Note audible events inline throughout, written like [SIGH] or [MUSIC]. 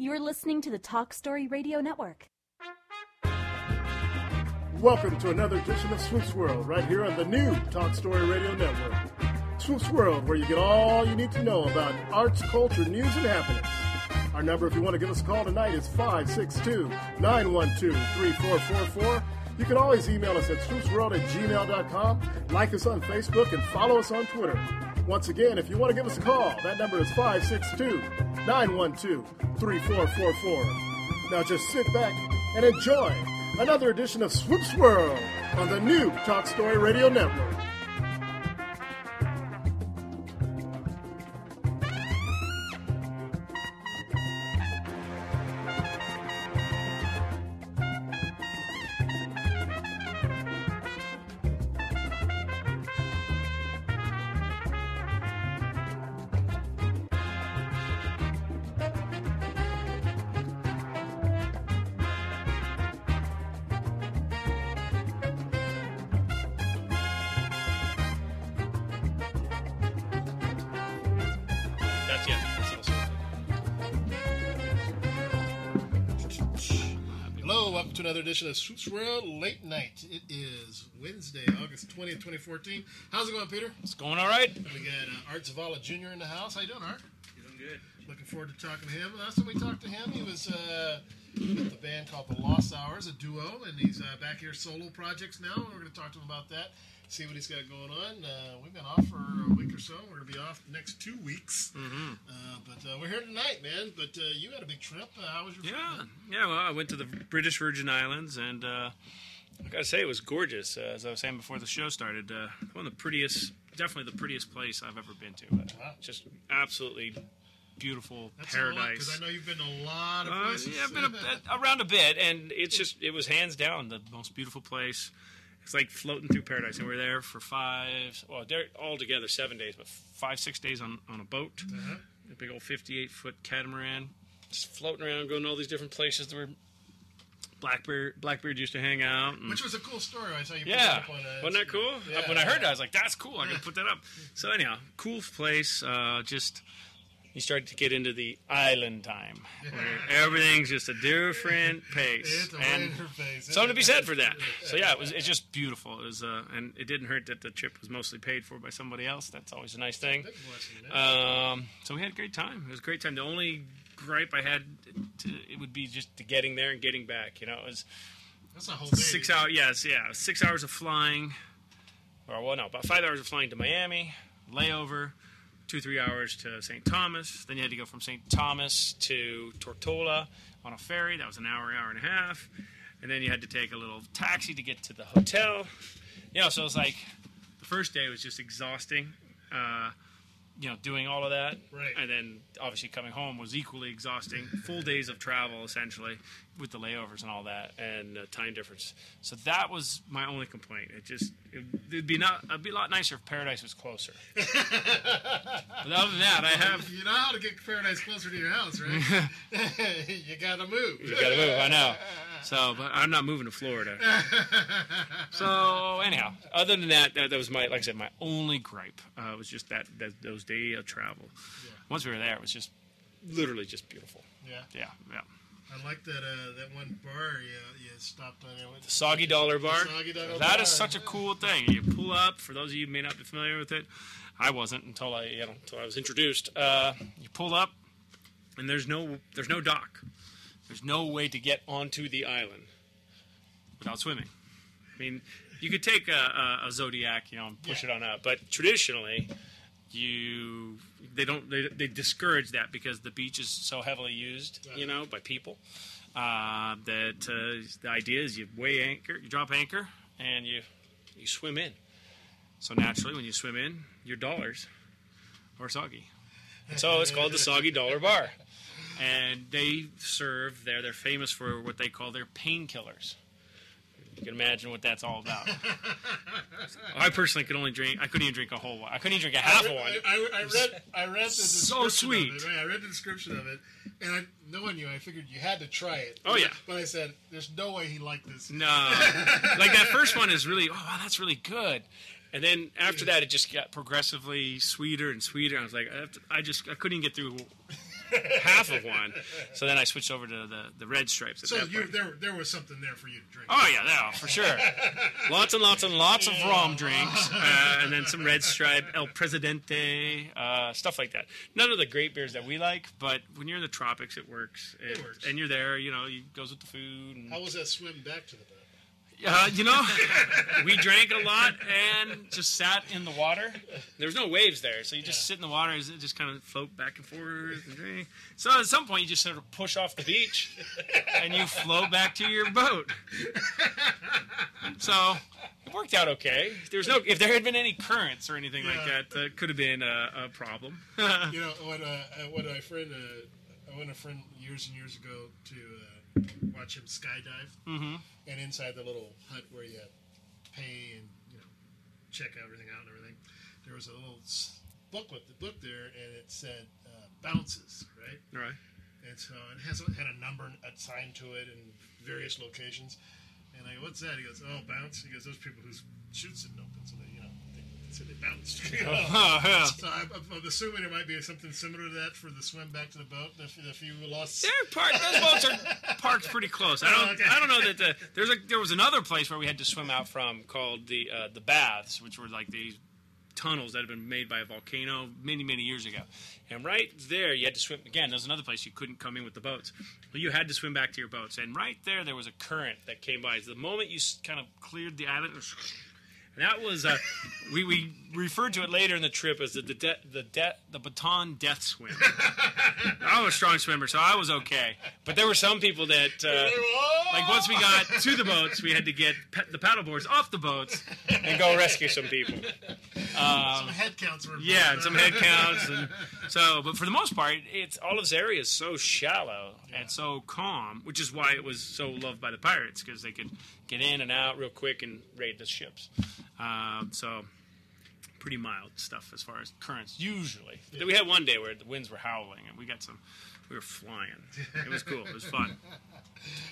You're listening to the Talk Story Radio Network. Welcome to another edition of Swoops World, right here on the new Talk Story Radio Network. Swoops World, where you get all you need to know about arts, culture, news, and happenings. Our number, if you want to give us a call tonight, is 562 912 3444. You can always email us at swoopsworld at gmail.com, like us on Facebook, and follow us on Twitter. Once again, if you want to give us a call, that number is 562 912 3444. Now just sit back and enjoy another edition of Swoops World on the new Talk Story Radio Network. To another Swoops World Late Night. It is Wednesday, August 20th, 2014. How's it going, Peter? It's going all right. We got uh, Art Zavala Jr. in the house. How you doing, Art? Doing good. Looking forward to talking to him. Last time we talked to him, he was uh, with the band called The Lost Hours, a duo, and he's uh, back here solo projects now. We're going to talk to him about that, see what he's got going on. Uh, we've been off for a week or so. We're going to be off the next two weeks. Mm-hmm. Uh, but uh, we're here tonight, man. But uh, you had a big trip. Uh, how was your? Yeah, yeah. Well, I went to the British Virgin Islands, and uh, I gotta say, it was gorgeous. Uh, as I was saying before the show started, uh, one of the prettiest, definitely the prettiest place I've ever been to. Uh, Wow. just absolutely beautiful That's paradise. Because I know you've been a lot of Uh, places. yeah, I've been a around a bit, and it's just it was hands down the most beautiful place. It's like floating through paradise, and we were there for five, well, there altogether seven days, but five six days on on a boat, Uh-huh. a big old fifty eight foot catamaran, just floating around, going to all these different places where Blackbeard Blackbeard used to hang out. and- Which was a cool story. I saw you. put yeah, that up on, uh, wasn't that cool? Yeah, when I heard that, I was like, "That's cool. I can put that up." So anyhow, cool place. Uh, just you start to get into the island time, where everything's just a different pace, It's a and wide something to be said for that. So yeah, it was. It's just beautiful. It was, uh, and it didn't hurt that the trip was mostly paid for by somebody else. That's always a nice thing. Big blessing, man. Um, so we had a great time. It was a great time. The only gripe I had to, it would be just the getting there and getting back. You know, it was That's a whole day. six hours. Yes, yeah, six hours of flying, or well, no, about five hours of flying to Miami, layover, two three hours to St. Thomas. Then you had to go from St. Thomas to Tortola on a ferry. That was an hour, hour and a half, and then you had to take a little taxi to get to the hotel. You know, so it was like the first day was just exhausting. Uh, you know, doing all of that, Right. and then obviously coming home was equally exhausting. Full days of travel, essentially, with the layovers and all that, and uh, time difference. So that was my only complaint. It just it, it'd be not it'd be a lot nicer if Paradise was closer. [LAUGHS] but other than that, I have You know how to get paradise closer to your house, right? [LAUGHS] you gotta move. you gotta move. I know. So, but I'm not moving to Florida. [LAUGHS] So anyhow, other than that, that, that was my like I said, my only gripe uh, was just that, that those day of travel. Once we were there, it was just literally just beautiful. Yeah, Yeah, yeah. I like that. Uh, that one bar you, you stopped on. There with The Soggy Dollar Bar. Soggy Dollar That Bar. is such a cool thing. You pull up. For those of you who may not be familiar with it, I wasn't until I you know until I was introduced. Uh, you pull up, and there's no there's no dock. There's no way to get onto the island without swimming. I mean, you could take a, a, a Zodiac, you know, and push Yeah. it on up, but traditionally, you they don't they, they discourage that because the beach is so heavily used, you know, by people. Uh, that uh, the idea is you weigh anchor, you drop anchor, and you you swim in. So naturally, when you swim in, your dollars are soggy. And so it's called the Soggy Dollar Bar. And they serve there, they're famous for what they call their painkillers. You can imagine what that's all about. [LAUGHS] I personally could only drink, I couldn't even drink a whole one. I couldn't even drink a half I, of one. I, I read. I read the So sweet. Of it, right? Oh, I read the description of it, and I, knowing you, I figured you had to try it. Oh, yeah. But I said, "There's no way he liked this." No, [LAUGHS] like that first one is really, oh wow, that's really good. And then after that, it just got progressively sweeter and sweeter. I was like, I, to, I just, I couldn't even get through half of one. So then I switched over to the, the red stripes. So that you, there, there was something there for you to drink. Oh yeah, yeah, for sure. [LAUGHS] lots and lots and lots of rum drinks, uh, and then some red stripe, El Presidente, uh, stuff like that. None of the great beers that we like, but when you're in the tropics, it works. It works. And you're there, you know, it goes with the food. And, How was that swim back to the boat? Uh, you know, [LAUGHS] we drank a lot and just sat in the water. There was no waves there, so you just sit in the water and it just kind of float back and forth and drink. So at some point, you just sort of push off the beach and you float back to your boat. So it worked out okay. There was no, if there had been any currents or anything like that, that could have been a, a problem. You know, when, uh, uh, when my friend, uh, I went a friend years and years ago to uh, watch him skydive, mm-hmm. and inside the little hut where you pay and you know check everything out and everything, there was a little booklet, the book there, and it said uh, bounces, right? right. And so it has had a number assigned to it in various locations. And I go, "What's that?" He goes, "Oh, bounce." He goes, "Those people whose chutes didn't open, so they, you know, they, so they bounced." You know? Oh, yeah. So I'm, I'm assuming it might be something similar to that for the swim back to the boat. If, if you lost, They're parked. Those [LAUGHS] boats are parked pretty close. I don't. Oh, okay. I don't know that the, there's a there was another place where we had to swim out from called the uh, the baths, which were like these tunnels that had been made by a volcano many many years ago. And right there, you had to swim again. There's another place you couldn't come in with the boats. Well, you had to swim back to your boats. And right there, there was a current that came by. The moment you kind of cleared the island. And that was uh, we, we referred to it later in the trip as the the de- the, de- the baton death swim. I was a strong swimmer, so I was okay. But there were some people that, uh, like, once we got to the boats, we had to get pa- the paddle boards off the boats and go rescue some people. some head counts were Yeah, and some head counts, and [LAUGHS] so. But for the most part, it's all of this area is so shallow and so calm, which is why it was so loved by the pirates because they could get in and out real quick and raid the ships. Um, so pretty mild stuff as far as currents usually. We had one day where the winds were howling and we got some. We were flying. It was cool. It was fun. [LAUGHS]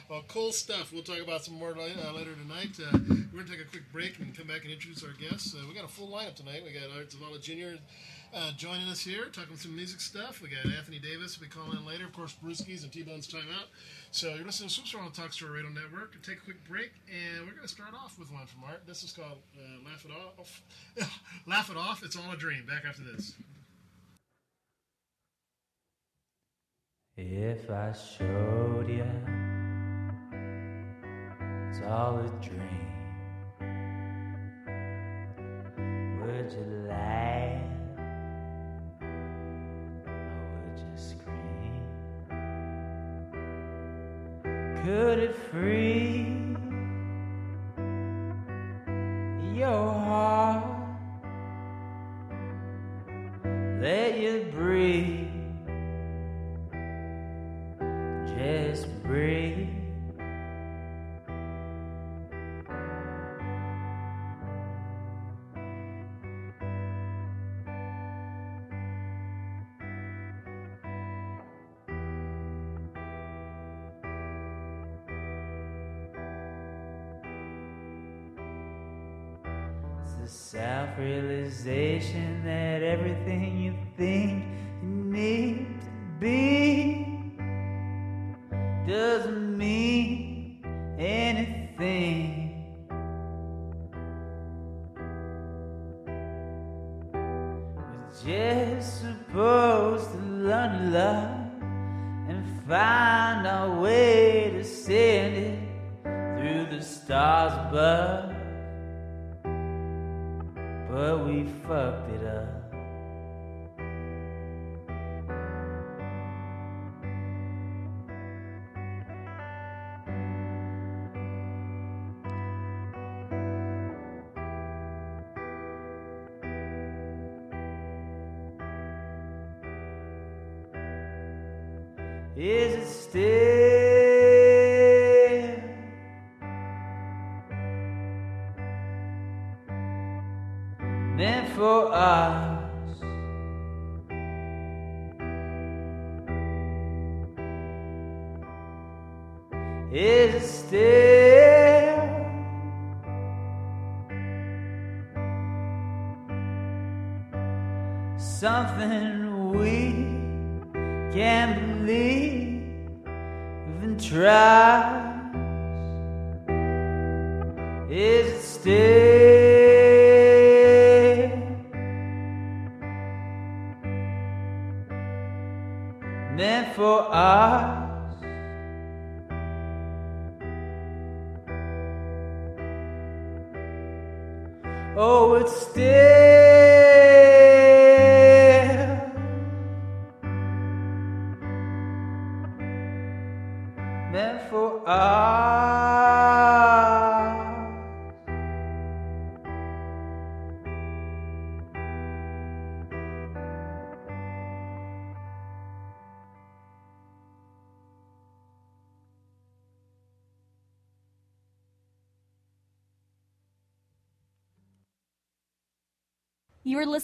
Well, cool stuff. We'll talk about some more uh, later tonight. Uh, we're going to take a quick break and come back and introduce our guests. Uh, we got a full lineup tonight. We got Art Zavala Jr. Uh, joining us here, talking some music stuff. We got Anthony Davis. We call in later. Of course, Brewskis and T-Bone's Time Out. So you're listening to Swoops on the Talk Story Radio Network. We'll take a quick break, and we're going to start off with one from Art. This is called uh, Laugh It Off. [LAUGHS] Laugh It Off. It's all a dream. Back after this. If I showed you it's all a dream, would you laugh Could it free your heart? Let you breathe.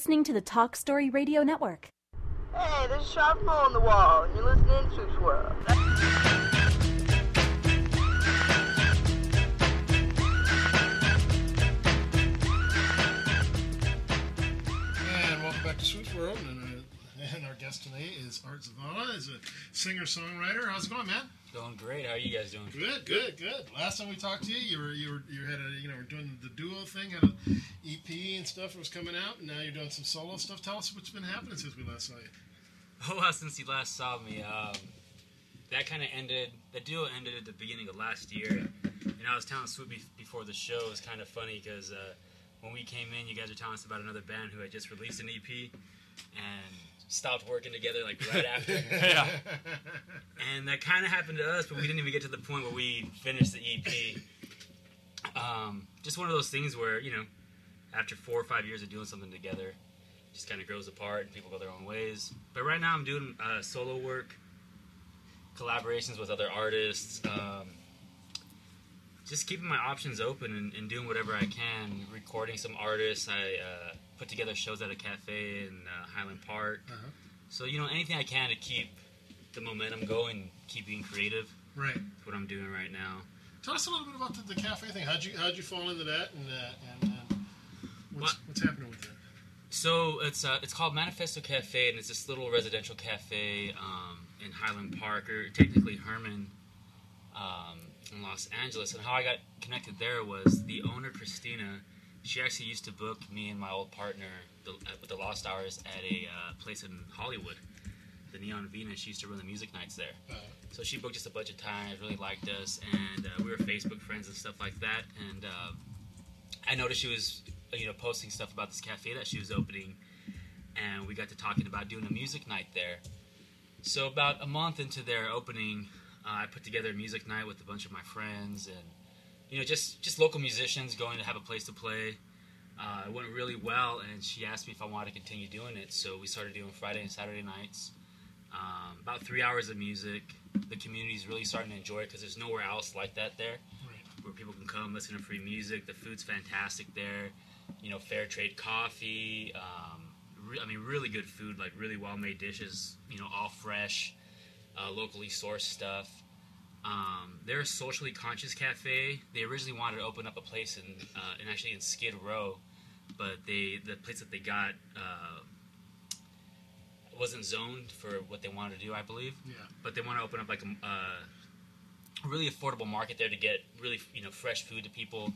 Listening to the Talk Story Radio Network. Hey, there's a sharp hole in the wall, and you're listening to Swoops World. And welcome back to Swoops World. And, uh, [LAUGHS] and our guest today is Art Zavala, is a singer songwriter. How's it going, man? Going great. How are you guys doing? Good, good, good. Last time we talked to you, you were you were you had a you know were doing the duo thing, had a EP and stuff was coming out, and now you're doing some solo stuff. Tell us what's been happening since we last saw you. Oh, well, since you last saw me, um, that kind of ended. The duo ended at the beginning of last year, and I was telling Swoop be- before the show. It was kind of funny because uh, when we came in, you guys were telling us about another band who had just released an EP and stopped working together like right after. [LAUGHS] [LAUGHS] Yeah. and that kind of happened to us, but we didn't even get to the point where we finished the EP. Um, just one of those things where you know, after four or five years of doing something together, just kind of grows apart and people go their own ways. But right now, I'm doing uh, solo work, collaborations with other artists, um, just keeping my options open and, and doing whatever I can. Recording some artists, I uh, put together shows at a cafe in uh, Highland Park. Uh-huh. So you know, anything I can to keep the momentum going, keep being creative. Right. Is what I'm doing right now. Tell us a little bit about the, the cafe thing. How'd you how'd you fall into that, and uh, and uh, what's What? what's happening with that? So it's uh, it's called Manifesto Cafe, and it's this little residential cafe um, in Highland Park, or technically Hermon, um, in Los Angeles. And how I got connected there was the owner, Christina. She actually used to book me and my old partner the, at, with the Lost Hours at a uh, place in Hollywood, the Neon Venus. She used to run the music nights there. Uh, So she booked us a bunch of times, really liked us, and uh, we were Facebook friends and stuff like that. And uh, I noticed she was, you know, posting stuff about this cafe that she was opening, and we got to talking about doing a music night there. So about a month into their opening, uh, I put together a music night with a bunch of my friends, and you know, just just local musicians going to have a place to play. Uh, it went really well, and she asked me if I wanted to continue doing it. So we started doing Friday and Saturday nights. Um, about three hours of music. The community is really starting to enjoy it because there's nowhere else like that there, right. where people can come listen to free music. The food's fantastic there. You know, fair trade coffee. Um, re- I mean, really good food, like really well made dishes. You know, all fresh, uh, locally sourced stuff. Um, they're a socially conscious cafe. They originally wanted to open up a place in, uh, in actually in Skid Row, but they the place that they got uh, wasn't zoned for what they wanted to do, I believe. Yeah. But they want to open up like a uh, really affordable market there to get really you know fresh food to people.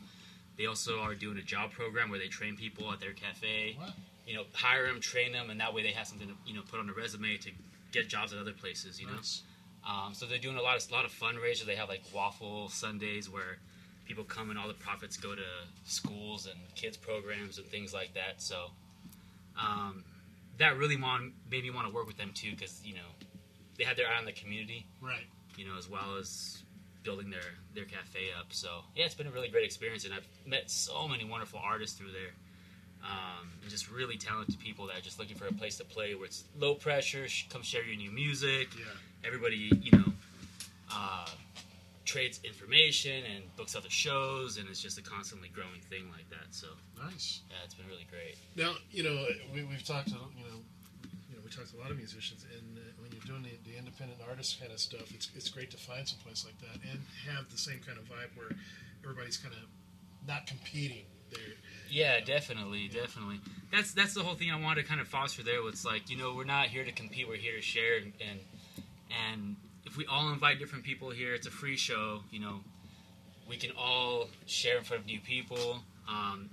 They also are doing a job program where they train people at their cafe. Wow. You know, hire them, train them, and that way they have something to you know put on a resume to get jobs at other places. You know. Um, so they're doing a lot of lot of fundraisers. They have like waffle Sundays where people come and all the profits go to schools and kids programs and things like that. So um, that really want, made me want to work with them too because you know they had their eye on the community, Right. you know, as well as building their their cafe up. So yeah, it's been a really great experience, and I've met so many wonderful artists through there. Um, and just really talented people that are just looking for a place to play where it's low pressure. Sh- come share your new music Yeah. everybody you know uh, trades information and books other shows and it's just a constantly growing thing like that so Nice. yeah it's been really great Now, you know, we, we've talked to, you know, you know, we talked to a lot of musicians, and doing the, the independent artist kind of stuff, it's, it's great to find some place like that and have the same kind of vibe where everybody's kind of not competing. They're, yeah definitely definitely that's that's the whole thing i wanted to kind of foster there was like you know we're not here to compete we're here to share and, and and if we all invite different people here, it's a free show. You know, we can all share in front of new people. Um,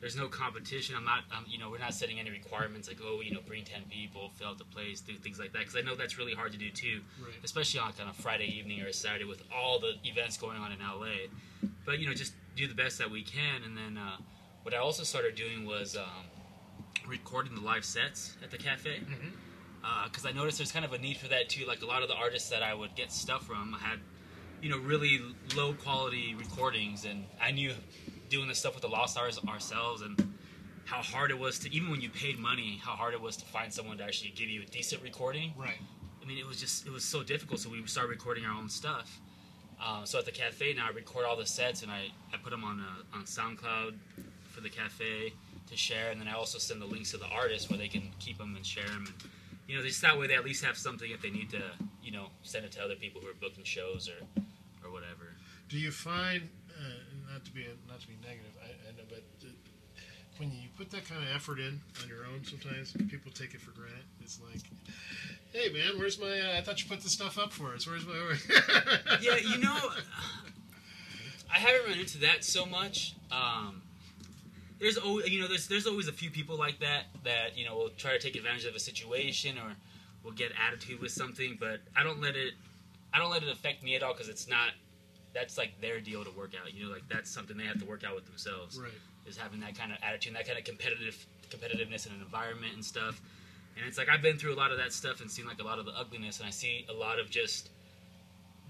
there's no competition. I'm not, um, you know, we're not setting any requirements like, oh, you know, bring 10 people, fill out the place, do things like that. Because I know that's really hard to do too, Right. especially on kind of Friday evening or a Saturday with all the events going on in LA. But, you know, just do the best that we can. And then uh, what I also started doing was um, recording the live sets at the cafe. Because I noticed there's kind of a need for that too. Like a lot of the artists that I would get stuff from had, you know, really low quality recordings, and I knew doing this stuff with the Lost Stars ourselves and how hard it was to even when you paid money, how hard it was to find someone to actually give you a decent recording. Right. I mean, it was just it was so difficult. So we started recording our own stuff. Um, so at the cafe now, I record all the sets and I, I put them on uh, on SoundCloud for the cafe to share, and then I also send the links to the artists where they can keep them and share them. And you know, just that way they at least have something if they need to, you know, send it to other people who are booking shows or or whatever. Do you find, not to be not to be negative, I, I know, but when you put that kind of effort in on your own, sometimes people take it for granted. It's like, hey man, where's my? Uh, I thought you put this stuff up for us. Where's my? [LAUGHS] yeah, you know, I haven't run into that so much. Um, there's always, you know, there's there's always a few people like that that you know will try to take advantage of a situation or will get attitude with something, but I don't let it, I don't let it affect me at all because it's not. That's like their deal to work out. You know, like that's something they have to work out with themselves. Right. Is having that kind of attitude, and that kind of competitive competitiveness in an environment and stuff. And it's like I've been through a lot of that stuff and seen like a lot of the ugliness, and I see a lot of just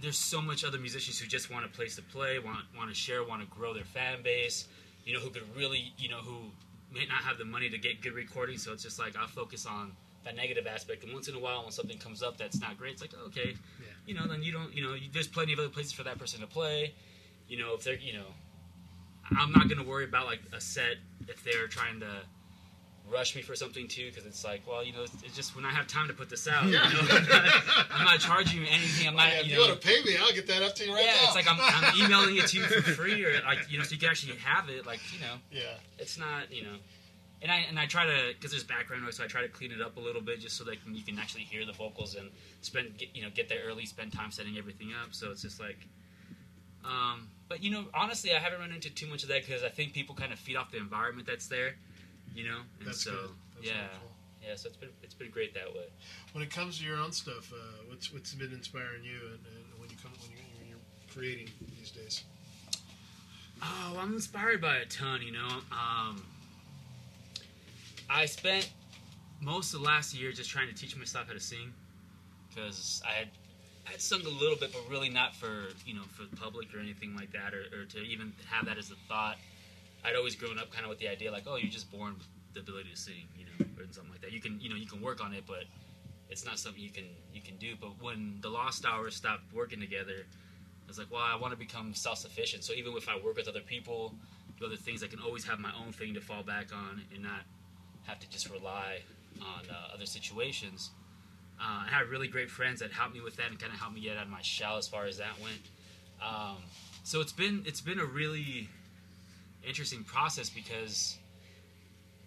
there's so much other musicians who just want a place to play, want want to share, want to grow their fan base. You know, who could really, you know, who may not have the money to get good recordings. So it's just like I'll focus on that negative aspect. And once in a while, when something comes up that's not great, it's like oh, okay, Yeah. You know, then you don't, you know, there's plenty of other places for that person to play. You know, if they're, you know, I'm not gonna worry about like a set if they're trying to rush me for something too because it's like well you know it's, it's just when i have time to put this out you know? [LAUGHS] I'm, not, I'm not charging you anything i'm oh, not Yeah, if you you know want to pay me, I'll get that up to you right yeah, now. it's like I'm, I'm [LAUGHS] emailing it to you for free, or like you know, so you can actually have it. Like you know, yeah. it's not you know, and I and I try to because there's background noise, so I try to clean it up a little bit just so that you can actually hear the vocals and spend get, you know get there early, spend time setting everything up. So it's just like, um, but you know, honestly, I haven't run into too much of that because I think people kind of feed off the environment that's there, you know, and That's so yeah, yeah, so it's been it's been great that way. When it comes to your own stuff, uh, what's what's been inspiring you, and, and when you come when, you, when you're creating these days? Oh, I'm inspired by a ton, you know. Um, I spent most of last year just trying to teach myself how to sing because I had I had sung a little bit, but really not for you know for the public or anything like that, or, or to even have that as a thought. I'd always grown up kind of with the idea like, oh, you're just born with the ability to sing, you know, or something like that. You can you know you can work on it, but it's not something you can you can do. But when the Lost Hours stopped working together, I was like, well, I want to become self sufficient. So even if I work with other people, do other things, I can always have my own thing to fall back on and not have to just rely on uh, other situations. Uh, I had really great friends that helped me with that and kind of helped me get out of my shell as far as that went. Um, so it's been it's been a really interesting process because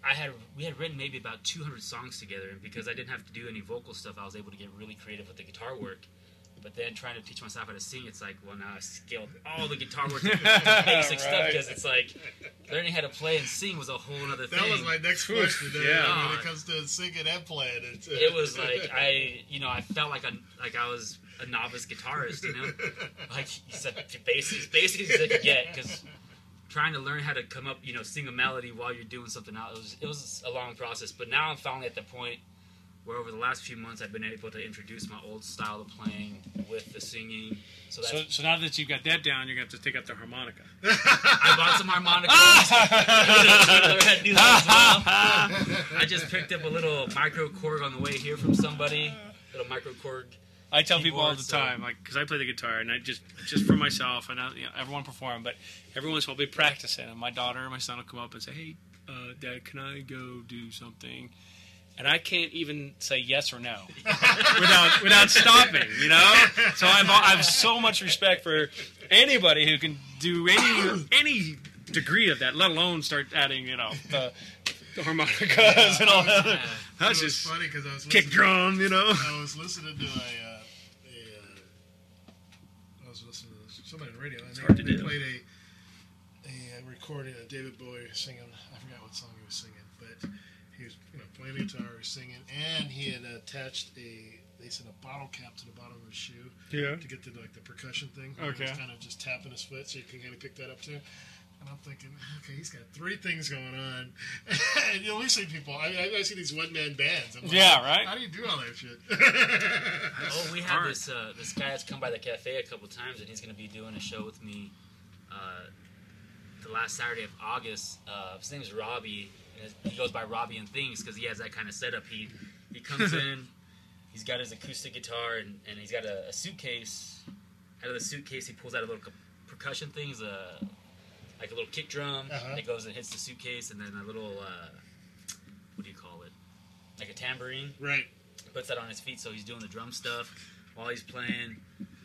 I had we had written maybe about 200 songs together, and because I didn't have to do any vocal stuff, I was able to get really creative with the guitar work. But then trying to teach myself how to sing, it's like, well, now I scaled all the guitar work [LAUGHS] to basic stuff because it's like learning how to play and sing was a whole other thing. That was my next question. uh, yeah. When it comes to singing and playing, it's, uh, it was like I, you know, I felt like a like I was a novice guitarist, you know, [LAUGHS] like you said, basic, as basic as I could get, because trying to learn how to come up, you know, sing a melody while you're doing something else, it was, it was a long process. But now I'm finally at the point where over the last few months I've been able to introduce my old style of playing with the singing. So that's So, so now that you've got that down, you're going to have to take up the harmonica. [LAUGHS] I bought some harmonicas. Learn how to do that as well. I just picked up a little micro chord on the way here from somebody. Little micro chord. I tell people all the so- time, like, because I play the guitar, and I just, just for myself, and I, you know, everyone perform, but every once in a while, I'll be practicing, and my daughter or my son will come up and say, "Hey, uh, Dad, can I go do something?" And I can't even say yes or no [LAUGHS] without without stopping, you know. So I've I have so much respect for anybody who can do any any degree of that, let alone start adding, you know, the, the harmonicas and all that. it That's just funny because I was kick listening, drum, you know. I was listening to a, uh, was listening to somebody on the radio, and hard they, to they do. played a a recording of David Bowie singing. I forgot what song he was singing, but he was you know playing the guitar, he singing, and he had attached a they said a bottle cap to the bottom of his shoe Yeah. to get the like the percussion thing. where Okay. He was kind of just tapping his foot, so you can kind of pick that up too. And I'm thinking, okay, he's got three things going on. [LAUGHS] and you know, we see people. I, I, I see these one man bands. I'm like, Yeah, right? How do you do all that shit? [LAUGHS] Oh, we have this uh, this guy that's come by the cafe a couple times, and he's going to be doing a show with me uh, the last Saturday of August. Uh, his name's Robbie. He goes by Robbie and Things because he has that kind of setup. He he comes [LAUGHS] in, he's got his acoustic guitar, and, and he's got a, a suitcase. Out of the suitcase, he pulls out a little percussion things, uh, like a little kick drum Uh-huh. that goes and hits the suitcase, and then a little uh, what do you call it? Like a tambourine right. He puts that on his feet, so he's doing the drum stuff while he's playing,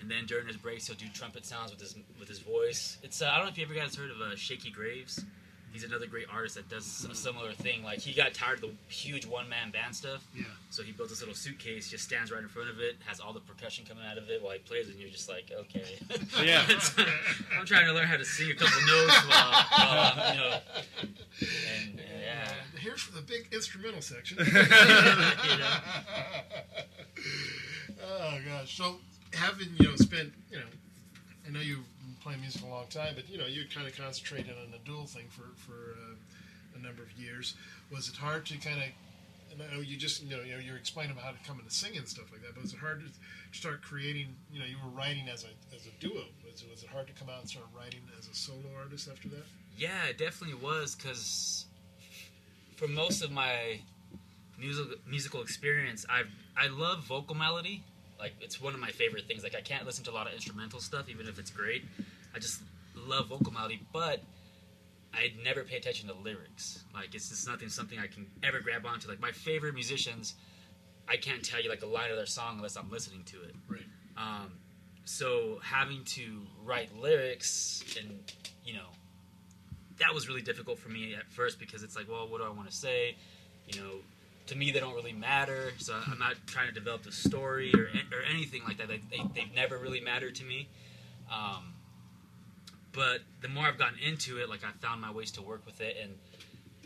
and then during his breaks he'll do trumpet sounds with his with his voice. It's uh, I don't know if you ever guys heard of uh, Shakey Graves. He's another great artist that does a similar thing. Like he got tired of the huge one man band stuff, Yeah. so he built this little suitcase, just stands right in front of it, has all the percussion coming out of it while he plays, and you're just like, okay. [LAUGHS] Yeah. [LAUGHS] I'm trying to learn how to sing a couple notes while, while I'm, you know, and, and yeah. Here's for the big instrumental section. [LAUGHS] You know? oh gosh. So having you know spent you know, I know you've been playing music a long time, but you know you kind of concentrated on the dual thing for for uh, a number of years. Was it hard to kind of? I know you just you know you you're explaining about how to come into singing and stuff like that. But was it hard to start creating? You know, you were writing as a as a duo. Was it, was it hard to come out and start writing as a solo artist after that? Yeah, it definitely was because for most of my musical musical experience, I I love vocal melody. Like it's one of my favorite things. Like I can't listen to a lot of instrumental stuff, even if it's great. I just love vocal melody, but I never pay attention to lyrics. Like it's just nothing something I can ever grab onto. Like my favorite musicians, I can't tell you like a line of their song unless I'm listening to it. Right. Um, so having to write lyrics and you know that was really difficult for me at first because it's like, well, what do I want to say? You know, to me they don't really matter. So I'm not trying to develop a story or or anything like that. They, they, they've never really mattered to me. Um, but the more I've gotten into it, like I found my ways to work with it, and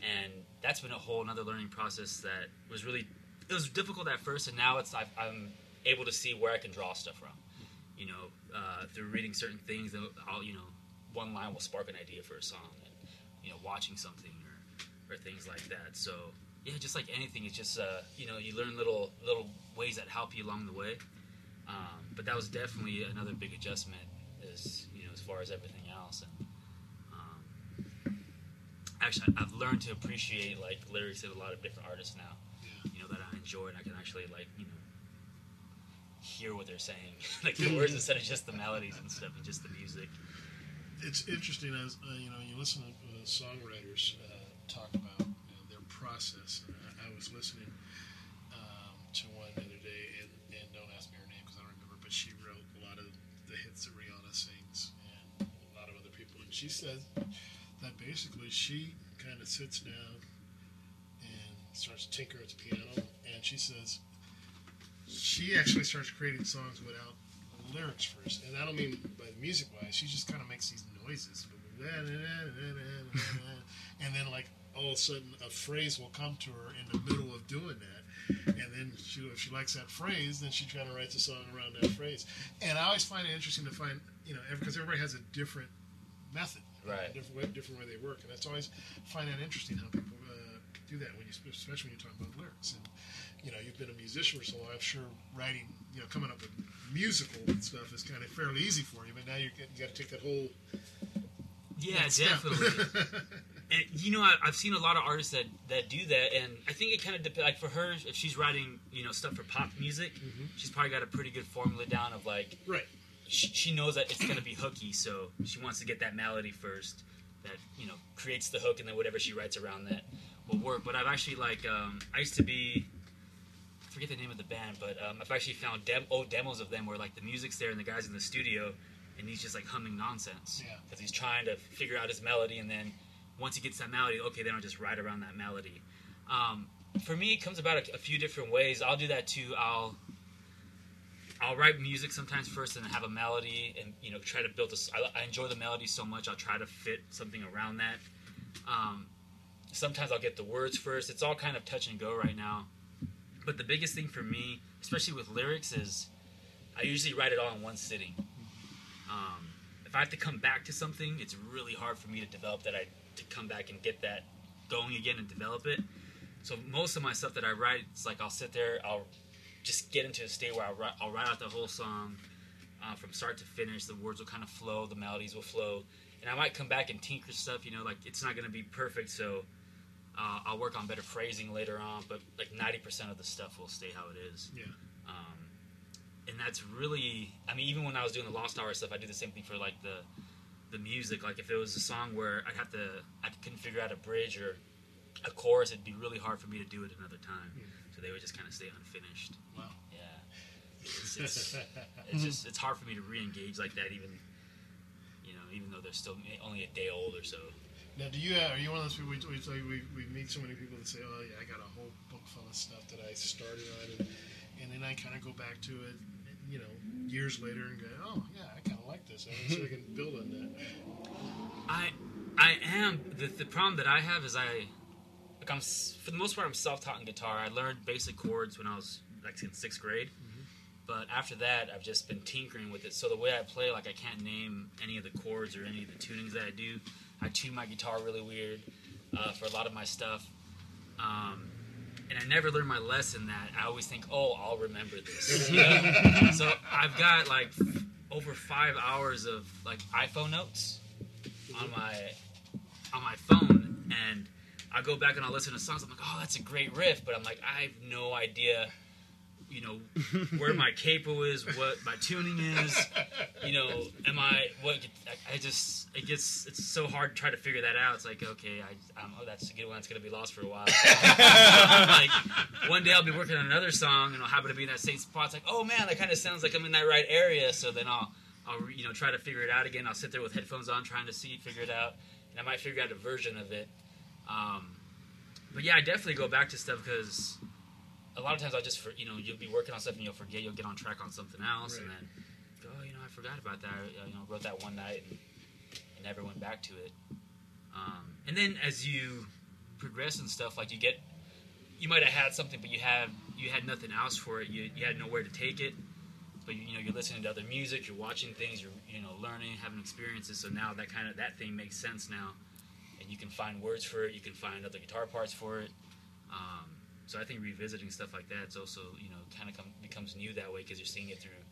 and that's been a whole another learning process that was really it was difficult at first, and now it's I've, I'm able to see where I can draw stuff from. You know, uh, through reading certain things, I'll you know one line will spark an idea for a song, and you know watching something or or things like that. So yeah, just like anything, it's just uh, you know you learn little little ways that help you along the way. Um, but that was definitely another big adjustment, as you know, as far as everything else. And um, actually, I've learned to appreciate like lyrics of a lot of different artists now. You know that I enjoy, and I can actually like you know hear what they're saying, [LAUGHS] like the words instead of just the melodies and stuff, and just the music. it's interesting as uh, you know you listen to uh, songwriters uh, talk about you know, their process. I, I was listening um, to one the other day, and, and don't ask me her name because I don't remember, but she wrote a lot of the hits that Rihanna sings and a lot of other people. And she says that basically she kind of sits down and starts to tinker at the piano, and she says she actually starts creating songs without lyrics first, and I don't mean by the music wise. She just kind of makes these noises, [LAUGHS] and then like all of a sudden a phrase will come to her in the middle of doing that, and then she, if she likes that phrase, then she kind of writes a song around that phrase. And I always find it interesting to find, you know, because everybody has a different method, Right. Different way, different way they work, and that's always find that interesting how people uh, do that when you, especially when you talk about lyrics and you know, you've been a musician for so long. I'm sure writing, you know, coming up with musical stuff is kind of fairly easy for you. But now you you got to take that whole Yeah, definitely. [LAUGHS] and you know, I, I've seen a lot of artists that that do that, and I think it kind of depends. Like for her, if she's writing, you know, stuff for pop music, she's probably got a pretty good formula down of like right. She, she knows that it's gonna be hooky, so she wants to get that melody first, that you know creates the hook, and then whatever she writes around that will work. But I've actually like um, I used to be. I forget the name of the band, but um, I've actually found dem- old demos of them where like the music's there and the guy's in the studio, and he's just like humming nonsense Yeah. because he's trying to figure out his melody, and then once he gets that melody, okay, then I'll just write around that melody. Um, for me, it comes about a, a few different ways. I'll do that too. I'll I'll write music sometimes first and have a melody and you know try to build this. I, I enjoy the melody so much. I'll try to fit something around that. Um, sometimes I'll get the words first. It's all kind of touch and go right now. But the biggest thing for me, especially with lyrics, is I usually write it all in one sitting. Um, if I have to come back to something, it's really hard for me to develop that. I to come back and get that going again and develop it. So most of my stuff that I write, it's like I'll sit there, I'll just get into a state where I'll write, I'll write out the whole song uh, from start to finish. The words will kind of flow, the melodies will flow, and I might come back and tinker stuff. You know, like it's not going to be perfect, so uh, I'll work on better phrasing later on. But like ninety percent of the stuff will stay how it is. Yeah. Um, and that's really, I mean, even when I was doing the Lost Hour stuff, I do the same thing for like the the music. Like if it was a song where I'd have to, I couldn't figure out a bridge or a chorus, it'd be really hard for me to do it another time. So they would just kind of stay unfinished. Wow. Yeah. It's, it's, [LAUGHS] it's just it's hard for me to re-engage like that, even you know, even though they're still only a day old or so. Now, do you uh, are you one of those people? We, we, we, we meet so many people that say, "Oh yeah, I got a whole book full of stuff that I started on," and, and then I kind of go back to it, you know, years later and go, "Oh yeah, I kind of like this. I so I can build on that." I I am the the problem that I have is I like I'm for the most part I'm self-taught in guitar. I learned basic chords when I was like in sixth grade, but after that I've just been tinkering with it. So the way I play, like I can't name any of the chords or any of the tunings that I do. I tune my guitar really weird uh, for a lot of my stuff. Um, and I never learned my lesson that I always think, oh, I'll remember this. [LAUGHS] you know? so I've got like over five hours of like iPhone notes on my on my phone, and I go back and I'll listen to songs. I'm like, oh, that's a great riff, but I'm like, I have no idea, you know, where my [LAUGHS] capo is, what my tuning is, you know, am I what? I, I just it gets it's so hard to try to figure that out. It's like, okay, I um, oh, that's a good one. It's gonna be lost for a while. [LAUGHS] like one day I'll be working on another song and I'll happen to be in that same spot. It's like, oh man, that kind of sounds like I'm in that right area. So then I'll I'll you know try to figure it out again. I'll sit there with headphones on trying to see figure it out, and I might figure out a version of it. Um, but yeah, I definitely go back to stuff because a lot of times I just for you know you'll be working on stuff and you'll forget you'll get on track on something else and then oh you know I forgot about that I, you know wrote that one night and, and never went back to it. Um, and then as you progress and stuff like you get you might have had something but you had you had nothing else for it. You, you had nowhere to take it. But you, you know you're listening to other music you're watching things you're you know learning having experiences. So now that kind of that thing makes sense now you can find words for it you can find other guitar parts for it um, so I think revisiting stuff like that is also you know kind of becomes new that way because you're seeing it through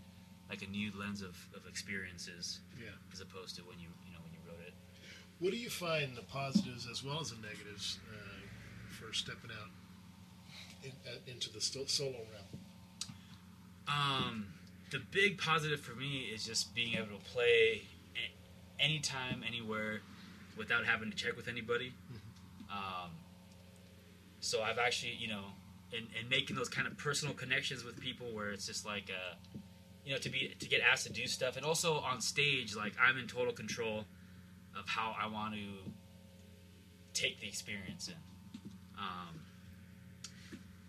like a new lens of, of experiences Yeah. as opposed to when you you know when you wrote it What do you find the positives as well as the negatives uh, for stepping out in, uh, into the solo realm? Um, the big positive for me is just being able to play a- anytime, anywhere, without having to check with anybody. Um, so I've actually, you know, and, and making those kind of personal connections with people where it's just like, uh, you know, to be to get asked to do stuff, and also on stage, like I'm in total control of how I want to take the experience in. Um,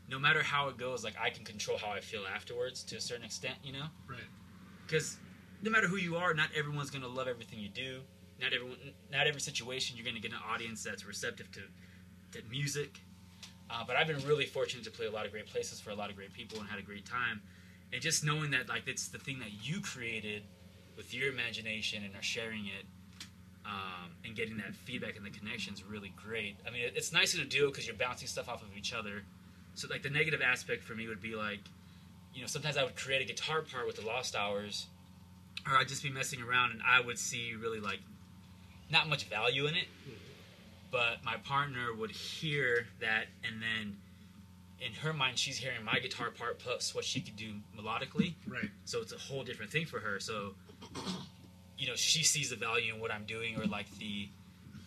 no matter how it goes, like I can control how I feel afterwards to a certain extent, you know. Right. Because no matter who you are, not everyone's gonna love everything you do. Not everyone, not every situation, you're gonna get an audience that's receptive to, to music. Uh, but I've been really fortunate to play a lot of great places for a lot of great people and had a great time. And just knowing that like it's the thing that you created with your imagination and are sharing it, um, and getting that feedback and the connection is really great. I mean, it's nicer to do because you're bouncing stuff off of each other. So like the negative aspect for me would be like, you know, sometimes I would create a guitar part with the Lost Hours, or I'd just be messing around and I would see really like not much value in it. But my partner would hear that, and then in her mind, she's hearing my guitar part plus what she could do melodically. Right. So it's a whole different thing for her. So, you know, she sees the value in what I'm doing, or like the,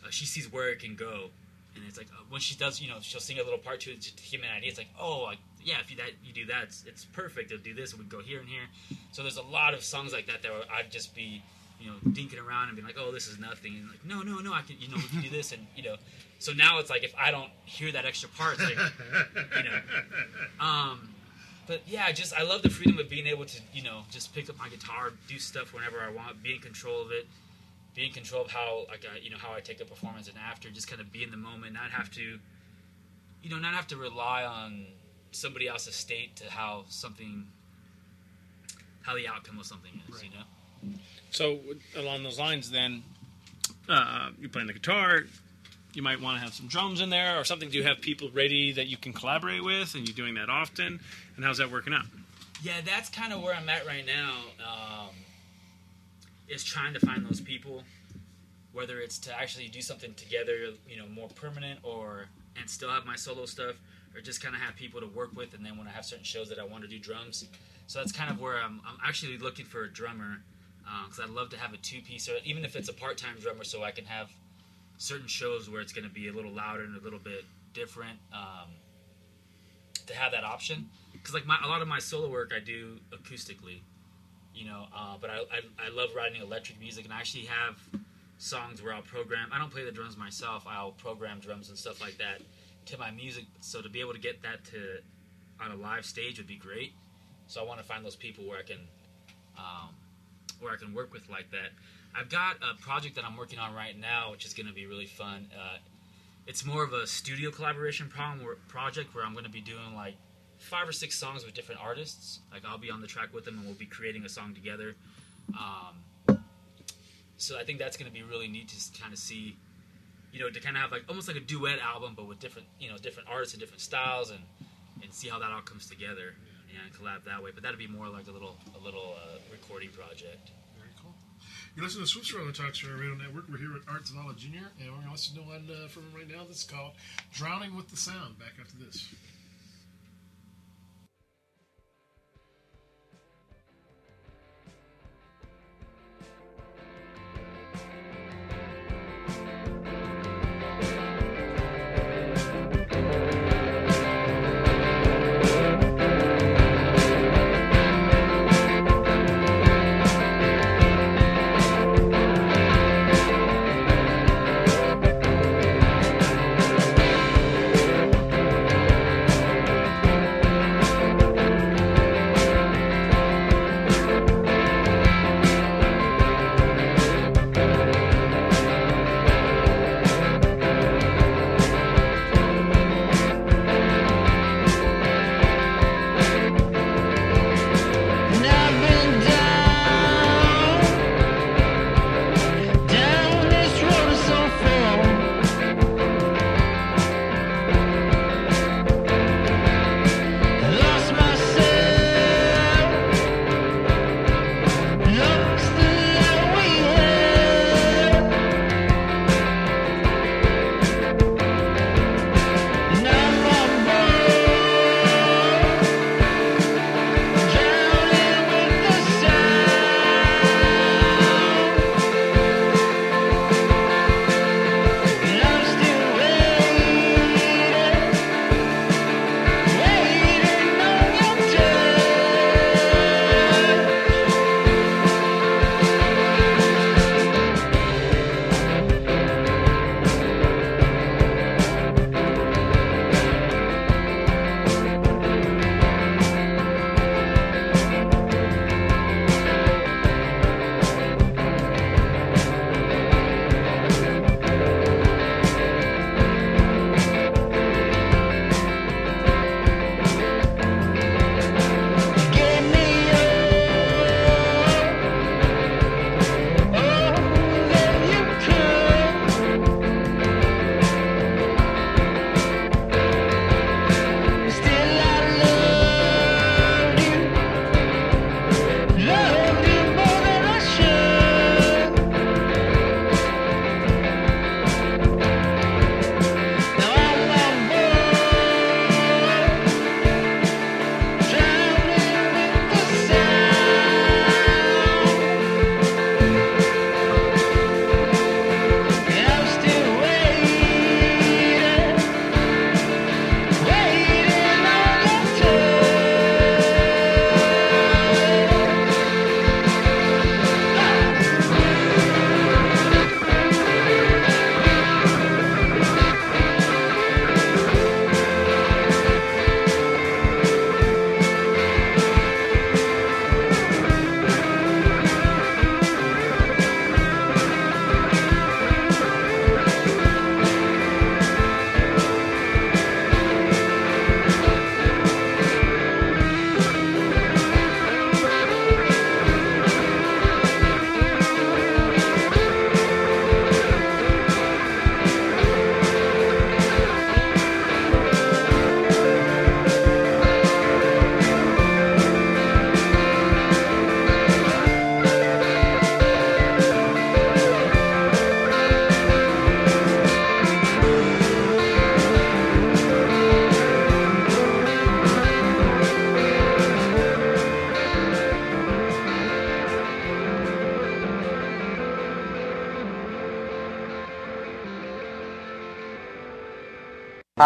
uh, she sees where it can go, and it's like uh, when she does, you know, she'll sing a little part to it to give me an idea. It's like, oh, like yeah, if you that you do that, it's, it's perfect. It'll do this, and we go here and here. So there's a lot of songs like that that I'd just be, you know, dinking around and being like, oh, this is nothing, and like, no, no, no, I can, you know, we can do this, and you know. So now it's like if I don't hear that extra part, it's like, you know, um, but yeah, just I love the freedom of being able to you know just pick up my guitar, do stuff whenever I want, be in control of it, be in control of how like I, you know how I take the performance and after, just kind of be in the moment, not have to, you know, not have to rely on somebody else's state to how something, how the outcome of something is, you know. So along those lines, then uh, you're playing the guitar. You might want to have some drums in there or something. Do you have people ready that you can collaborate with, and you're doing that often? And how's that working out? Yeah, that's kind of where I'm at right now. Um, is trying to find those people, whether it's to actually do something together, you know, more permanent, or and still have my solo stuff, or just kind of have people to work with. And then when I have certain shows that I want to do drums, so that's kind of where I'm. I'm actually looking for a drummer because I'd love to have a two piece, or even if it's a part time drummer, so I can have certain shows where it's going to be a little louder and a little bit different. Um, to have that option, because like my, a lot of my solo work I do acoustically, you know. Uh, but I, I I love writing electric music, and I actually have songs where I'll program. I don't play the drums myself. I'll program drums and stuff like that to my music. So to be able to get that to on a live stage would be great. So I want to find those people where I can um, where I can work with like that. I've got a project that I'm working on right now, which is going to be really fun. Uh, it's more of a studio collaboration problem where, project where I'm going to be doing like five or six songs with different artists. Like I'll be on the track with them, and we'll be creating a song together. Um, so I think that's going to be really neat to kind of see, you know, to kind of have like almost like a duet album, but with different, you know, different artists and different styles, and and see how that all comes together and collab that way. But that'd be more like a little a little uh, recording project. Very cool. You're listening to Switch on the Talk Story Radio Network. We're here with Art Zavala Jr., and we're going to listen to one uh, from him right now that's called Drowning with the Sound. Back after this.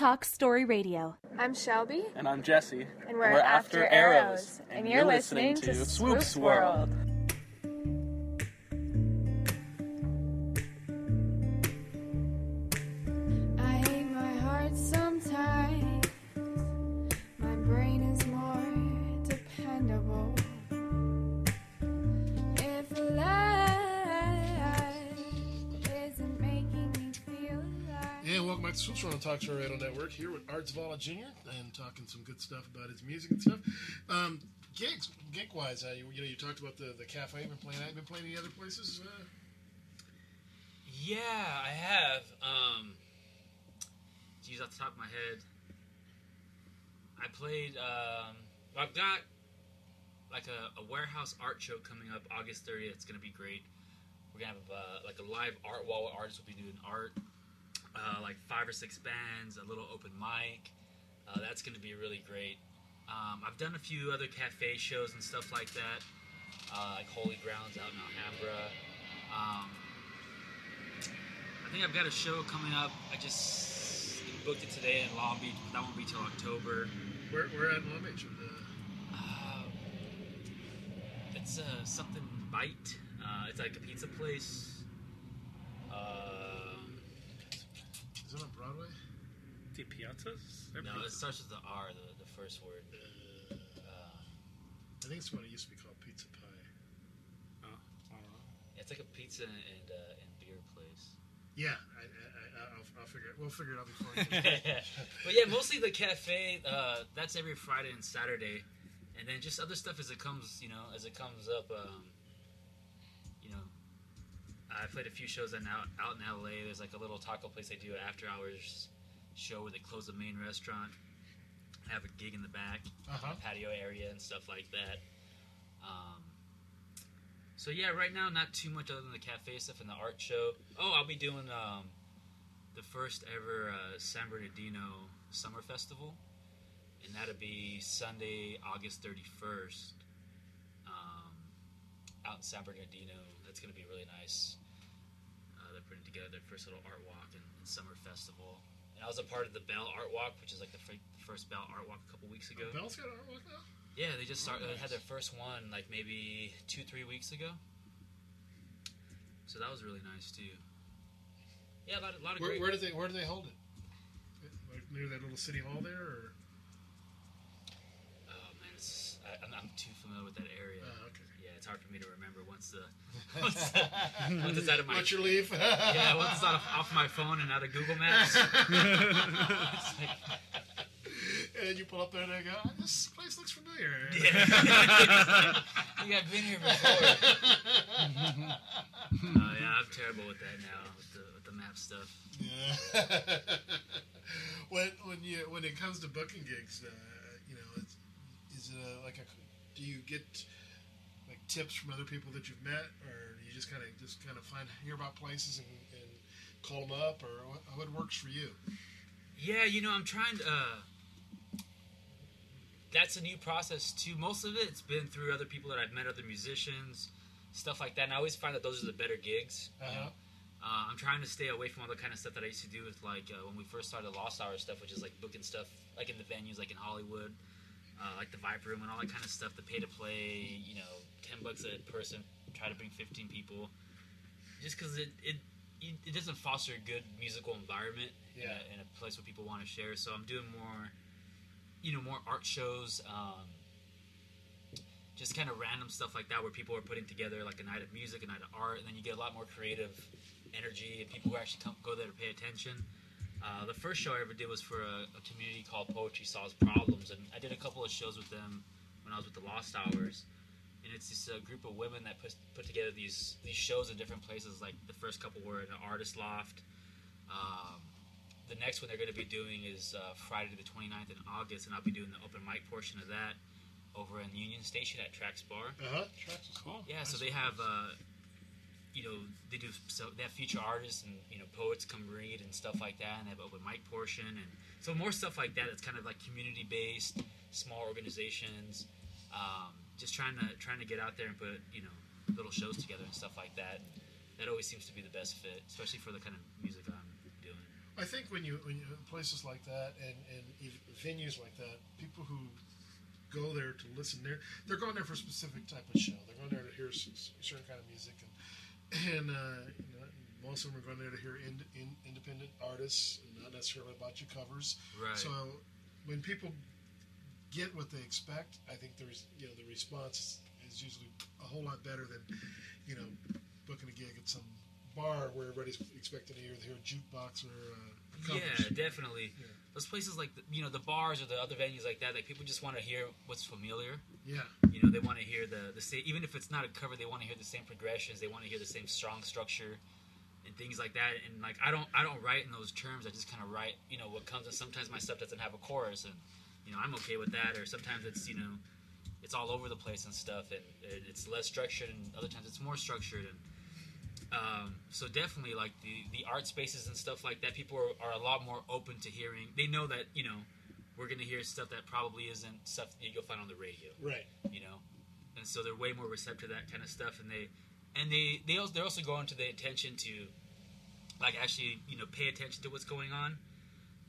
Talk Story Radio. I'm Shelby. And I'm Jesse. And we're, we're After, After Arrows. Arrows. And, and you're, you're listening, listening, to Swoops, Swoops World. World. Back to Switch on Talk Story Radio Network here with Art Zavala Jr. and talking some good stuff about his music and stuff. Um, gigs, gig wise, uh, you, you, know, you talked about the the cafe. Been playing. Have been playing any other places? Uh? Yeah, I have. Um, geez, off the top of my head, I played. Um, I've got like a, a, warehouse art show coming up August 30th. It's gonna be great. We're gonna have uh, like a live art wall where artists will be doing art uh, like five or six bands, a little open mic. Uh, that's going to be really great. Um, I've done a few other cafe shows and stuff like that, uh, like Holy Grounds out in Alhambra. Um, I think I've got a show coming up. I just booked it today in Long Beach, but that won't be till October. Where, where at Long Beach? Uh, it's uh, something Bite. Uh, it's like a pizza place. Is it on Broadway? The Piazzas? No, it starts with the R, the, the first word. Uh, I think it's what it used to be called Pizza Pie. Oh, I don't know. Yeah, it's like a pizza and uh, and beer place. Yeah, I, I, will I'll figure it. We'll figure it out before. [LAUGHS] but yeah, mostly the cafe. Uh, that's every Friday and Saturday, and then just other stuff as it comes. You know, as it comes up. Um, I played a few shows in out, out in LA. There's like a little taco place they do after hours show where they close the main restaurant, have a gig in the back, uh-huh. patio area and stuff like that. Um, so yeah, right now not too much other than the cafe stuff and the art show. Oh, I'll be doing um, the first ever uh, San Bernardino Summer Festival, and that'll be Sunday, August 31st, um, out in San Bernardino. That's going to be really nice Uh, they're putting together their first little art walk and, and, summer festival. I was a part of the Bell Art Walk, which is like the first Bell Art Walk a couple weeks ago. Bell's got art walk now. Yeah, they just started. Oh, nice. Had their first one like maybe two, three weeks ago. So that was really nice too. Yeah, a lot, a lot of where, great. Where did they Where do they hold it? Like near that little city hall there, or? Oh man, I, am too familiar with that area. Uh, okay. Yeah, it's hard for me to remember once the once, once it's out of my. Once you leave. [LAUGHS] yeah, once it's out of, off my phone and out of Google Maps. like, [LAUGHS] and you pull up there and they go, oh, "This place looks familiar." Yeah. [LAUGHS] you have been here before. uh, yeah, I'm terrible with that now with the, with the map stuff. Yeah. when when you when it comes to booking gigs, uh, you know, is it a, like a do you get tips from other people that you've met, or you just kind of just kind of find hear about places and, and call them up, or what, what, works for you? Yeah, you know, I'm trying to. Uh, that's a new process too. Most of it's been through other people that I've met, other musicians, stuff like that. And I always find that those are the better gigs. Uh-huh. You know? uh, I'm trying to stay away from all the kind of stuff that I used to do with like uh, when we first started Lost Hour stuff, which is like booking stuff like in the venues, like in Hollywood, uh, like the Viper Room and all that kind of stuff. The pay to play, you know, ten bucks a person, try to bring fifteen people, just because it, it it doesn't foster a good musical environment in, Yeah. a, in a place where people want to share. So I'm doing more, you know, more art shows, um, just kind of random stuff like that, where people are putting together like a night of music, a night of art, and then you get a lot more creative energy and people who actually come go there to pay attention. Uh, the first show I ever did was for a, a community called Poetry Solves Problems, and I did a couple of shows with them when I was with the Lost Hours. And it's this uh, group of women that put, put together these these shows in different places. Like the first couple were in an artist loft. Um, the next one they're going to be doing is uh, Friday the 29th in August, and I'll be doing the open mic portion of that over in Union Station at Traxx Bar. Uh huh. Traxx is cool. Yeah, so they have, uh, you know, they do so they have feature artists and you know poets come read and stuff like that, and they have open mic portion, and so more stuff like that. It's kind of like community based, small organizations, um, just trying to trying to get out there and put you know little shows together and stuff like that. That always seems to be the best fit, especially for the kind of music I'm doing. I think when you when you places like that and and venues like that, people who go there to listen there, they're going there for a specific type of show. They're going there to hear certain kind of music, and and uh, you know, most of them are going there to hear in, in, independent artists, and not necessarily about your covers. Right. So when people get what they expect, I think there's you know the response is usually a whole lot better than you know booking a gig at some bar where everybody's expecting to hear, hear a jukebox or uh. Yeah, definitely. Those places like the, you know the bars or the other venues like that, like people just want to hear what's familiar. Yeah. You know, they want to hear the the same, even if it's not a cover, they want to hear the same progressions. They want to hear the same strong structure and things like that. And like I don't I don't write in those terms. I just kind of write you know what comes. And sometimes my stuff doesn't have a chorus, and you know I'm okay with that. Or sometimes it's you know it's all over the place and stuff, and it's less structured, and other times it's more structured. And um, so definitely like the the art spaces and stuff like that, people are, are a lot more open to hearing. They know that you know we're gonna hear stuff that probably isn't stuff that you'll find on the radio Right. you know, and so they're way more receptive to that kind of stuff, and they and they they also, they're also going to the attention to like actually you know pay attention to what's going on,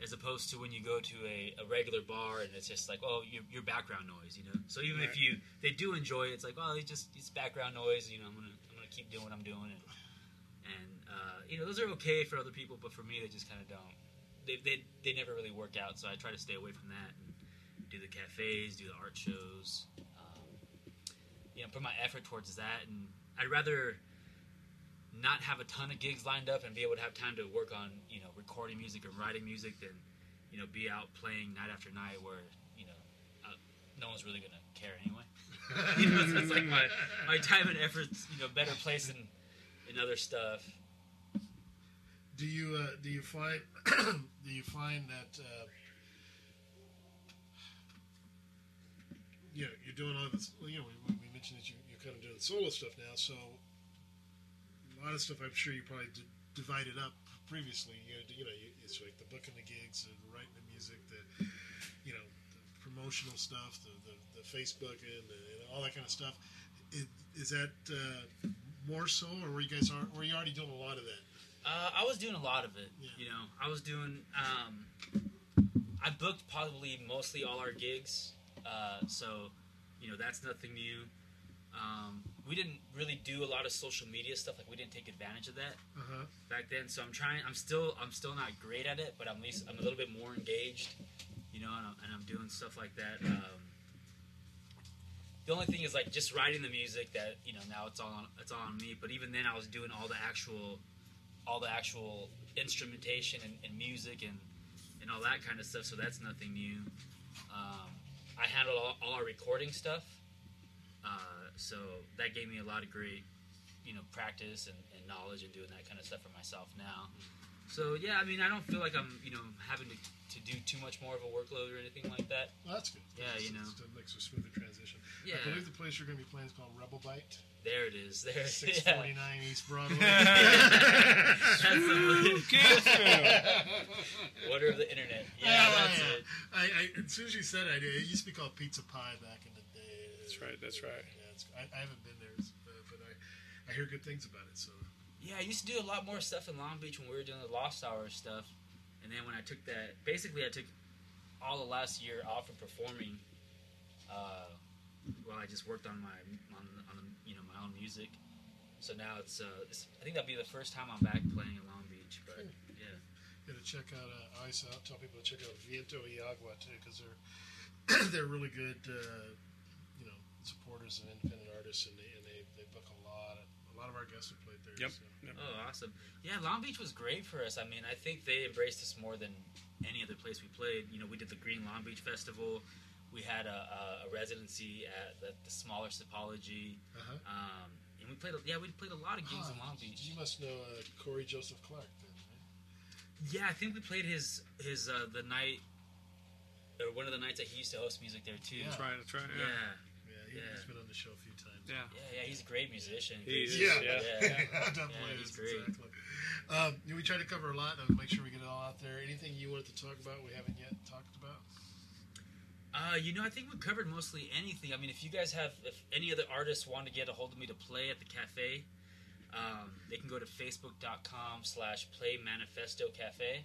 as opposed to when you go to a, a regular bar and it's just like oh your, your background noise, you know. So even if you they do enjoy it, it's like oh it's just it's background noise, you know. I'm gonna I'm gonna keep doing what I'm doing, and you know those are okay for other people, but for me they just kind of don't. They, they, they never really work out, so I try to stay away from that and do the cafes, do the art shows, um, you know, put my effort towards that. And I'd rather not have a ton of gigs lined up and be able to have time to work on, you know, recording music and writing music than, you know, be out playing night after night where, you know, uh, no one's really going to care anyway. [LAUGHS] you know, so it's like my, my time and effort's, you know, better placed in, in other stuff. Do you uh, do you find [CLEARS THROAT] do you find that uh, you know you're doing all this? You know, we, we mentioned that you you're kind of doing solo stuff now, so a lot of stuff I'm sure you probably d- divided up previously. You know, you know, you, it's like the booking the gigs, the writing the music, the you know, the promotional stuff, the the, the Facebook and, and all that kind of stuff. Is, is that uh, more so, or were you guys are, were you already doing a lot of that? Uh, I was doing a lot of it. You know, I was doing. Um, I booked probably mostly all our gigs, uh, so you know that's nothing new. Um, we didn't really do a lot of social media stuff. Like we didn't take advantage of that Uh-huh. back then. So I'm trying. I'm still. I'm still not great at it, but I'm at least. I'm a little bit more engaged. You know, and I'm, and I'm doing stuff like that. Um, the only thing is like just writing the music that you know now it's all on, it's all on me. But even then, I was doing all the actual all the actual instrumentation and, and music and, and all that kind of stuff. So that's nothing new. Um, I handled all, all our recording stuff, uh, so that gave me a lot of great, you know, practice and, and knowledge and doing that kind of stuff for myself now. So yeah, I mean, I don't feel like I'm, you know, having to, to do too much more of a workload or anything like that. Well, that's good. Yeah, That's- you know. That makes a smoother transition. Yeah. I believe the place you're going to be playing is called Rebel Bite. There it is. There. [LAUGHS] Six yeah. forty nine East [LAUGHS] Broadway. That's the Kiss Wonder of the internet. Yeah, that's it. I, I, as soon as you said it, it used to be called Pizza Pie back in the day. That's right. That's right. Yeah, it's, I, I haven't been there, but, but I, I hear good things about it. So Yeah, I used to do a lot more stuff in Long Beach when we were doing the Lost Hour stuff. And then when I took that, basically, I took all the last year off from performing. Uh, while I just worked on my on, on the, you know my own music, so now it's, uh, it's I think that'll be the first time I'm back playing in Long Beach. But yeah, you Got to check out uh, Ice out. Tell people to check out Viento y Agua too, because they're [CLEARS THROAT] they're really good, uh, you know, supporters of independent artists, and they and they, they book a lot. Of, a lot of our guests have played there. Yep. So. Oh, awesome. Yeah, Long Beach was great for us. I mean, I think they embraced us more than any other place we played. You know, we did the Green Long Beach Festival. We had a, a, a residency at the, the smaller Sypology. Uh-huh. Um, and we played, a- yeah, we played a lot of gigs in Long Beach. You must know uh, Corey Joseph Clark then, right? Yeah, I think we played his his uh, the night or one of the nights that he used to host music there too. Yeah. Try to try. Yeah. Yeah. Yeah, he, Yeah. has been on the show a few times. Yeah. Yeah, yeah, he's a great musician. He is, Yeah, yeah. yeah. [LAUGHS] definitely Yeah, he's is, great. Exactly. Um, we try to cover a lot and make sure we get it all out there. Anything you wanted to talk about we haven't yet talked about? Uh, you know, I think we covered mostly anything. I mean, if you guys have, if any other artists want to get a hold of me to play at the cafe, um, they can go to facebook.com slash play manifesto cafe.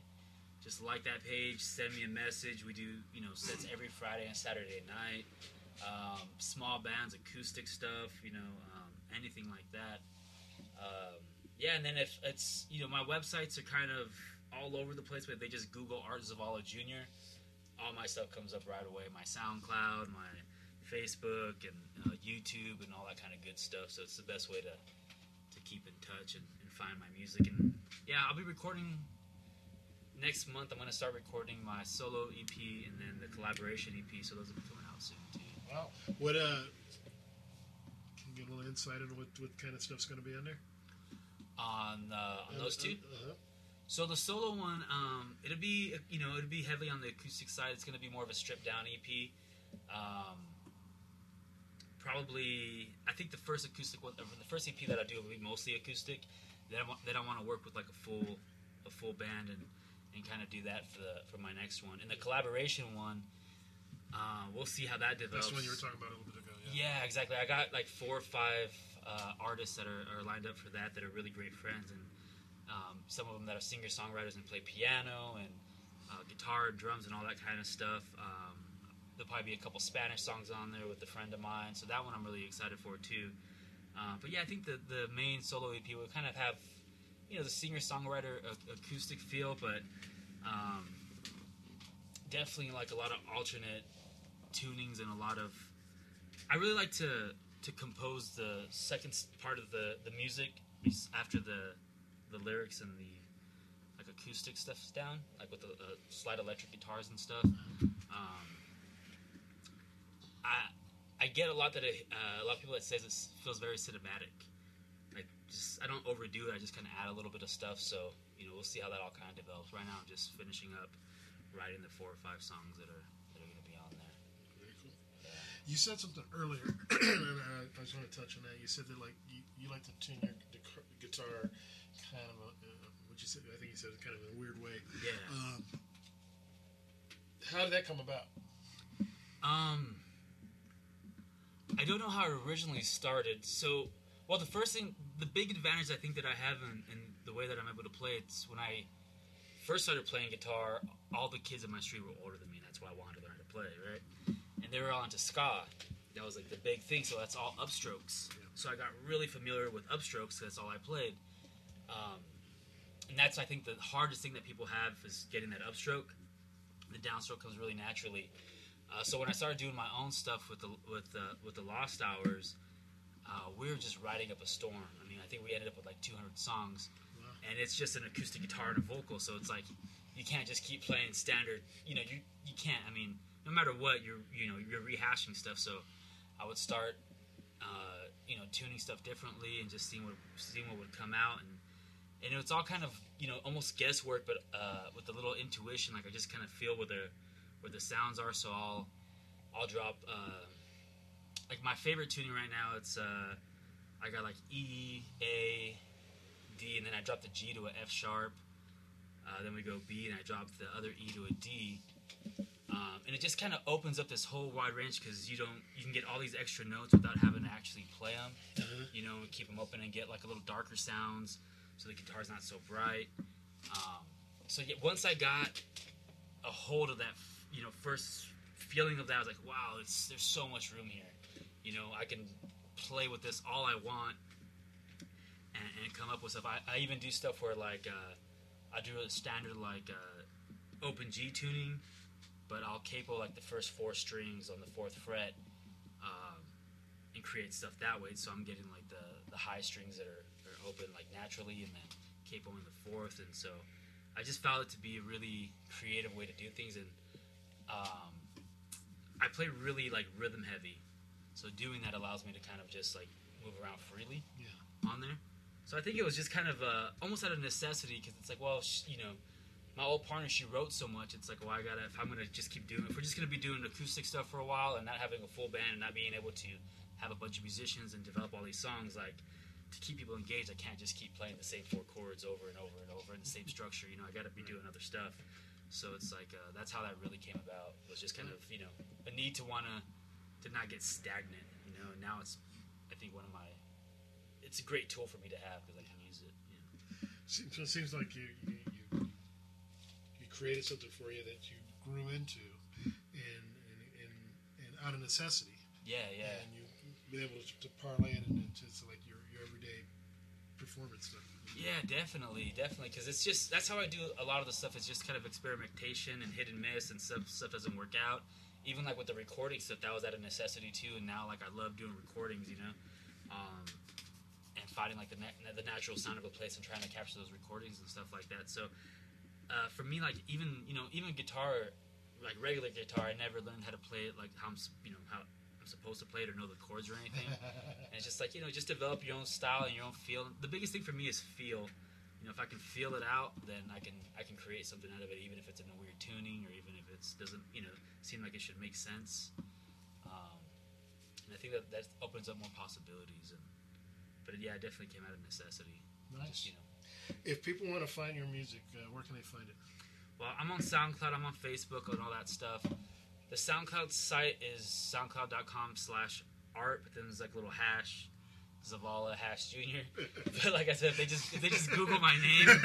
Just like that page, send me a message. We do, you know, sets [CLEARS THROAT] every Friday and Saturday night. Um, small bands, acoustic stuff, you know, um, anything like that. Um, yeah, and then if it's, you know, my websites are kind of all over the place, but they just Google Art Zavala Jr., all my stuff comes up right away. My SoundCloud, my Facebook, and uh, YouTube, and all that kind of good stuff. So it's the best way to to keep in touch and, and find my music. And yeah, I'll be recording next month. I'm going to start recording my solo EP and then the collaboration EP. So those will be coming out soon too. Wow. What uh? Can you get a little insight on what what kind of stuff's going to be on there? On uh, on those two. Uh-huh. So the solo one, um, it'll be you know it'll be heavily on the acoustic side. It's going to be more of a stripped down EP. Um, probably, I think the first acoustic one, the first EP that I do will be mostly acoustic. Then I want, then I want to work with like a full a full band and and kind of do that for the for my next one. And the collaboration one, uh, we'll see how that develops. That's the one you were talking about a little bit ago. Yeah. Yeah, exactly. I got like four or five uh, artists that are, are lined up for that that are really great friends, and um, some of them that are singer songwriters and play piano and uh, guitar, and drums, and all that kind of stuff. Um, there'll probably be a couple Spanish songs on there with a friend of mine, so that one I'm really excited for too. Uh, but yeah, I think the the main solo EP will kind of have you know the singer songwriter acoustic feel, but um, definitely like a lot of alternate tunings and a lot of I really like to to compose the second part of the the music after the the lyrics and the like acoustic stuff's down, like with the uh, slide electric guitars and stuff. Um, I I get a lot that it, uh, a lot of people that says it feels very cinematic. Like just I don't overdo it. I just kind of add a little bit of stuff. So you know we'll see how that all kind of develops. Right now I'm just finishing up writing the four or five songs that are that are going to be on there. Very cool. You said something earlier, [CLEARS THROAT] and I, I just want to touch on that. You said that like you, you like to tune your guitar kind of, a, uh, what you said. I think you said it kind of in a weird way. Yeah. Um, how did that come about? Um, I don't know how it originally started. So, well, the first thing, the big advantage I think that I have in, in the way that I'm able to play, it's when I first started playing guitar. All the kids in my street were older than me. That's why I wanted to learn to play, right? And they were all into ska. That was like the big thing. So that's all upstrokes. So I got really familiar with upstrokes. That's all I played. Um, and that's I think the hardest thing that people have is getting that upstroke. The downstroke comes really naturally. Uh, so when I started doing my own stuff with the with the with the Lost Hours, uh, we were just riding up a storm. I mean, I think we ended up with like 200 songs, and it's just an acoustic guitar and a vocal. So it's like you can't just keep playing standard. You know, you you can't. I mean, no matter what, you're you know you're rehashing stuff. So I would start, uh, you know, tuning stuff differently and just seeing what seeing what would come out and. And it's all kind of you know almost guesswork, but uh, with a little intuition. Like I just kind of feel where the where the sounds are. So I'll I'll drop uh, like my favorite tuning right now. It's uh, I got like E A D, and then I drop the G to a F sharp. Uh, then we go B, and I drop the other E to a D. Um, and it just kind of opens up this whole wide range because you don't you can get all these extra notes without having to actually play them. You know, and keep them open and get like a little darker sounds, so the guitar's not so bright. Um, so yeah, once I got a hold of that, you know, first feeling of that, I was like, wow, it's, there's so much room here. You know, I can play with this all I want. and, and come up with stuff. I, I even do stuff where like uh, I do a standard like uh, open G tuning, but I'll capo like the first four strings on the fourth fret um, and create stuff that way. So I'm getting like the, the high strings that are, are open like naturally, and then capo in the fourth. And so I just found it to be a really creative way to do things. And um, I play really like rhythm heavy, so doing that allows me to kind of just like move around freely Yeah. on there. So I think it was just kind of uh, almost out of necessity because it's like, well, sh- you know, my old partner she wrote so much. It's like, well, I gotta if I'm gonna just keep doing, if we're just gonna be doing acoustic stuff for a while and not having a full band and not being able to have a bunch of musicians and develop all these songs, like to keep people engaged, I can't just keep playing the same four chords over and over and over in the same structure. You know, I gotta be doing other stuff. So it's like uh, that's how that really came about. It was just kind of you know a need to wanna to not get stagnant. You know, and now it's I think one of my it's a great tool for me to have because I can use it. You know. Seems- So it seems like you, you you you created something for you that you grew into, and and, and, and out of necessity. Yeah, yeah. And you've been able to, to parlay it into just like your, your everyday performance stuff. Yeah, definitely, definitely. Because it's just that's how I do a lot of the stuff. It's just kind of experimentation and hit and miss, and stuff stuff doesn't work out. Even like with the recording stuff, that was out of necessity too. And now like I love doing recordings, you know, um, and finding like the na- the natural sound of a place and trying to capture those recordings and stuff like that. So uh, for me, like even you know even guitar, like regular guitar, I never learned how to play it like how I'm you know how supposed to play it or know the chords or anything. and it's just like you know just develop your own style and your own feel. The biggest thing for me is feel. You know, if I can feel it out, then I can I can create something out of it, even if it's in a weird tuning or even if it doesn't you know seem like it should make sense. Um, and I think that that opens up more possibilities. And but yeah, it definitely came out of necessity. Nice. Just, you know, If people want to find your music, uh, where can they find it? Well, I'm on SoundCloud. I'm on Facebook and all that stuff. The SoundCloud site is soundcloud.com slash art, but then there's like a little hash, Zavala hash Junior. [LAUGHS] but like I said, if they just if they just Google my name, [LAUGHS]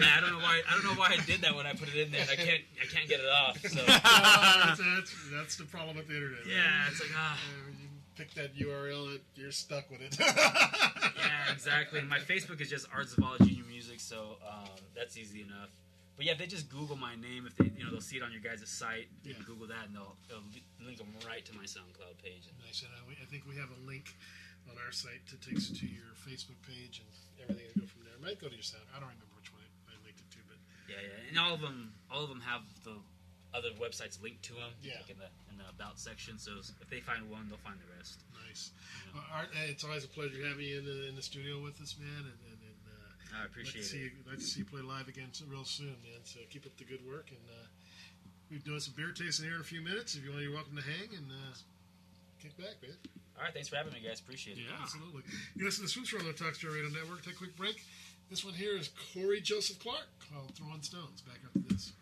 yeah, I don't know why I don't know why I did that when I put it in there. I can't I can't get it off. So [LAUGHS] that's, that's, that's the problem with the internet. Yeah, it's like, ah. Uh, you pick that URL, you're stuck with it. yeah, exactly. My Facebook is just Art Zavala Junior Music, so um, that's easy enough. But yeah, if they just Google my name, if they you know they'll see it on your guys' site, you Yeah. Google that and they'll, they'll link them right to my SoundCloud page. nice. And I, I think we have a link on our site that takes you to your Facebook page and everything. And go from there. It might go to your sound. I don't remember which one I, I linked it to, but Yeah, yeah, and all of them, all of them have the other websites linked to them, Yeah. like in the in the about section. So if they find one, they'll find the rest. nice. Uh, Art, uh, it's always a pleasure having you in the, in the studio with us, man. And, and, and I appreciate see it. To see you play live again real soon, man. So keep up the good work. And uh, we're doing some beer tasting here in a few minutes. If you want, you're welcome to hang and uh, kick back, man. All right, thanks for having me, guys. Appreciate it. Yeah, Absolutely. You listen to Swoops on the Talk Story Radio Network. Take a quick break. This one here is Corey Joseph Clark called Throwing Stones. Back after this.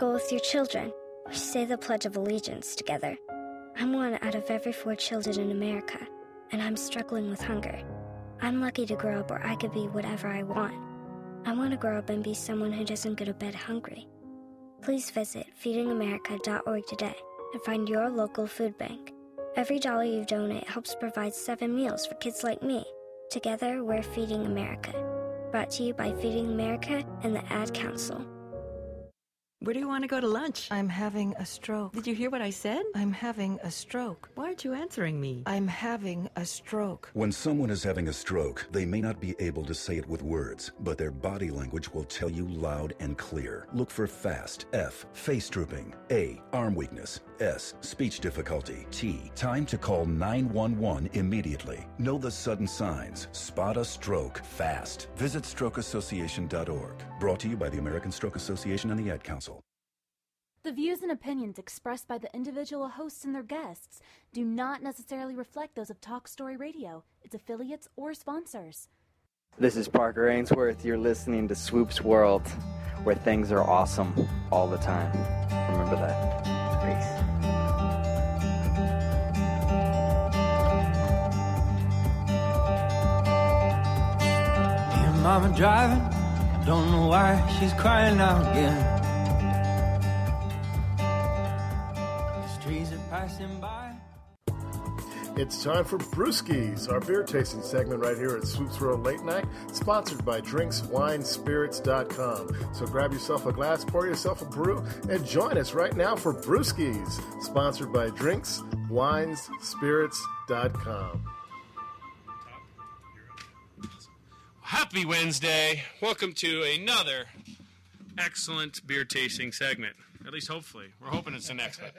School with your children. We say the Pledge of Allegiance together. I'm one out of every four children in America, and I'm struggling with hunger. I'm lucky to grow up where I could be whatever I want. I want to grow up and be someone who doesn't go to bed hungry. Please visit feedingamerica.org today and find your local food bank. Every dollar you donate helps provide seven meals for kids like me. Together, we're Feeding America. Brought to you by Feeding America and the Ad Council. Where do you want to go to lunch? I'm having a stroke. Did you hear what I said? I'm having a stroke. Why aren't you answering me? I'm having a stroke. When someone is having a stroke, they may not be able to say it with words, but their body language will tell you loud and clear. Look for FAST, F, face drooping, A, arm weakness, S, speech difficulty, T, time to call 911 immediately. Know the sudden signs. Spot a stroke fast. Visit strokeassociation.org. Brought to you by the American Stroke Association and the Ad Council. The views and opinions expressed by the individual hosts and their guests do not necessarily reflect those of Talk Story Radio, its affiliates, or sponsors. This is Parker Ainsworth. You're listening to Swoop's World, where things are awesome all the time. Remember that. Peace. Me and mama driving. I don't know why she's crying out again. Passing by. It's time for Brewskis, our beer tasting segment right here at Swoops World Late Night, sponsored by DrinksWineSpirits.com. So grab yourself a glass, pour yourself a brew, and join us right now for Brewskis, sponsored by DrinksWineSpirits.com. Happy Wednesday. Welcome to another excellent beer tasting segment. At least hopefully. We're hoping it's the next one.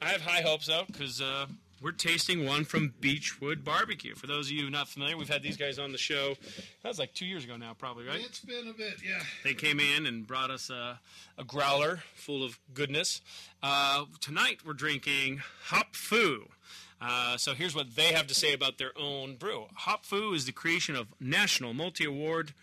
I have high hopes though, because uh, we're tasting one from Beechwood Barbecue. For those of you not familiar, we've had these guys on the show. That was like two years ago now, probably, right? It's been a bit, yeah. They came in and brought us a, a growler full of goodness. Uh, tonight we're drinking Hop Foo. Uh, so here's what they have to say about their own brew. Hop Foo is the creation of national multi-award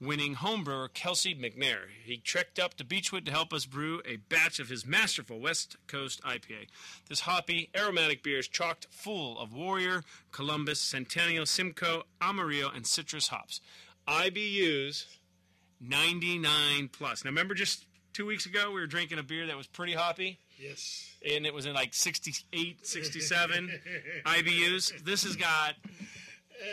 winning homebrewer Kelsey McNair. He trekked up to Beechwood to help us brew a batch of his masterful West Coast IPA. This hoppy, aromatic beer is chocked full of Warrior, Columbus, Centennial, Simcoe, Amarillo, and citrus hops. IBUs 99 plus. Now remember just two weeks ago we were drinking a beer that was pretty hoppy? Yes. And it was in like 68, 67 [LAUGHS] IBUs. This has got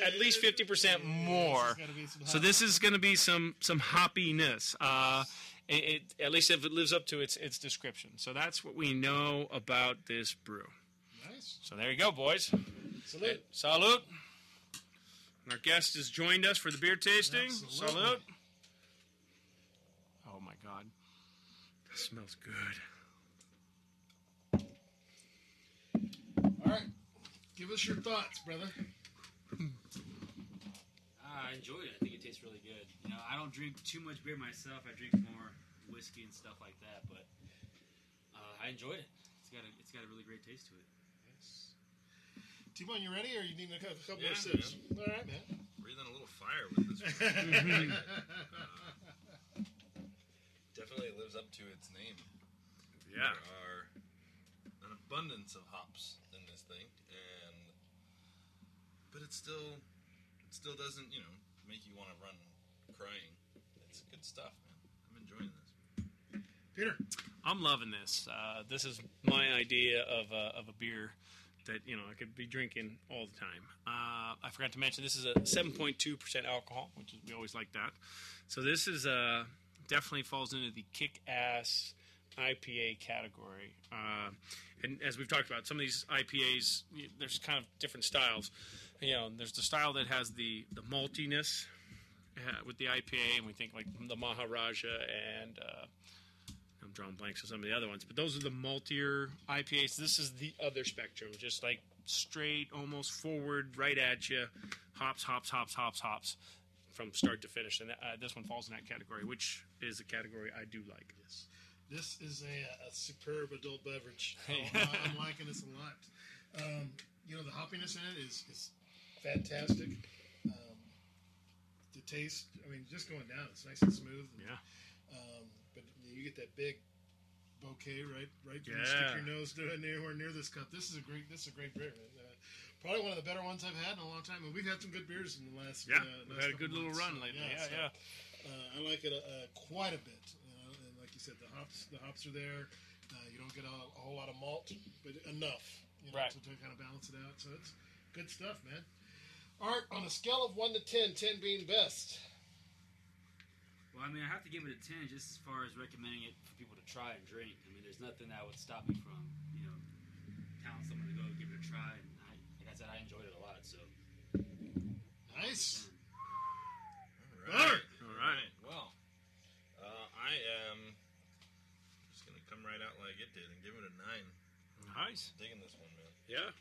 at least 50% more. So this is going to be some some hoppiness. Uh, it, at least if it lives up to its its description. So that's what we know about this brew. Nice. So there you go, boys. Salute. Salute. Our guest has joined us for the beer tasting. Absolutely. Salute. Oh my God, that smells good. All right. Give us your thoughts, brother. Ah, I enjoyed it. I think it tastes really good. You know, I don't drink too much beer myself. I drink more whiskey and stuff like that, but uh, I enjoyed it. It's got a it's got a really great taste to it. T-Bone, you ready, or you need a couple, couple Yeah, more sips? All right, man. Breathing a little fire with this one. [LAUGHS] Uh, definitely lives up to its name. Yeah. There are an abundance of hops in this thing, and but it still it still doesn't you know make you want to run crying. It's good stuff, man. I'm enjoying this. Peter. I'm loving this. Uh, this is my idea of a, of a beer that you know I could be drinking all the time. Uh, I forgot to mention this is a 7.2% alcohol, which is, we always like that. So this is uh, definitely falls into the kick-ass IPA category. Uh, and as we've talked about, some of these IPAs, there's kind of different styles. You know, there's the style that has the the maltiness uh, with the IPA, and we think like the Maharaja and. Uh, I'm drawing blanks on some of the other ones, but those are the maltier IPAs. This is the other spectrum, just like straight, almost forward, right at you, hops, hops, hops, hops, hops, from start to finish. And uh, this one falls in that category, which is a category I do like. This is a, a superb adult beverage. [LAUGHS] Oh, I'm liking this a lot. Um, you know, the hoppiness in it is, is fantastic. Um, the taste, I mean, just going down, it's nice and smooth. And, Yeah. Um, but you get that big bouquet, right? Right. You Yeah. stick your nose to anywhere near this cup. This is a great. This is a great beer, man. Uh, probably one of the better ones I've had in a long time, and we've had some good beers in the last. Yeah, uh, we've had a good little months. run lately. Yeah, Yeah, so, Uh, I like it uh, quite a bit. And like you said, the hops, the hops are there. Uh, you don't get a, a whole lot of malt, but enough, you know, Right. to, to kind of balance it out. So it's good stuff, man. Art on a scale of one to 10, 10 being best. Well, I mean, I have to give it a 10 just as far as recommending it for people to try and drink. I mean, there's nothing that would stop me from, you know, telling someone to go give it a try. And I, like I said, I enjoyed it a lot, so. Nice. All right. All right. Well, uh, I am just gonna come right out like it did and give it a nine. Nice. Digging this one, man. Yeah.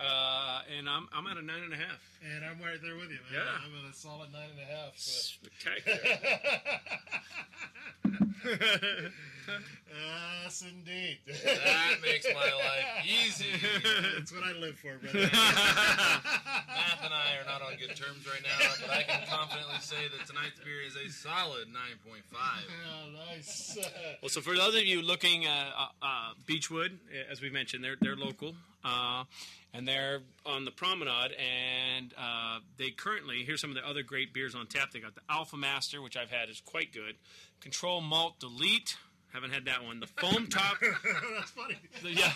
Uh, and I'm I'm at a nine and a half. And I'm right there with you, man. Yeah. I'm at a solid nine and a half. Spectacular. [LAUGHS] yes, indeed. That makes my life easy. That's what I live for, brother. [LAUGHS] Math and I are not on good terms right now, but I can confidently say that tonight's beer is a solid 9.5. Yeah, nice. Well, so for those of you looking at uh, uh, Beechwood, uh, as we mentioned, they're they're local, uh, and they're on the promenade, and uh, they currently here's some of the other great beers on tap. They got the Alpha Master, which I've had is quite good. Control Malt Delete, haven't had that one. The Foam [LAUGHS] Top, That's funny. the, yeah,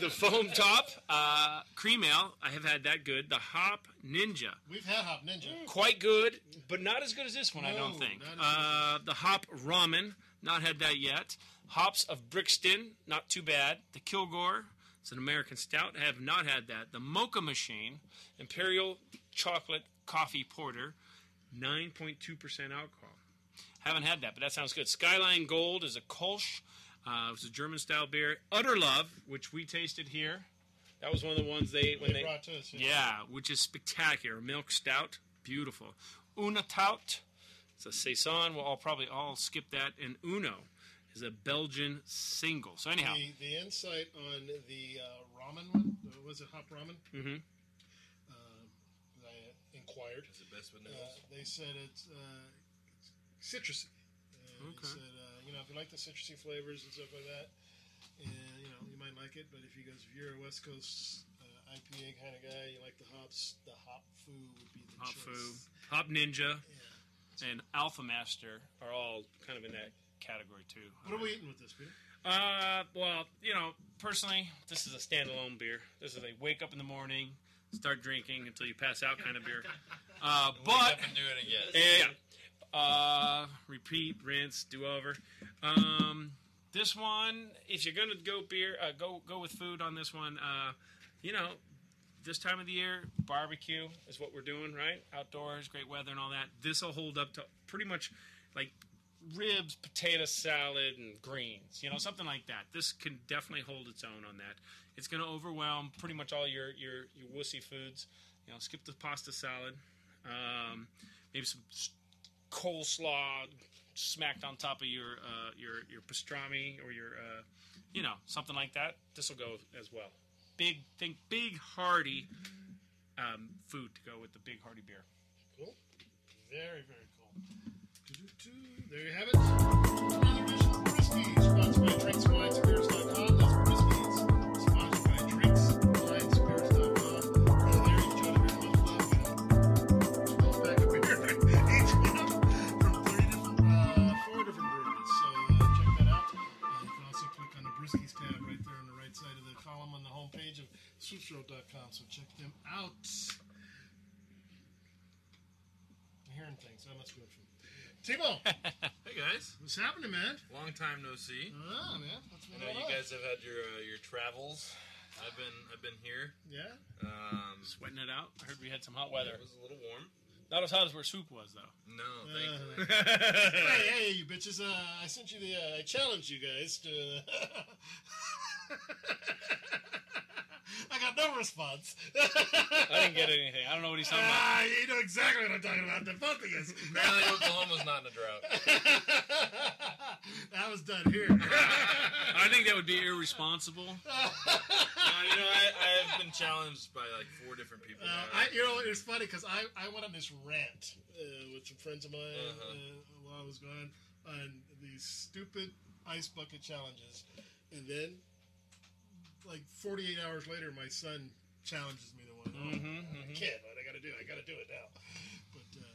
the Foam Top uh, Cream Ale, I have had that good. The Hop Ninja, We've had Hop Ninja. quite good, but not as good as this one, I don't think. Uh, the Hop Ramen, not had that yet. Hops of Brixton, not too bad. The Kilgore, it's an American stout, I have not had that. The Mocha Machine, Imperial Chocolate Coffee Porter, 9.2% alcohol. Haven't had that, but that sounds good. Skyline Gold is a Kolsch. Uh, it was a German style beer. Utter Love, which we tasted here. That was one of the ones they ate when They they, brought to us, yeah. yeah, which is spectacular. Milk stout, beautiful. Una Tout, it's a saison. We'll all probably all skip that. And Uno is a Belgian single. So anyhow, The, the insight on the uh, ramen one, uh, was it Hop Ramen? Mm-hmm. Uh, I inquired. Is it best with Uh, they said uh, it's citrusy. Uh, Okay. They said, uh, you know, if you like the citrusy flavors and stuff like that, and, you know, you might like it. But if you guys, if you're a West Coast uh, IPA kind of guy, you like the hops, the hop foo would be the Hop choice. Foo, Hop Ninja, and Alpha Master are all kind of in that category too. What are we eating with this, Peter? Uh, well, you know, personally, this is a standalone beer. This is a wake up in the morning, start drinking until you pass out kind of beer. [LAUGHS] Uh, but up and do it again. yeah, uh, repeat, rinse, do over. Um, this one, if you're gonna go beer, uh, go go with food on this one. Uh, you know, this time of the year, barbecue is what we're doing, right? Outdoors, great weather and all that. This will hold up to pretty much like ribs, potato salad, and greens. You know, something like that. This can definitely hold its own on that. It's going to overwhelm pretty much all your your your wussy foods. You know, skip the pasta salad. Um, maybe some coleslaw smacked on top of your uh, your your pastrami or your uh, you know something like that. This will go as well. Big think big hearty um, food to go with the big hearty beer. Cool. Very, very cool. There you have it. Another edition of Brewskis, sponsored by DrinksWineSpirits.com. That's homepage So check them out. I'm hearing things. I must move from. Timo, [LAUGHS] Hey guys, what's happening, man? long time no see. Ah, man, what's I been know going you on? guys have had your uh, your travels. I've been I've been here. Yeah. Um, Sweating it out. I heard we had some hot weather. it was a little warm. Not as hot as where Swoop was though. No, Uh, thankfully. [LAUGHS] hey, hey, you bitches! Uh, I sent you the. Uh, I challenged you guys to. [LAUGHS] [LAUGHS] I got no response. [LAUGHS] I didn't get anything. I don't know what he's talking about. Ah, you know exactly what I'm talking about. The both of you. Apparently, Oklahoma's not in a drought. [LAUGHS] that was done here. I think that would be irresponsible. Uh, you know, I, I have been challenged by like four different people. Uh. I, you know, it's funny because I, I went on this rant uh, with some friends of mine Uh-huh. uh, while I was gone on these stupid ice bucket challenges, and then like 48 hours later, my son challenges me to one. Oh, Mhm, I can't. What I got to do? it. I got to do it now. But uh,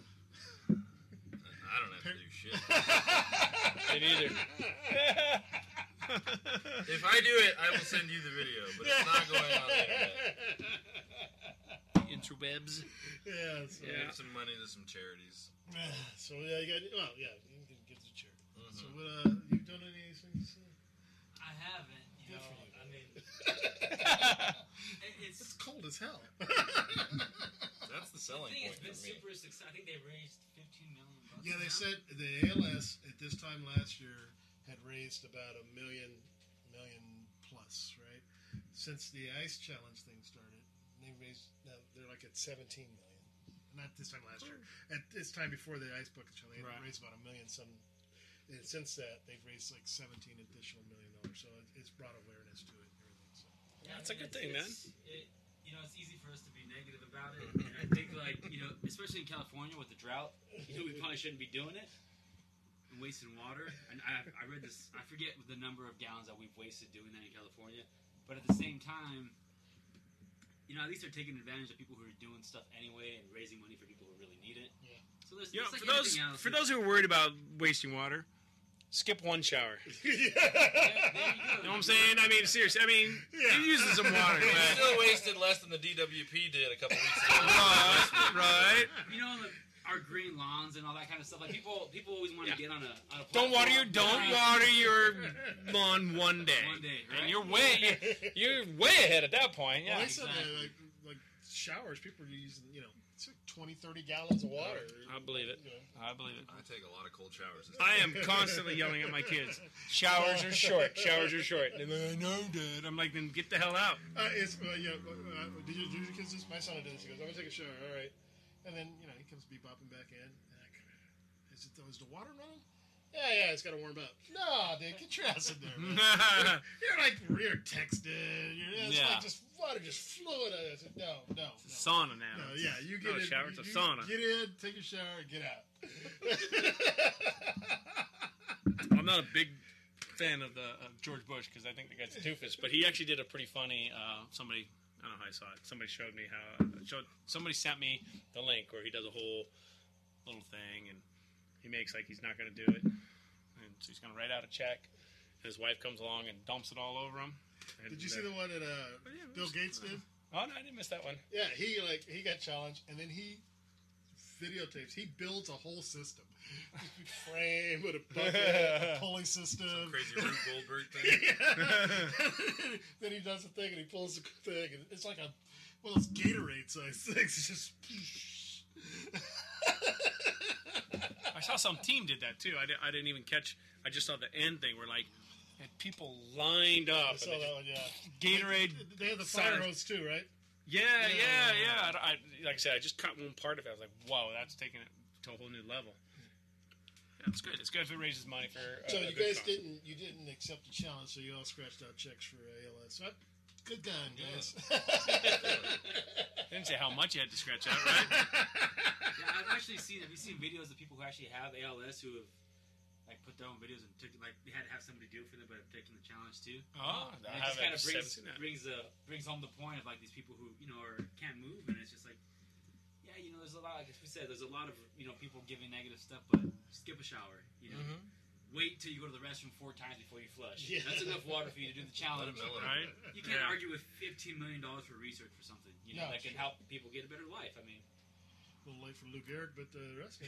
I don't have to do shit. Me neither. [LAUGHS] if I do it, I will send you the video, but it's not going on the internet. Interwebs. yeah, so, Give some money to some charities. [SIGHS] so yeah, you got. Well, yeah, you can give it to charity. Mm-hmm. So what? Uh, you done any of these things? I haven't. You know, I mean, it's, It's cold as hell. [LAUGHS] That's the selling I think it's point been for me. super successful. I think they raised 15 million bucks. Yeah, they now. said the ALS at this time last year had raised about a million, million plus, right? Since the ice challenge thing started, they raised now they're like at 17 million. Not this time last year. Hmm. At this time before the ice bucket challenge, they Right. raised about a million. Some and since that, they've raised like 17 additional million dollars. So it's brought awareness to it. And everything. So. Yeah, That's a I mean, good thing, man. it's- It, you know, it's easy for us to be negative about it, and I think, like, you know, especially in California with the drought, you know, we probably shouldn't be doing it and wasting water. And I, I read this, I forget the number of gallons that we've wasted doing that in California, but at the same time, you know, at least they're taking advantage of people who are doing stuff anyway and raising money for people who really need it. Yeah. So there's, You know, like for those else. for those who are worried about wasting water, skip one shower. [LAUGHS] [LAUGHS] You know what I'm saying? I mean, seriously. I mean, you're using some water, [LAUGHS] You man. still wasted less than the DWP did a couple weeks ago. Right, right. you know, like, our green lawns and all that kind of stuff. Like people, people always want to get on a on a. Don't water your don't water your lawn one day. One day, and you're way you're way ahead at that point. Yeah. they said like, like showers, people are using, you know, it's like 20, 30 gallons of water. I believe it. I believe it. I take a lot of cold showers. I am constantly yelling at my kids. Showers are short. Showers are short. And they're like, no, Dad. I'm like, then get the hell out. Uh, it's, uh, yeah, uh, did, you, did your kids this? My son did this. He goes, I'm going to take a shower. All right. And then, you know, he comes bebopping back in. Like, Is, it, is the water running? It's got to warm up. No, dude, get your ass in there, man. [LAUGHS] you're like, you're texting. You're, it's Yeah. like just water, just fluid. I said, no, no, no. Sauna now. No, yeah, you get Not a in, shower, it's a sauna. Get in, take a shower, and get out. [LAUGHS] I'm not a big fan of the of George Bush because I think the guy's a doofus, but he actually did a pretty funny. Uh, somebody, I don't know how I saw it. Somebody showed me how. Showed, somebody sent me the link where he does a whole little thing and he makes like he's not going to do it, so he's going to write out a check. And his wife comes along and dumps it all over him. And, Did you see the one that uh, Bill Gates did? Oh no, I didn't miss that one. Yeah, he like he got challenged, and then he videotapes. He builds a whole system, Just frame with a bucket, a [LAUGHS] pulley system, Some crazy Rube [LAUGHS] Goldberg thing. [LAUGHS] Then he does the thing, and he pulls the thing, and it's like a well, it's Gatorade size things. It's just. I saw some team did that too. I, di- I didn't even catch. I just saw the end thing where like had people lined up. I saw that one, yeah. Gatorade. They have the fire hose too, right? Yeah, Yeah. yeah, yeah. I, I- like I said, I just caught one part of it. I was like, "Whoa, that's taking it to a whole new level." Yeah, it's good. It's good if it raises money for. Uh, So you guys didn't you didn't accept the challenge, so you all scratched out checks for ALS. Good gun, guys. [LAUGHS] [LAUGHS] Didn't say how much you had to scratch out, right? [LAUGHS] Yeah, I've actually seen. Have you seen videos of people who actually have ALS who have like put their own videos and took like they had to have somebody do it for them, but have taken the challenge too. Oh, and I it just haven't kind of brings seen that. brings the brings home the point of like these people who you know are can't move, and it's just like. Yeah, you know, there's a lot. Like we said, there's a lot of you know people giving negative stuff, but skip a shower. You know, Mhm. Wait till you go to the restroom four times before you flush. Yeah. That's enough water for you to do the challenge. Let 'em know. Right? You can't Yeah. argue with 15 million dollars for research for something. You know No, that can sure. help people get a better life. I mean, A little late for Lou Gehrig, uh, [LAUGHS] but the rest, the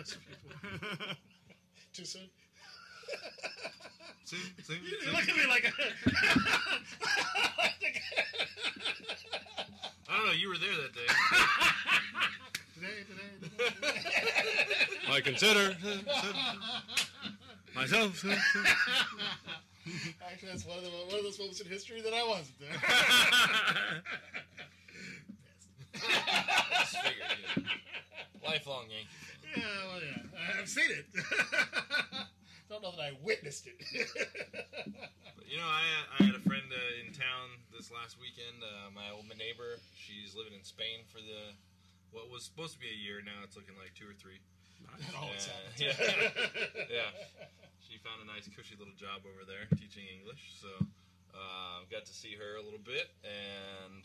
of people. [LAUGHS] Too soon. See, see, You see? look at me like. I don't know. You were there that day. [LAUGHS] today, today, today. I consider myself. [LAUGHS] Actually, that's one of the one of those moments in history that I wasn't there. Just [LAUGHS] figured, you know. Lifelong Yankee fan. yeah, well, yeah, I've seen it. [LAUGHS] Don't know that I witnessed it. But you know, I I had a friend uh, in town this last weekend. Uh, my old neighbor. She's living in Spain for the what was supposed to be a year. Now it's looking like two or three. That always And- happens. Yeah, [LAUGHS] yeah. She found a nice, cushy little job over there teaching English. So uh, got to see her a little bit, and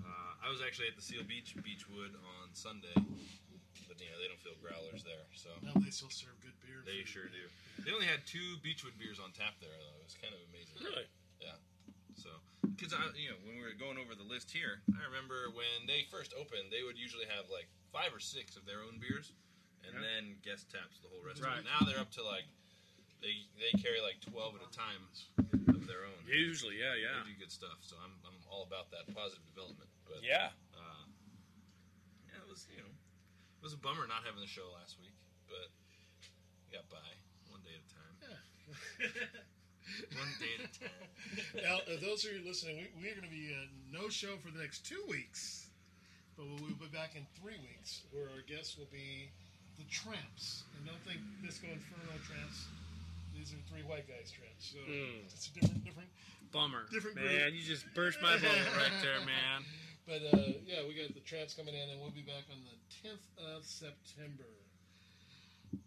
uh, I was actually at the Seal Beach Beachwood on Sunday. But you know they don't feel growlers there, so Now they still serve good beer. they sure do. They only had two Beachwood beers on tap there, though. It was kind of amazing. Really? Yeah. So, because I, you know, when we were going over the list here, I remember when they first opened, they would usually have like five or six of their own beers, and Yeah. then guest taps the whole rest. Right. Now they're up to like they they carry like twelve at a time of their own. Usually, yeah, yeah. They do good stuff, so I'm I'm all about that positive development. But Yeah. uh, yeah, it was you know it was a bummer not having the show last week, but we got by one day at a time. [LAUGHS] One day at a time. now, uh, those of you listening, we, we're going to be uh, no show for the next two weeks, but we'll, we'll be back in three weeks, where our guests will be the Tramps. And don't think Disco Inferno Tramps. These are three white guys Tramps. So Mm. it's a different, different. Bummer. Different man, group. you just burst my bubble [LAUGHS] right there, man. But uh, yeah, we got the Tramps coming in, and we'll be back on the 10th of September.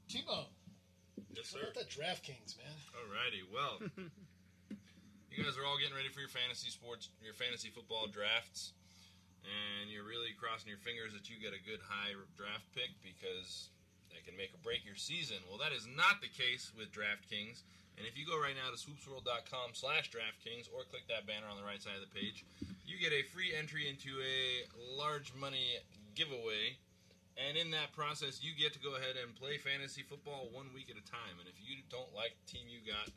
T-Bone. Yes, How sir. about that DraftKings, man? Alrighty, well, [LAUGHS] you guys are all getting ready for your fantasy sports, your fantasy football drafts, and you're really crossing your fingers that you get a good high draft pick because that can make or break your season. Well, that is not the case with DraftKings. And if you go right now to swoopsworld.com slash DraftKings or click that banner on the right side of the page, you get a free entry into a large money giveaway. And in that process, you get to go ahead and play fantasy football one week at a time. And if you don't like the team you got,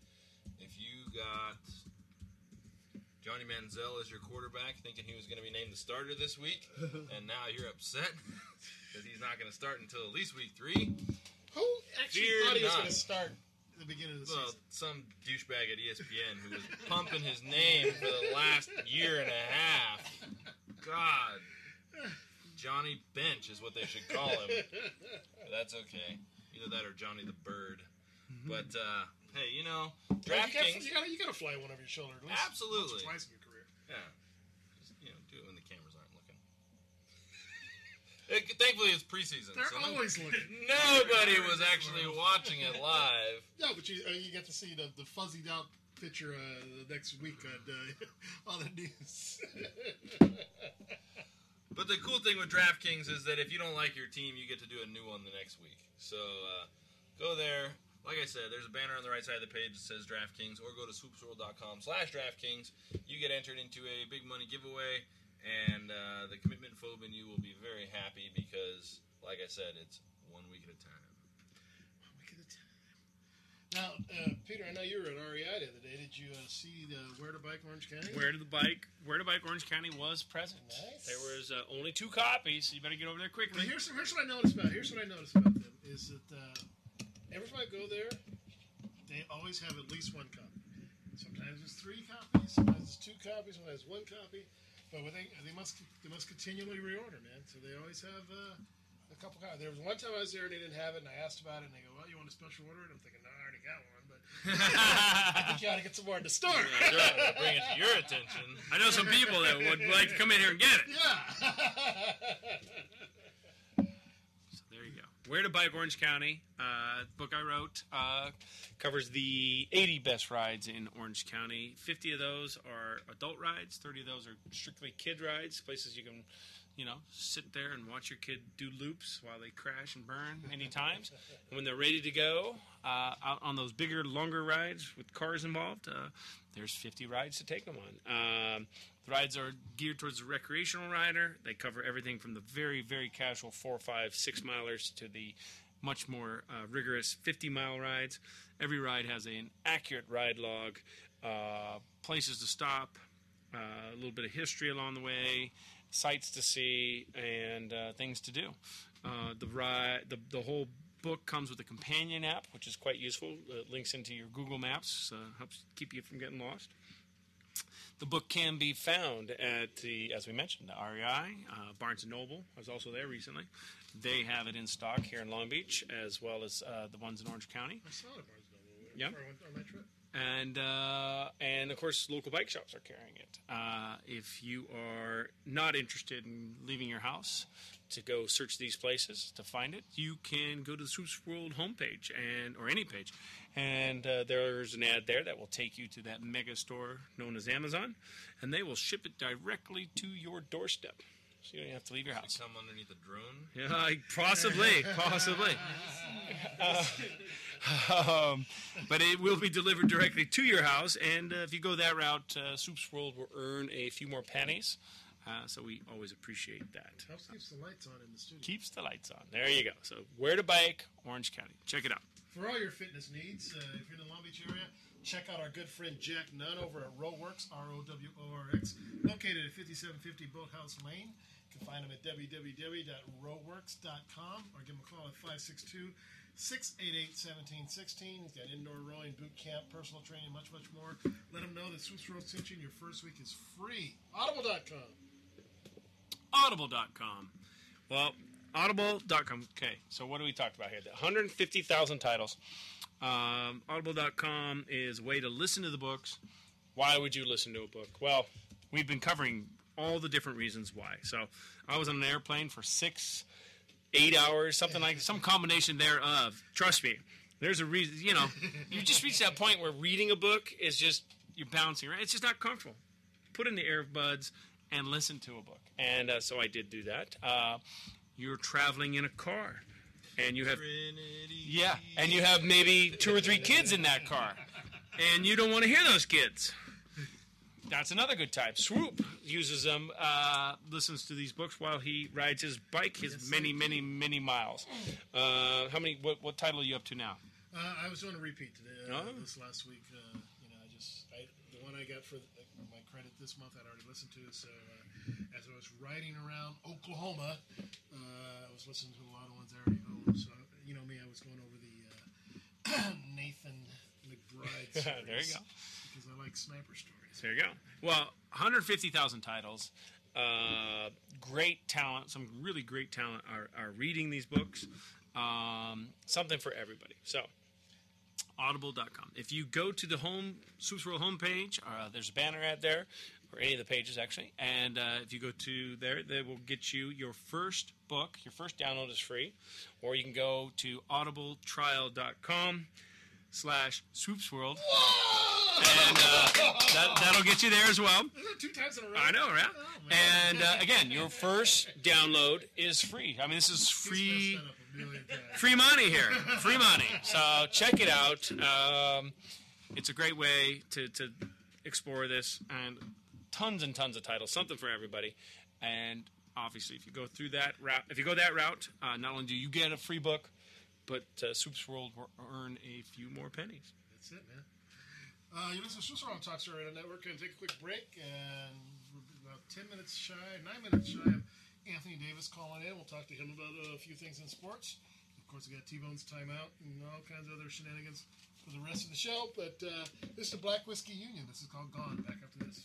if you got Johnny Manziel as your quarterback, thinking he was going to be named the starter this week, [LAUGHS] and now you're upset because he's not going to start until at least week three. Who actually Fear thought he was not. going to start at the beginning of the season? Well, season? some douchebag at ESPN who was pumping his name for the last year and a half. God. Johnny Bench is what they should call him. But that's okay. Either that or Johnny the Bird. But, uh, hey, you know, Well, you, got, DraftKings. you, gotta, you gotta fly one over your shoulder at least Absolutely. once or twice in your career. Yeah. Just, you know, do it when the cameras aren't looking. It, thankfully, it's preseason. They're so no- always looking. [LAUGHS] Nobody was actually watching it live. [LAUGHS] Yeah, but you uh, you get to see the, the fuzzied out picture uh, the next week on uh, [LAUGHS] on the news. But the cool thing with DraftKings is that if you don't like your team, you get to do a new one the next week. So uh, go there. Like I said, there's a banner on the right side of the page that says DraftKings, or go to swoopsworld.com slash DraftKings. You get entered into a big money giveaway, and uh, the commitment phobe in you will be very happy because, like I said, it's one week at a time. One week at a time. Now, uh, Peter, I know you were at REI the other day. Did you uh, see the Where to Bike Orange County? Where to the bike? Where to bike? Orange County was present. Nice. There was uh, only two copies, so you better get over there Well, quickly. here's, here's what I noticed about here's what I noticed about them is that uh, every time I go there, they always have at least one copy. Sometimes it's three copies, sometimes it's two copies, sometimes it's one copy. But when they they must they must continually reorder, man. So they always have uh, a couple copies. There was one time I was there and they didn't have it, and I asked about it, and they go, "Well, you want a special order?" And I'm thinking, "No, I already got one, but [LAUGHS] I think you ought to get some more in the store." Yeah, sure, bring it to your attention. I know some people that would like to come in here and get it. Yeah. [LAUGHS] So there you go. Where to Bike Orange County, uh, book I wrote, uh, covers the 80 best rides in Orange County. 50 of those are adult rides, 30 of those are strictly kid rides, places you can, you know, sit there and watch your kid do loops while they crash and burn many times. And when they're ready to go uh, out on those bigger, longer rides with cars involved, uh, there's 50 rides to take them on. Um, rides are geared towards the recreational rider. They cover everything from the very, very casual four, five, six milers to the much more uh, rigorous 50 mile rides. Every ride has an accurate ride log, uh, places to stop, uh, a little bit of history along the way, sights to see, and uh, things to do. Uh, the ride, the, the whole book comes with a companion app, which is quite useful. It links into your Google Maps, uh, helps keep you from getting lost. The book can be found at the, as we mentioned, the REI, uh, Barnes and Noble. I was also there recently. They have it in stock here in Long Beach, as well as uh, the ones in Orange County. I saw it at Barnes and Noble Yeah. before I went on my trip. and uh, and of course local bike shops are carrying it. Uh, if you are not interested in leaving your house to go search these places to find it, you can go to the Swoops World homepage and or any page, and uh, there's an ad there that will take you to that mega store known as Amazon, and they will ship it directly to your doorstep. So you don't have to leave your house. Come underneath a drone. Yeah, I- possibly, possibly. [LAUGHS] Uh, [LAUGHS] um, but it will be delivered directly to your house, and uh, if you go that route, uh, Swoops World will earn a few more pennies. Uh, so we always appreciate that. Helps keeps the lights on in the studio. Keeps the lights on. There you go. So where to bike, Orange County. Check it out. For all your fitness needs, uh, if you're in the Long Beach area, check out our good friend Jack Nunn over at Roworx, R O W O R X, located at 5750 Boathouse Lane. You can find him at www.roworx.com or give him a call at 562 688 1716. He's got indoor rowing, boot camp, personal training, much, much more. Let him know that Swoops World sent you and your first week is free. Audible.com. Audible.com. Well, Audible.com. Okay, so what do we talk about here? The 150,000 titles. Um, Audible.com is a way to listen to the books. Why would you listen to a book? Well, we've been covering all the different reasons why. So I was on an airplane for six, eight hours, something like some combination thereof. Trust me, there's a reason. You know, [LAUGHS] you just reach that point where reading a book is just you're bouncing. Right? It's just not comfortable. Put in the earbuds and listen to a book. And uh, so I did do that. Uh, you're traveling in a car, and you have yeah, and you have maybe two or three kids in that car, and you don't want to hear those kids. That's another good type. Swoop uses them, uh, listens to these books while he rides his bike, his many, many, many miles. Uh, how many? What, what title are you up to now? Uh, I was doing a repeat today, uh, Oh. this last week. Uh, you know, I just I, the one I got for the, my credit this month I'd already listened to. So uh, as I was riding around Oklahoma, uh, I was listening to a lot of ones I already owned. So you know me, I was going over the uh, [CLEARS THROAT] Nathan McBride. Series [LAUGHS] There you go. Because I like sniper stories. There you go. Well, 150,000 titles. Uh, great talent. Some really great talent are, are reading these books. Um, something for everybody. So, audible.com. If you go to the home Swoops World homepage, uh, there's a banner ad there, or any of the pages actually. And uh, if you go to there, they will get you your first book. Your first download is free. Or you can go to audibletrial.com slash Swoops World. And uh, that, that'll get you there as well. Two times in a row. I know, right? and uh, again, your first download is free. I mean, this is free, free money here, free money. So check it out. Um, it's a great way to, to explore this, and tons and tons of titles, something for everybody. And obviously, if you go through that route, if you go that route, uh, not only do you get a free book, but uh, Swoops World will earn a few more pennies. That's it, man. Uh, you listen to Swiss on Talk Story Radio Network. Going to take a quick break, and we're about 10 minutes shy, 9 minutes shy of Anthony Davis calling in. We'll talk to him about a few things in sports. Of course, we got T Bone's timeout and all kinds of other shenanigans for the rest of the show. But uh, this is the Black Whiskey Union. This is called Gone. Back after this.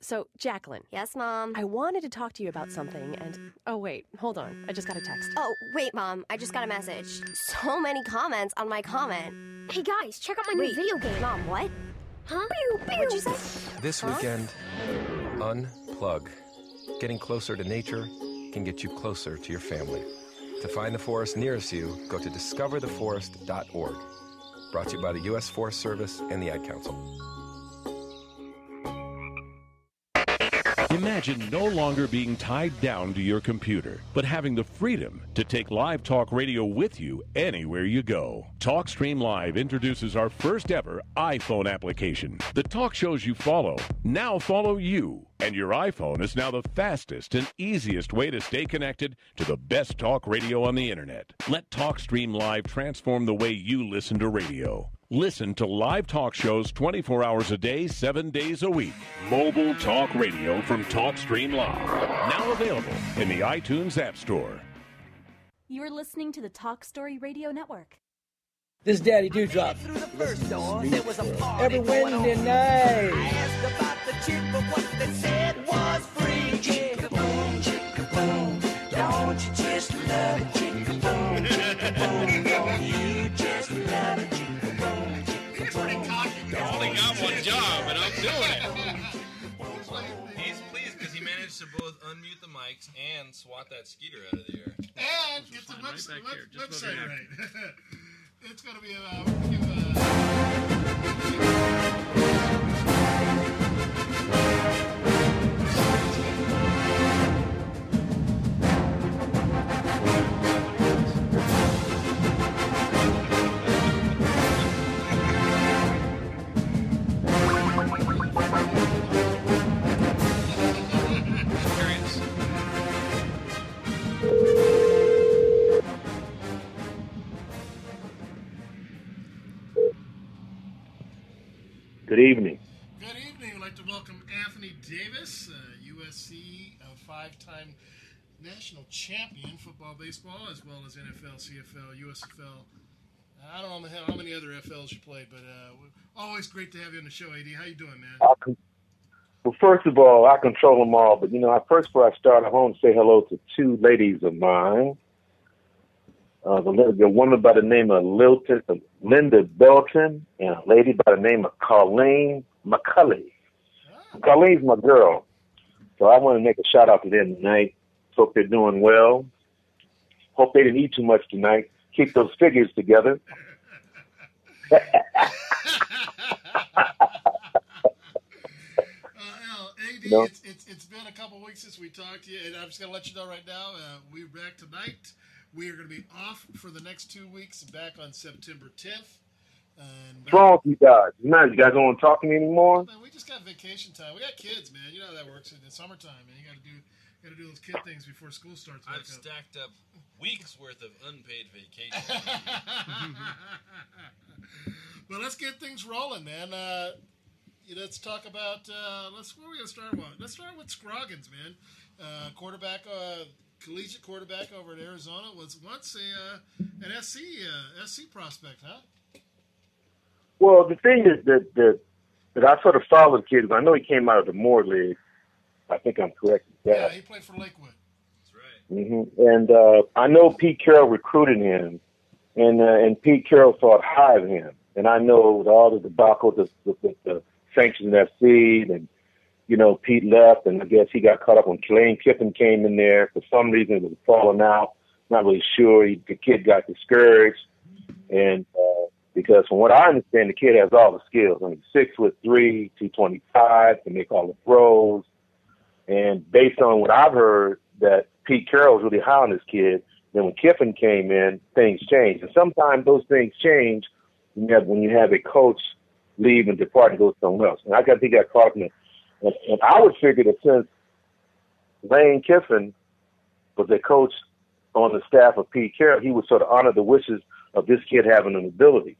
So, Jacqueline. Yes, Mom. I wanted to talk to you about something, and mm. oh wait, hold on. I just got a text. Oh, wait, Mom. I just got a message. So many comments on my comment. Hey, guys, check out my Wait. new video game. Mom, what? Huh? Pew, pew. What'd you say? This Huh? weekend, unplug. Getting closer to nature can get you closer to your family. To find the forest nearest you, go to discovertheforest.org. Brought to you by the U.S. Forest Service and the Ad Council. Imagine no longer being tied down to your computer, but having the freedom to take live talk radio with you anywhere you go. TalkStream Live introduces our first ever iPhone application. The talk shows you follow now follow you, and your iPhone is now the fastest and easiest way to stay connected to the best talk radio on the internet. Let TalkStream Live transform the way you listen to radio. Listen to live talk shows 24 hours a day, 7 days a week. Mobile talk radio from TalkStream Live. Now available in the iTunes App Store. You are listening to the Talk Story Radio Network. This Daddy Dewdrop. Every Wednesday night. Don't you just love it, because he managed to both unmute the mics and swat that skeeter out of the air. And get the website, back here, web, website right. it's going to be uh, we're uh, Good evening. Good evening. I'd like to welcome Anthony Davis, uh, USC uh, five-time national champion football, baseball, as well as NFL, CFL, USFL. I don't know how many other FLs you played, but uh, always great to have you on the show, AD. How you doing, man? Well, first of all, I control them all, but you know, I first before I start, I want to say hello to two ladies of mine. Uh, the, the woman by the name of Lilton, uh, Linda Belton, and a lady by the name of Colleen McCulley. Colleen's my girl, so I want to make a shout out to them tonight. Hope they're doing well. Hope they didn't eat too much tonight. keep those figures together. [LAUGHS] AD, You know? it's, it's, it's been a couple weeks since we talked to you, and I'm just going to let you know right now, uh, we're back tonight. We are going to be off for the next two weeks, back on September 10th. And What's wrong with you guys? You know, you guys don't want to talk to me anymore? Man, we just got vacation time. We got kids, man. You know how that works in the summertime, man. You got to do got to do those kid things before school starts. I've up. stacked up weeks worth of unpaid vacation. [LAUGHS] But let's get things rolling, man. Uh, let's talk about. Uh, let's where are we gonna start with? Let's start with Scroggins, man. Uh, quarterback, uh, collegiate quarterback over at Arizona was once a uh, an SC uh, SC prospect, huh? Well, the thing is that that, that I sort of followed the kid. I know he came out of the Moore League. I think I'm correct with Yeah, he played for Lakewood. That's right. hmm And uh, I know Pete Carroll recruited him, and uh, and Pete Carroll thought high of him. And I know with all the debacle with the, with the sanctions FC, and you know Pete left, and I guess he got caught up when Lane Kiffin came in there. For some reason, it was falling out. Not really sure. He, the kid got discouraged, and uh, because from what I understand, the kid has all the skills. I mean, six foot three, two twenty five, can make all the throws. And based on what I've heard, that Pete Carroll was really high on this kid. Then when Kiffin came in, things changed. And sometimes those things change when you have, when you have a coach leave and depart and go somewhere else. And I got he got caught in it. And, and I would figure that since Lane Kiffin was a coach on the staff of Pete Carroll, he would sort of honor the wishes of this kid having an ability.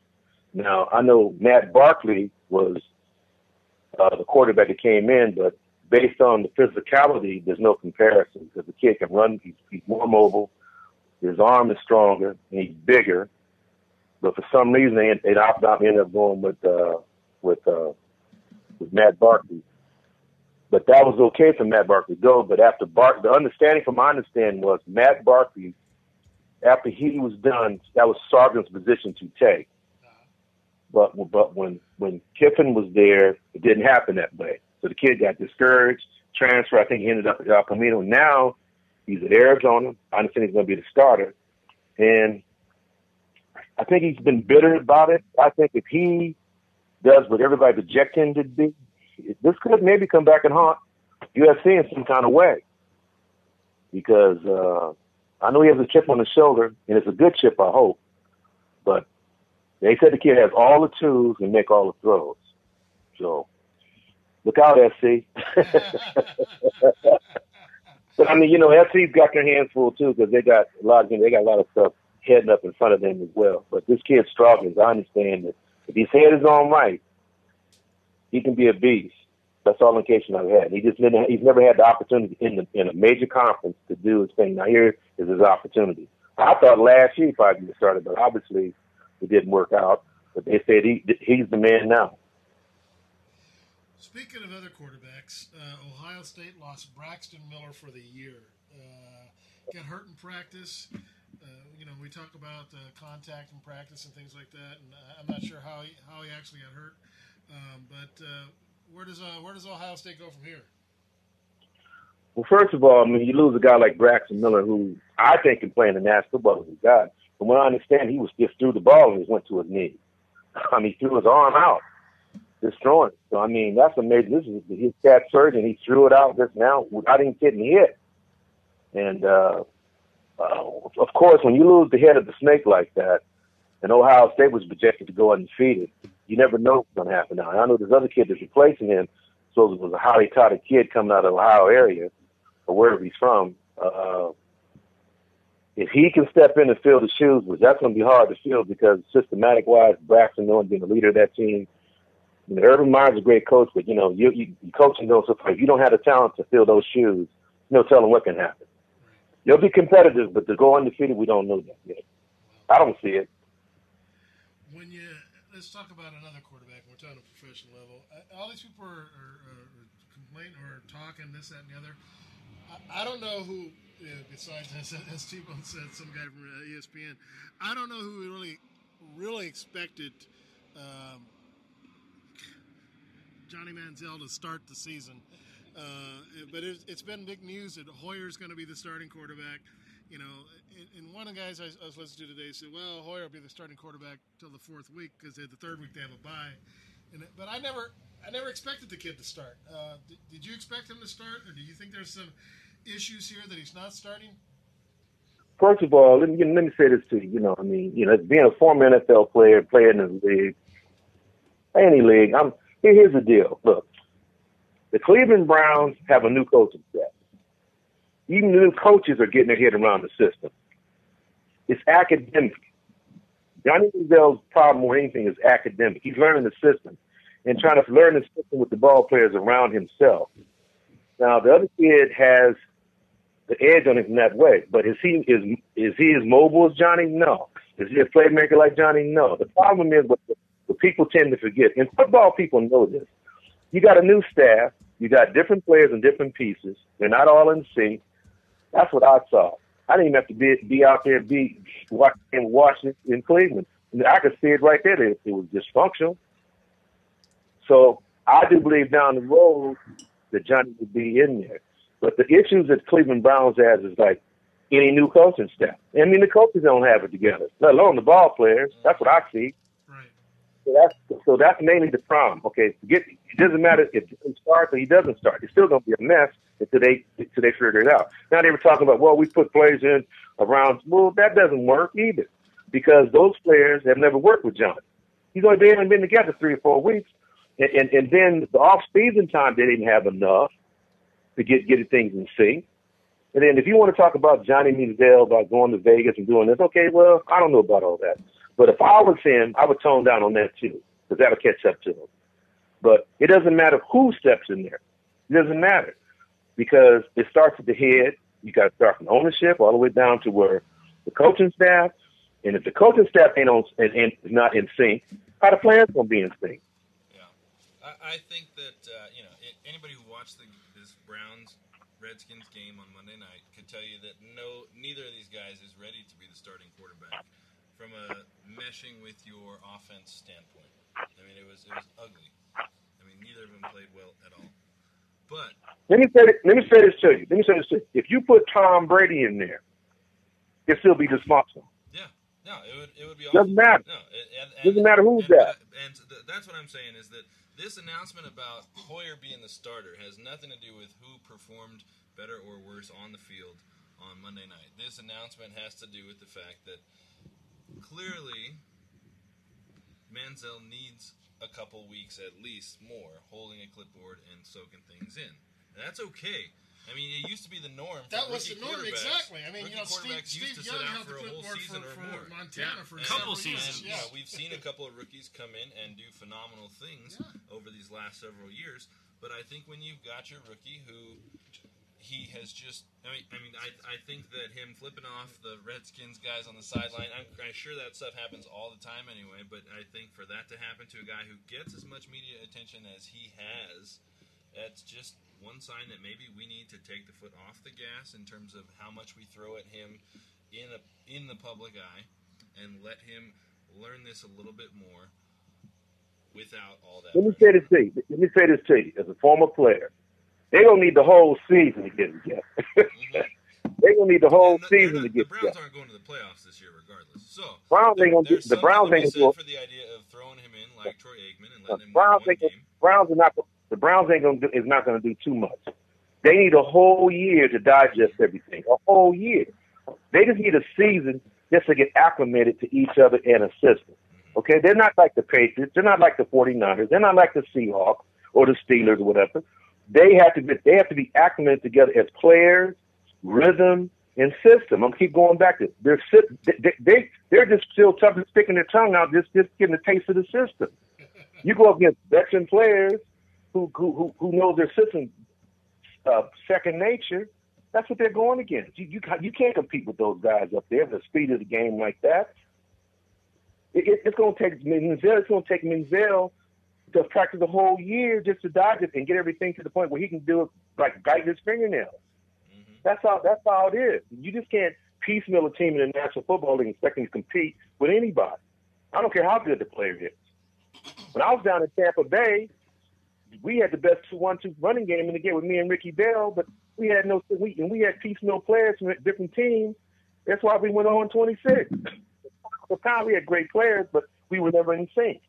Now I know Matt Barkley was uh, the quarterback that came in, but based on the physicality, there's no comparison because the kid can run. He's, he's more mobile. His arm is stronger and he's bigger. But for some reason, they opted out and ended up going with uh, with uh, with Matt Barkley. But that was okay for Matt Barkley to go. But after Bark, the understanding from my understanding was Matt Barkley, after he was done, that was Sargent's position to take. But but when when Kiffin was there, it didn't happen that way. So the kid got discouraged, transfer. I think he ended up at El Camino. Now he's at Arizona. I understand he's going to be the starter, and I think he's been bitter about it. I think if he does what everybody project him to be, this could maybe come back and haunt USC in some kind of way. Because uh, I know he has a chip on his shoulder, and it's a good chip, I hope. But they said the kid has all the tools and make all the throws. So look out, SC. [LAUGHS] but I mean, you know, SC's got their hands full too because they got a lot. Of, they got a lot of stuff heading up in front of them as well. But this kid's struggling. I understand that if his head is on right, he can be a beast. That's all indication I've had. He just didn't, he's never had the opportunity in the, in a major conference to do his thing. Now here is his opportunity. I thought last year probably get started, but obviously it didn't work out. But they said he he's the man now. Speaking of other quarterbacks, uh, Ohio State lost Braxton Miller for the year. Uh, got hurt in practice. Uh, you know, we talk about uh, contact in practice and things like that, and uh, I'm not sure how he how he actually got hurt. Um, but uh, where does uh, where does Ohio State go from here? Well, first of all, I mean, you lose a guy like Braxton Miller, who I think can play in the National Football League. God, from what I understand, he was just threw the ball and he went to his knee. [LAUGHS] I mean, he threw his arm out, just throwing. So I mean, that's amazing. This is his cat surgeon. He threw it out just now without even getting hit. And uh, uh, of course, when you lose the head of the snake like that, and Ohio State was projected to go undefeated, you never know what's going to happen now. And I know this other kid that's replacing him, so it was a highly touted kid coming out of Ohio area or wherever he's from. Uh, if he can step in and fill the shoes, which that's going to be hard to fill because systematic wise, Braxton Miller being the leader of that team. You know, Urban Meyer's a great coach, but you know, you, you, you coaching far. If you don't have the talent to fill those shoes, no telling what can happen. You'll be competitive, but to go undefeated, we don't know that yet. I don't see it. When you let's talk about another quarterback. We're talking a professional level. All these people are, are, are complaining or talking this, that, and the other. I, I don't know who, uh, besides as, [LAUGHS] as T-Bone said, some guy from uh, ESPN. I don't know who really, really expected um, Johnny Manziel to start the season. Uh, but it's, it's been big news that Hoyer's going to be the starting quarterback. you know, and, one of the guys I, I was listening to today said, "Well, Hoyer will be the starting quarterback till the fourth week because the third week they have a bye." And but I never, I never expected the kid to start. Uh, did, did you expect him to start, or do you think there's some issues here that he's not starting? First of all, let me let me say this to you. You know, I mean, you know, being a former NFL player, playing in the league, any league. I'm here, here's the deal. Look, the Cleveland Browns have a new coaching staff. Even the new coaches are getting their head around the system. It's academic. Johnny Manziel's problem more anything is academic. He's learning the system and trying to learn the system with the ball players around himself. Now the other kid has the edge on him in that way, but is he is is he as mobile as Johnny? No. Is he a playmaker like Johnny? No. The problem is what, what people tend to forget, and football people know this. You got a new staff, you got different players and different pieces. They're not all in sync. That's what I saw. I didn't even have to be be out there be watching in Washington in Cleveland. I could see it right there. It was dysfunctional. So I do believe down the road that Johnny would be in there. But the issues that Cleveland Browns has is like any new coaching staff. I mean, the coaches don't have it together, let alone the ball players. That's what I see. So that's so that's mainly the problem. Okay, Forget it doesn't matter if he starts or he doesn't start. It's still going to be a mess until they until they figure it out. Now they were talking about well, we put players in around. Well, that doesn't work either because those players have never worked with John. He's only been been together three or four weeks, and and, and then the off season time they didn't have enough to get get things in sync. And then if you want to talk about Johnny Manziel about going to Vegas and doing this, okay, well, I don't know about all that. But if I was him, I would tone down on that too, because that'll catch up to him. But it doesn't matter who steps in there. It doesn't matter because it starts at the head. You got to start from ownership all the way down to where the coaching staff. And if the coaching staff ain't on and, and not in sync, how the players gonna be in sync? I, I think that uh, you know anybody who watched the, this Browns Redskins game on Monday night could tell you that no, neither of these guys is ready to be the starting quarterback from a meshing with your offense standpoint. I mean, it was it was ugly. I mean, neither of them played well at all. But Let me say this, let me say this to you. Let me say this to you. If you put Tom Brady in there, it'd still be dysfunctional. Yeah, no, it would it would be Doesn't matter. No, it, and, and, Doesn't matter who's and, that. And th- that's what I'm saying is that this announcement about Hoyer being the starter has nothing to do with who performed better or worse on the field on Monday night. This announcement has to do with the fact that clearly Manziel needs a couple weeks at least more holding a clipboard and soaking things in. And that's okay. I mean, it used to be the norm. For That was the norm, exactly. I mean, you know, Steve- quarterbacks used Steve to Young sit out held for the a whole clipboard season for- or for more. Montana for And- several and, years, you yeah. we've seen a couple of rookies come in and do phenomenal things over these last several years. But I think when you've got your rookie who he has just, I mean, I mean, I, I think that him flipping off the Redskins guys on the sideline, I'm, I'm sure that stuff happens all the time anyway. But I think for that to happen to a guy who gets as much media attention as he has, that's just one sign that maybe we need to take the foot off the gas in terms of how much we throw at him in a in the public eye, and let him learn this a little bit more without all that. Let me say this to you. Let me say this to you. As a former player, they don't need the whole season to get him together. [LAUGHS] [LAUGHS] they don't need the whole season to get the Browns together. aren't going to the playoffs this year, regardless. So Browns ain't gonna do, there's the Browns ain't gonna for the idea of throwing him in like Troy Aikman and letting him Browns ain't gonna, Browns are not the Browns ain't gonna do, is not gonna do too much. They need a whole year to digest everything. A whole year. They just need a season just to get acclimated to each other and a system. Mm-hmm. Okay, they're not like the Patriots. They're not like the 49ers. They're not like the Seahawks or the Steelers or whatever. They have to be, they have to be acclimated together as players, rhythm, and system. I'm keep going back to they're they, they they're just still tough and sticking their tongue out, just just getting a taste of the system. You go up against veteran players who who who, know their system uh, second nature. That's what they're going against. You you you can't compete with those guys up there. The speed of the game like that. It, it, it's going to take Manziel. It's going to take Manziel to practice the whole year just to dodge it and get everything to the point where he can do it like biting his fingernails. Mm-hmm. That's how that's how it is. You just can't piecemeal a team in the National Football League and expect to compete with anybody. I don't care how good the player is. When I was down in Tampa Bay, we had the best one-two running game in the game with me and Ricky Bell, but we had no we and we had piecemeal players from different teams, That's why we went on 26. At the time, we had great players, but we were never in sync.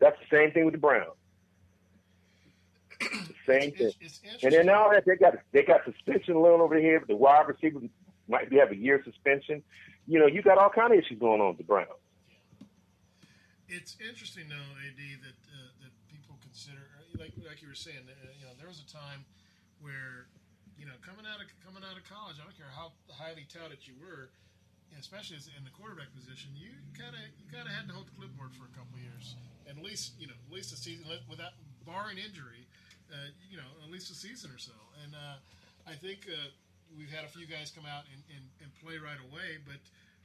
That's the same thing with the Browns. the same thing. And then now that they got they got suspension alone over here, but the wide receivers might be have a year suspension. You know, you got all kind of issues going on with the Browns. It's interesting, though, Ad, that uh, that people consider, like like you were saying, uh, you know, there was a time where, you know, coming out of coming out of college, I don't care how highly touted you were, especially as in the quarterback position, you kind of you kind of had to hold the clipboard for a couple years, at least you know, at least a season without barring injury, uh, you know, at least a season or so. And uh, I think uh, we've had a few guys come out and, and, and play right away, but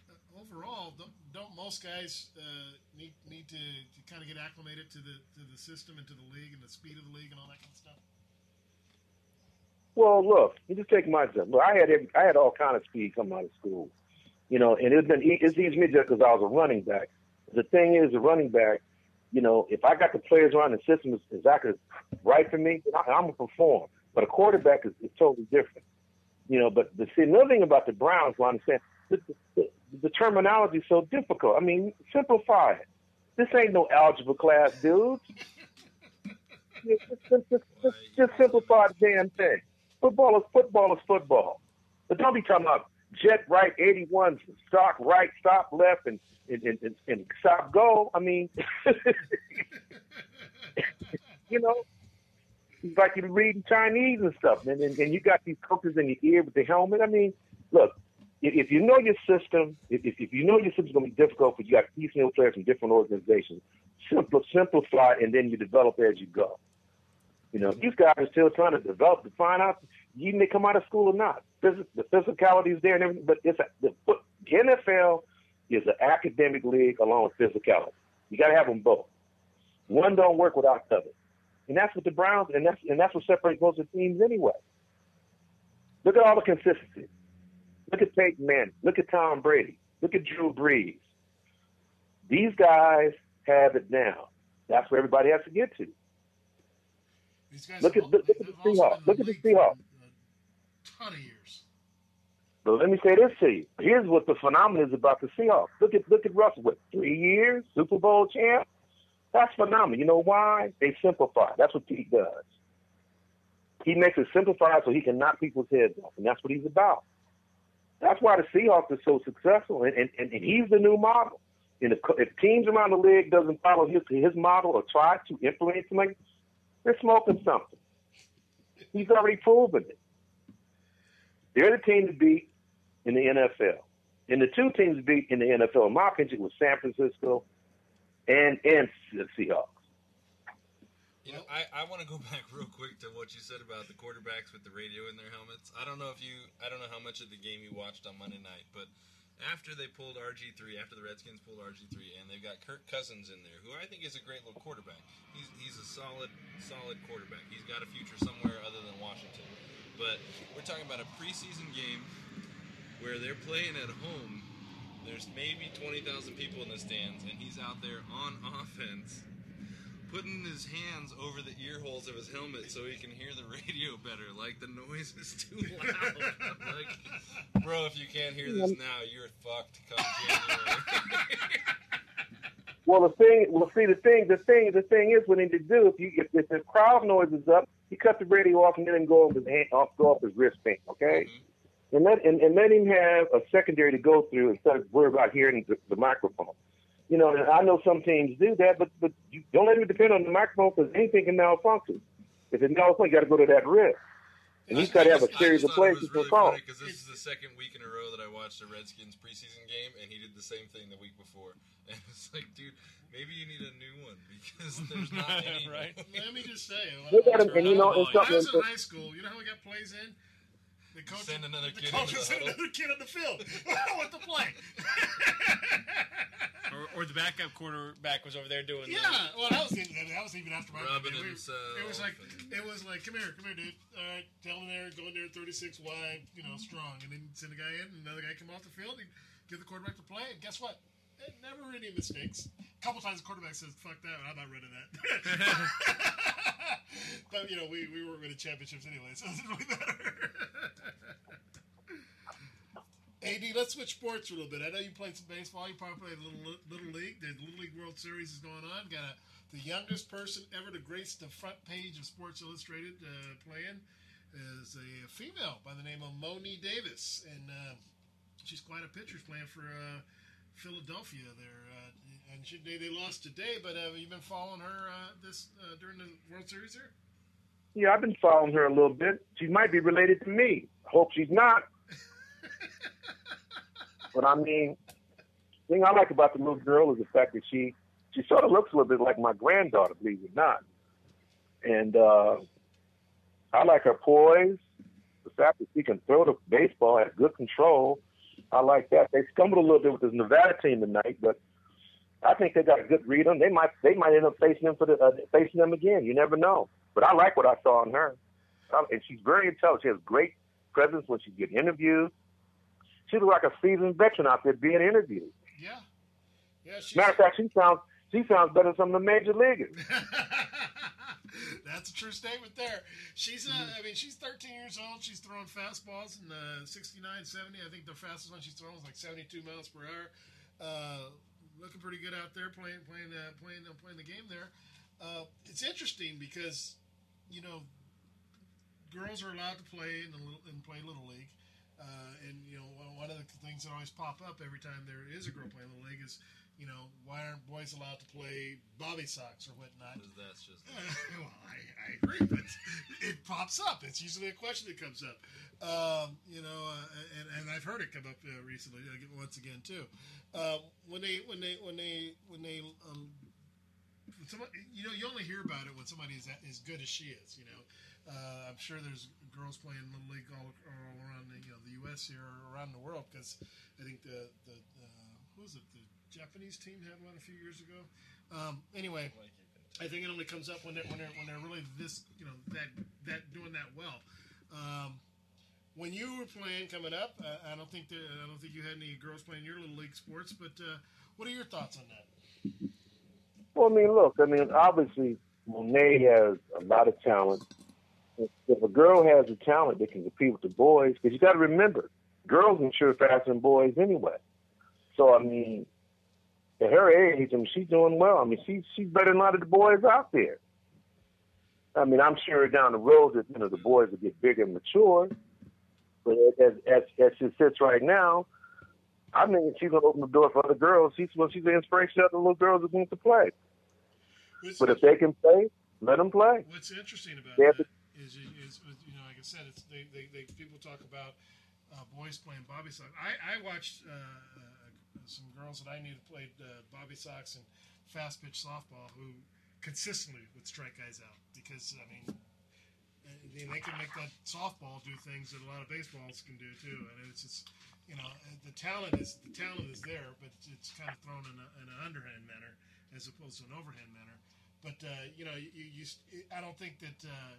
uh, overall, don't, don't most guys uh, need need to, to kind of get acclimated to the to the system and to the league and the speed of the league and all that kind of stuff? Well, look, you just take my example. I had every, I had all kind of speed coming out of school, you know, and it's been it's easy for me just because I was a running back. The thing is, a running back, you know, if I got the players around the system is exactly right for me, I, I'm gonna perform. But a quarterback is, is totally different, you know. But the see another thing about the Browns, what I'm saying, the, the, the terminology is so difficult. I mean, simplify it. This ain't no algebra class, dudes. just, just, just, just, just simplify the damn thing. Football is football is football. But don't be talking about jet right, 81, stock right, stop left, and and, and, and, stop go. I mean, [LAUGHS] you know, it's like you're reading Chinese and stuff, and, and, and you got these coaches in your ear with the helmet. I mean, look, if, if you know your system, if, if you know your system's going to be difficult for you, got piecemeal players from different organizations, simple, simplify, and then you develop as you go. You know, these guys are still trying to develop to find out even they come out of school or not. Phys- the physicality is there and everything, but it's a, the foot- NFL is an academic league along with physicality. You got to have them both. One don't work without the other, and that's what the Browns and that's and that's what separates most of the teams anyway. Look at all the consistency. Look at Peyton Manning. Look at Tom Brady. Look at Drew Brees. These guys have it now. That's where everybody has to get to. These guys Look have at look, look at the they've also Seahawks. been Look at the Seahawks. ton of years. But let me say this to you. Here's what the phenomenon is about the Seahawks. Look at look at Russell. What three years Super Bowl champ? That's phenomenal. You know why? They simplify. That's what Pete does. He makes it simplified so he can knock people's heads off, and that's what he's about. That's why the Seahawks are so successful, and, and, and he's the new model. And if, if teams around the league doesn't follow his his model or try to implement something, they're smoking something. He's already proven it. They're the team to beat in the NFL. And the two teams to beat in the NFL, in my opinion, was San Francisco and and the Seahawks. You know, I, I want to go [LAUGHS] back real quick to what you said about the quarterbacks with the radio in their helmets. I don't know if you, I don't know how much of the game you watched on Monday night, but after they pulled RG3, after the Redskins pulled RG3, and they've got Kirk Cousins in there, who I think is a great little quarterback. He's he's a solid solid quarterback. He's got a future somewhere other than Washington. But we're talking about a preseason game where they're playing at home. There's maybe 20,000 people in the stands, and he's out there on [LAUGHS] offense putting his hands over the ear holes of his helmet so he can hear the radio better. Like the noise is too loud. like, bro, if you can't hear this now, you're fucked come January. Well, the thing, well, see, the thing, the thing, the thing is, what need to do if you if, if the crowd noise is up, he cut the radio off and then go off his hand, off, go off his wristband, okay? Mm-hmm. And let and, and let him have a secondary to go through instead of worry about hearing the, the microphone. You know, I know some teams do that, but but you don't let him depend on the microphone because anything can malfunction. If it malfunctions, you got to go to that wrist, and he's got to have a series of plays to perform. because this is the second week in a row that I watched a Redskins preseason game, and he did the same thing the week before. [LAUGHS] And it's like, dude, maybe you need a new one because [LAUGHS] there's not any. right? Let me just say, Look at him, and you know, it's when I was in high school, you know how we got plays in? The coach Send another the kid coach the send another kid on the field. [LAUGHS] what to play? [LAUGHS] Or, or the backup quarterback was over there doing Yeah, the, well, that was even that was even after my Rubbing birthday. We- himself It was uh, like it was like, come here, come here, dude. All right, tell him there, go in there, thirty six wide, you know, strong, and then send a guy in, and another guy come off the field, and give the quarterback to play, and guess what? Never any mistakes. A couple times the quarterback says, "Fuck that," I'm not rid of that. [LAUGHS] but you know, we, we weren't winning championships anyway, so it doesn't really matter. [LAUGHS] AD, let's switch sports a little bit. I know you played some baseball. You probably played a little little league. The Little League World Series is going on. Got a, the youngest person ever to grace the front page of Sports Illustrated uh, playing is a female by the name of Mo'ne Davis, and uh, she's quite a pitcher. Playing for uh, Philadelphia there, uh, and she, they, they lost today. But have you been following her uh, this uh, during the World Series here? Yeah, I've been following her a little bit. She might be related to me. Hope she's not. [LAUGHS] but I mean, the thing I like about the little girl is the fact that she she sort of looks a little bit like my granddaughter, believe it or not. And uh, I like her poise, the fact that she can throw the baseball, has good control. I like that. They stumbled a little bit with this Nevada team tonight, but I think they got a good read on. They might they might end up facing them for the uh, facing them again. You never know. But I like what I saw in her, and she's very intelligent. She has great presence when she gets interviewed. She looks like a seasoned veteran out there being interviewed. Yeah, yeah. Matter of fact, she sounds she sounds better than some of the major leaguers. [LAUGHS] That's a true statement there. She's, uh, I mean, she's 13 years old. She's throwing fastballs in the 69, 70. I think the fastest one she's thrown is like 72 miles per hour. Uh, looking pretty good out there playing, playing, uh, playing, uh, playing the game there. Uh, it's interesting because, you know, girls are allowed to play in little, and play little league. Uh, and you know, one of the things that always pop up every time there is a girl playing little league is, you know, why aren't boys allowed to play Bobby Sox or whatnot? That's just [LAUGHS] well, I, I agree, but it pops up. It's usually a question that comes up. Um, you know, uh, and, and I've heard it come up uh, recently uh, once again too. Um, when they when they when they when they um, when somebody, you know, you only hear about it when somebody is as good as she is. You know, uh, I'm sure there's girls playing little league all, all around the, you know the U.S. here or around the world because I think the the uh, who was it the Japanese team had one a few years ago. Um, anyway, I think it only comes up when they're when they're when they're really this you know that that doing that well. Um, when you were playing coming up, uh, I don't think that, I don't think you had any girls playing your little league sports. But uh, what are your thoughts on that? Well, I mean, look, I mean, obviously, Mo'ne has a lot of talent. If, a girl has a talent, they can compete with the boys. Because you got to remember, girls mature faster than boys anyway. So, I mean, at her age, I mean, she's doing well. I mean, she's she's better than a lot of the boys out there. I mean, I'm sure down the road that you know the boys will get bigger and mature. But as as as she sits right now, I mean, she's gonna open the door for other girls. She's well, she's the inspiration of the little girls that want to play. But if they can play, let them play. What's interesting about that is, is, you know, like I said, it's they, they, they people talk about uh, boys playing Bobby Sox. I, I watched uh, some girls that I knew that played uh, Bobby Sox and fast pitch softball who consistently would strike guys out because I mean, they can make that softball do things that a lot of baseballs can do too, and it's just you know the talent is the talent is there, but it's kind of thrown in, a, in an underhand manner as opposed to an overhand manner. But uh, you know, you, you, I don't think that uh,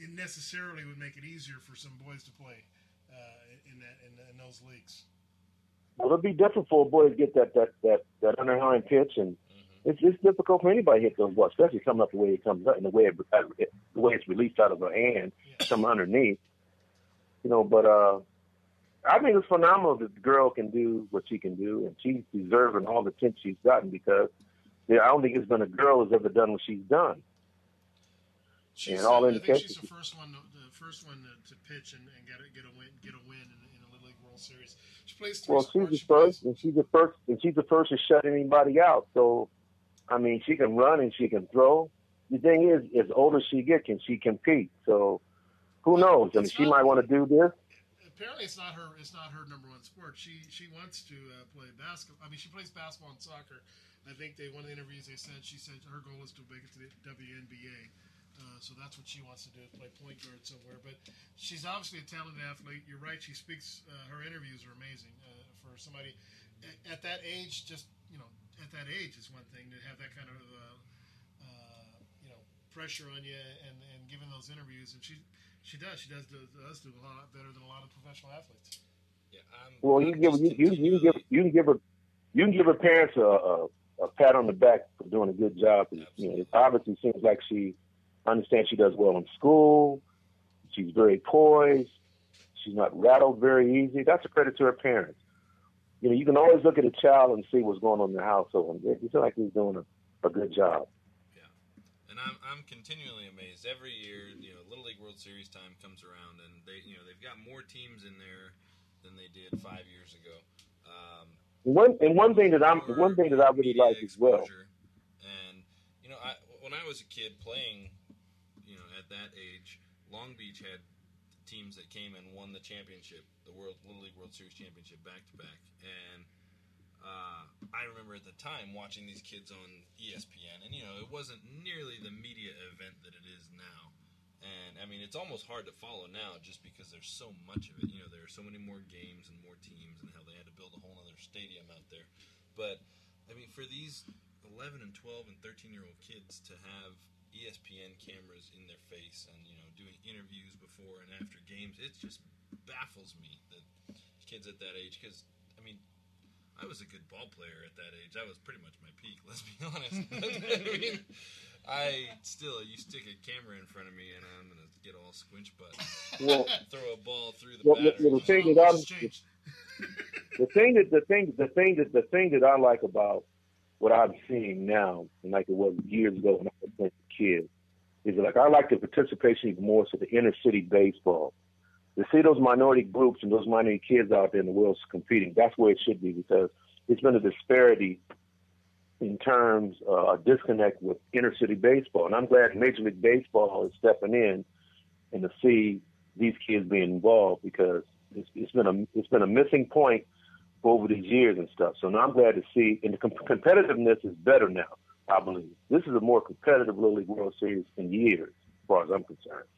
it necessarily would make it easier for some boys to play uh, in that in, in those leagues. Well, it'll be different for a boy to get that that that that underhand pitch, and it's it's difficult for anybody to hit those balls, especially coming up the way it comes up and the way it, the way it's released out of her hand, from underneath. You know, but uh, I think it's phenomenal that the girl can do what she can do, and she's deserving all the attention she's gotten because yeah, I don't think it's been a girl who's ever done what she's done. She's, and all uh, I indications. she's the first one, the first one to, to pitch and, and get a, get a win, get a win in, in League World Series. She plays three Well, sports. she's the first, and she's the first, and she's the first to shut anybody out. So, I mean, she can run and she can throw. The thing is, as older she gets, can she compete? So, who knows? I mean, she might want to do this. Apparently, it's not her. It's not her number one sport. She she wants to uh, play basketball. I mean, she plays basketball and soccer. I think they one of the interviews they said she said her goal is to make it to the WNBA. Uh, so that's what she wants to do, is play point guard somewhere. But she's obviously a talented athlete. You're right. She speaks. Uh, her interviews are amazing uh, for somebody at, at that age. Just you know, at that age is one thing to have that kind of uh, uh, you know pressure on you and, and giving those interviews. And she she does. She does do, does do a lot better than a lot of professional athletes. Yeah, I'm, Well, you can give you, you, you can give you can give her you can give her parents a, a, a pat on the back for doing a good job. You know, it obviously seems like she understands she does well in school. She's very poised. She's not rattled very easy. That's a credit to her parents. You know, you can always look at a child and see what's going on in the household. And you feel like he's doing a, a good job. Yeah, and I'm I'm continually amazed every year. You know, Little League World Series time comes around, and they you know they've got more teams in there than they did five years ago. Um, One and one thing that I'm one thing that I really like as well. and you know, I when I was a kid playing, at that age, Long Beach had teams that came and won the championship, the World Little League World Series championship back to back, and uh, I remember at the time watching these kids on ESPN, and you know, it wasn't nearly the media event that it is now. And I mean, it's almost hard to follow now just because there's so much of it. You know, there are so many more games and more teams, and how they had to build a whole other stadium out there. But I mean, for these 11 and 12 and 13 year old kids to have ESPN cameras in their face and you know doing interviews before and after games, it just baffles me that kids at that age. Because I mean, I was a good ball player at that age. That was pretty much my peak. [LAUGHS] Let's be honest. [LAUGHS] I mean, I still you stick a camera in front of me and I'm gonna get all squinch butt. Well- throw a ball through the Well, well, the thing oh, that I'm, [LAUGHS] the thing that the thing the thing that the thing that I like about what I'm seeing now, and like it was years ago when I was a kid, is like I like the participation even more so the inner city baseball. To see those minority groups and those minority kids out there in the world competing, that's where it should be because it's been a disparity in terms uh, a disconnect with inner city baseball. And I'm glad Major League Baseball is stepping in and to see these kids being involved because it's, it's been a it's been a missing point over these years and stuff. So now I'm glad to see, and the com- competitiveness is better now. I believe this is a more competitive Little League World Series in years, as far as I'm concerned.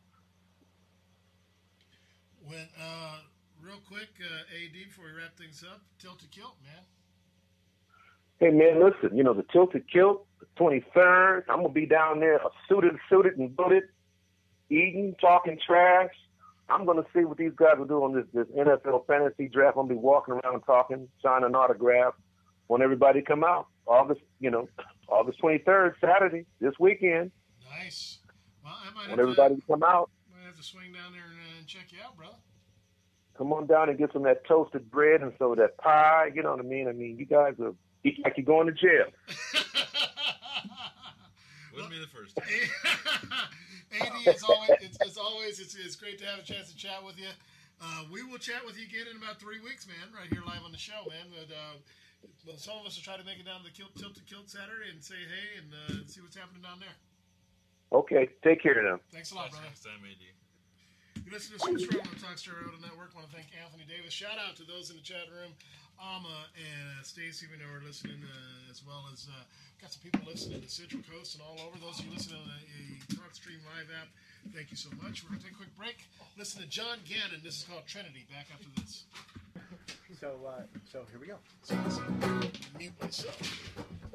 When uh, real quick, uh, AD, before we wrap things up, Tilted Kilt, man. Hey man, listen, you know the Tilted Kilt, the 23rd. I'm gonna be down there, suited, suited and booted, eating, talking trash. I'm gonna see what these guys will do on this this NFL fantasy draft. I'm gonna be walking around talking, signing autographs. Want everybody come out August, you know, August 23rd, Saturday, this weekend. Nice. Well, I might Want everybody to come out. might have to swing down there and, uh, and check you out, brother. Come on down and get some of that toasted bread and some of that pie. You know what I mean? I mean, you guys are eat like you're going to jail. [LAUGHS] Wouldn't be the first. AD, [LAUGHS] it's always it's, it's always it's, it's great to have a chance to chat with you. Uh, we will chat with you again in about three weeks, man. Right here live on the show, man. But, uh, well, some of us will try to make it down to the Kilt, Tilted Kilt Saturday and say hey and uh, see what's happening down there. Okay, take care now. Thanks a lot, brother. Next time, AD. You listen to Swoops World on the Talk Story Radio Network. want to thank Anthony Davis. Shout out to those in the chat room, Alma and uh, Stacy. We know are listening, uh, as well as uh, got some people listening in the Central Coast and all over. Those of you listening on a, a Talk Stream Live app, thank you so much. We're gonna take a quick break. Listen to John Gannon. This is called Trinity. Back after this. So, uh, so here we go. So mute myself.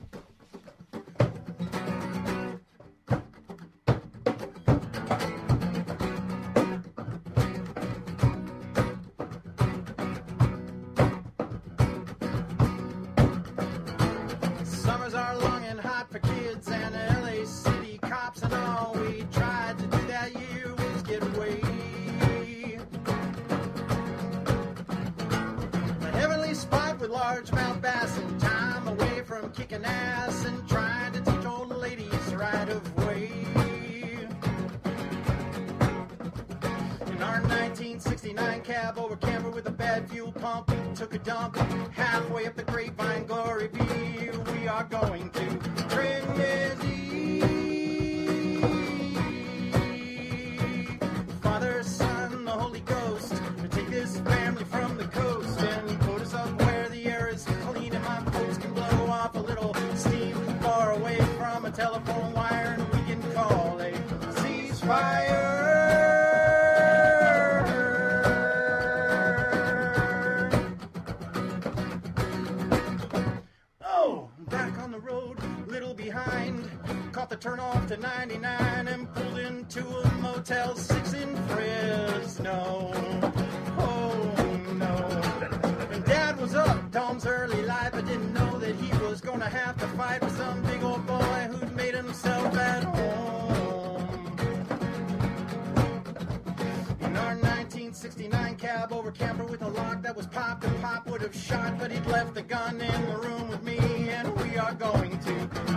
Kicking ass and trying to teach old ladies right of way. In our 1969 cab over camper with a bad fuel pump, took a dump halfway up the grapevine glory view. We are going to Trinity. To 99 and pulled into a Motel 6 in Fresno. Oh no. And Dad was up Tom's early life, but didn't know that he was gonna have to fight with some big old boy who'd made himself at home. In our 1969 cab cab over camper with a lock that was popped and pop would have shot, but he'd left the gun in the room with me, and we are going to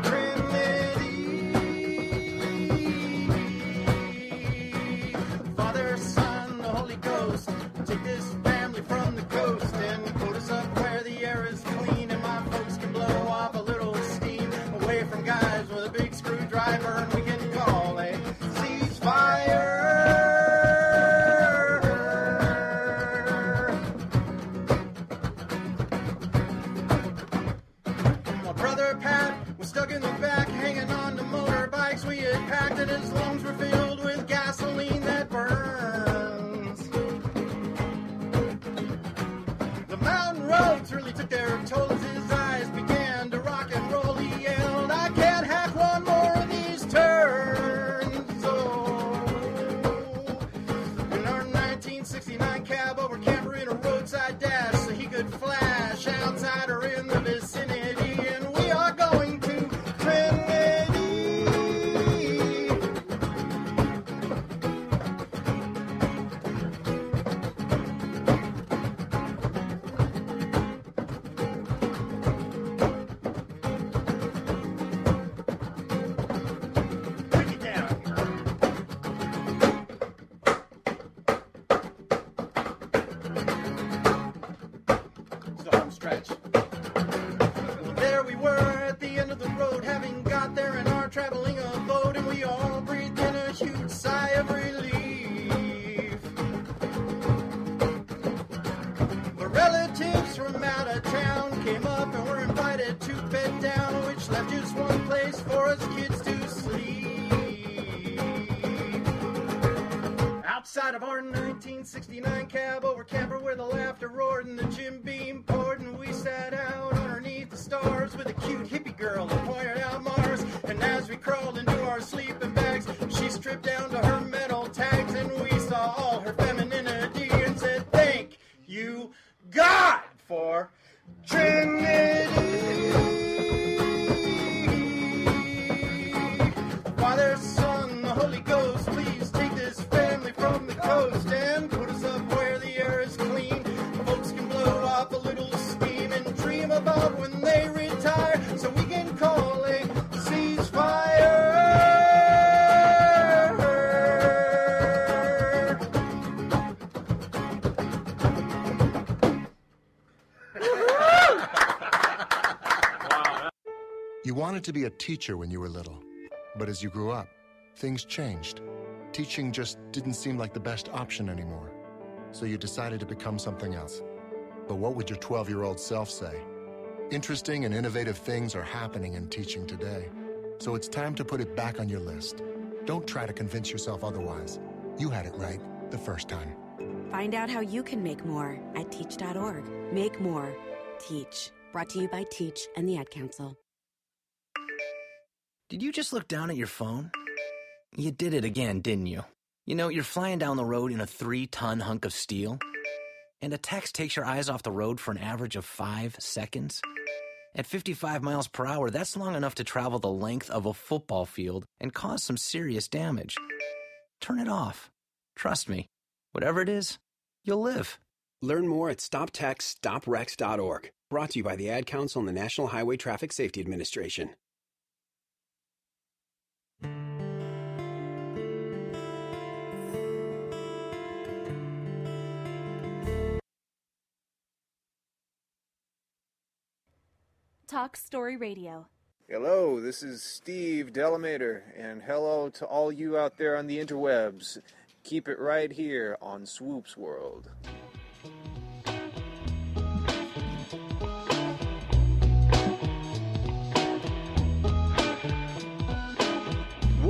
1969 cab wanted to be a teacher when you were little, but as you grew up, things changed. Teaching just didn't seem like the best option anymore, so you decided to become something else. But what would your 12 year old self say? Interesting and innovative things are happening in teaching today, so it's time to put it back on your list. Don't try to convince yourself otherwise. You had it right the first time. Find out how you can make more at teach.org. Make more. Teach. Brought to you by Teach and the Ad Council. Did you just look down at your phone? You did it again, didn't you? You know, you're flying down the road in a three ton hunk of steel, and a text takes your eyes off the road for an average of five seconds. At 55 miles per hour, that's long enough to travel the length of a football field and cause some serious damage. Turn it off. Trust me, whatever it is, you'll live. Learn more at stoptextstoprex.org. Brought to you by the Ad Council and the National Highway Traffic Safety Administration. Talk Story Radio. Hello, this is Steve Delamater, and hello to all you out there on the interwebs. Keep it right here on Swoops World.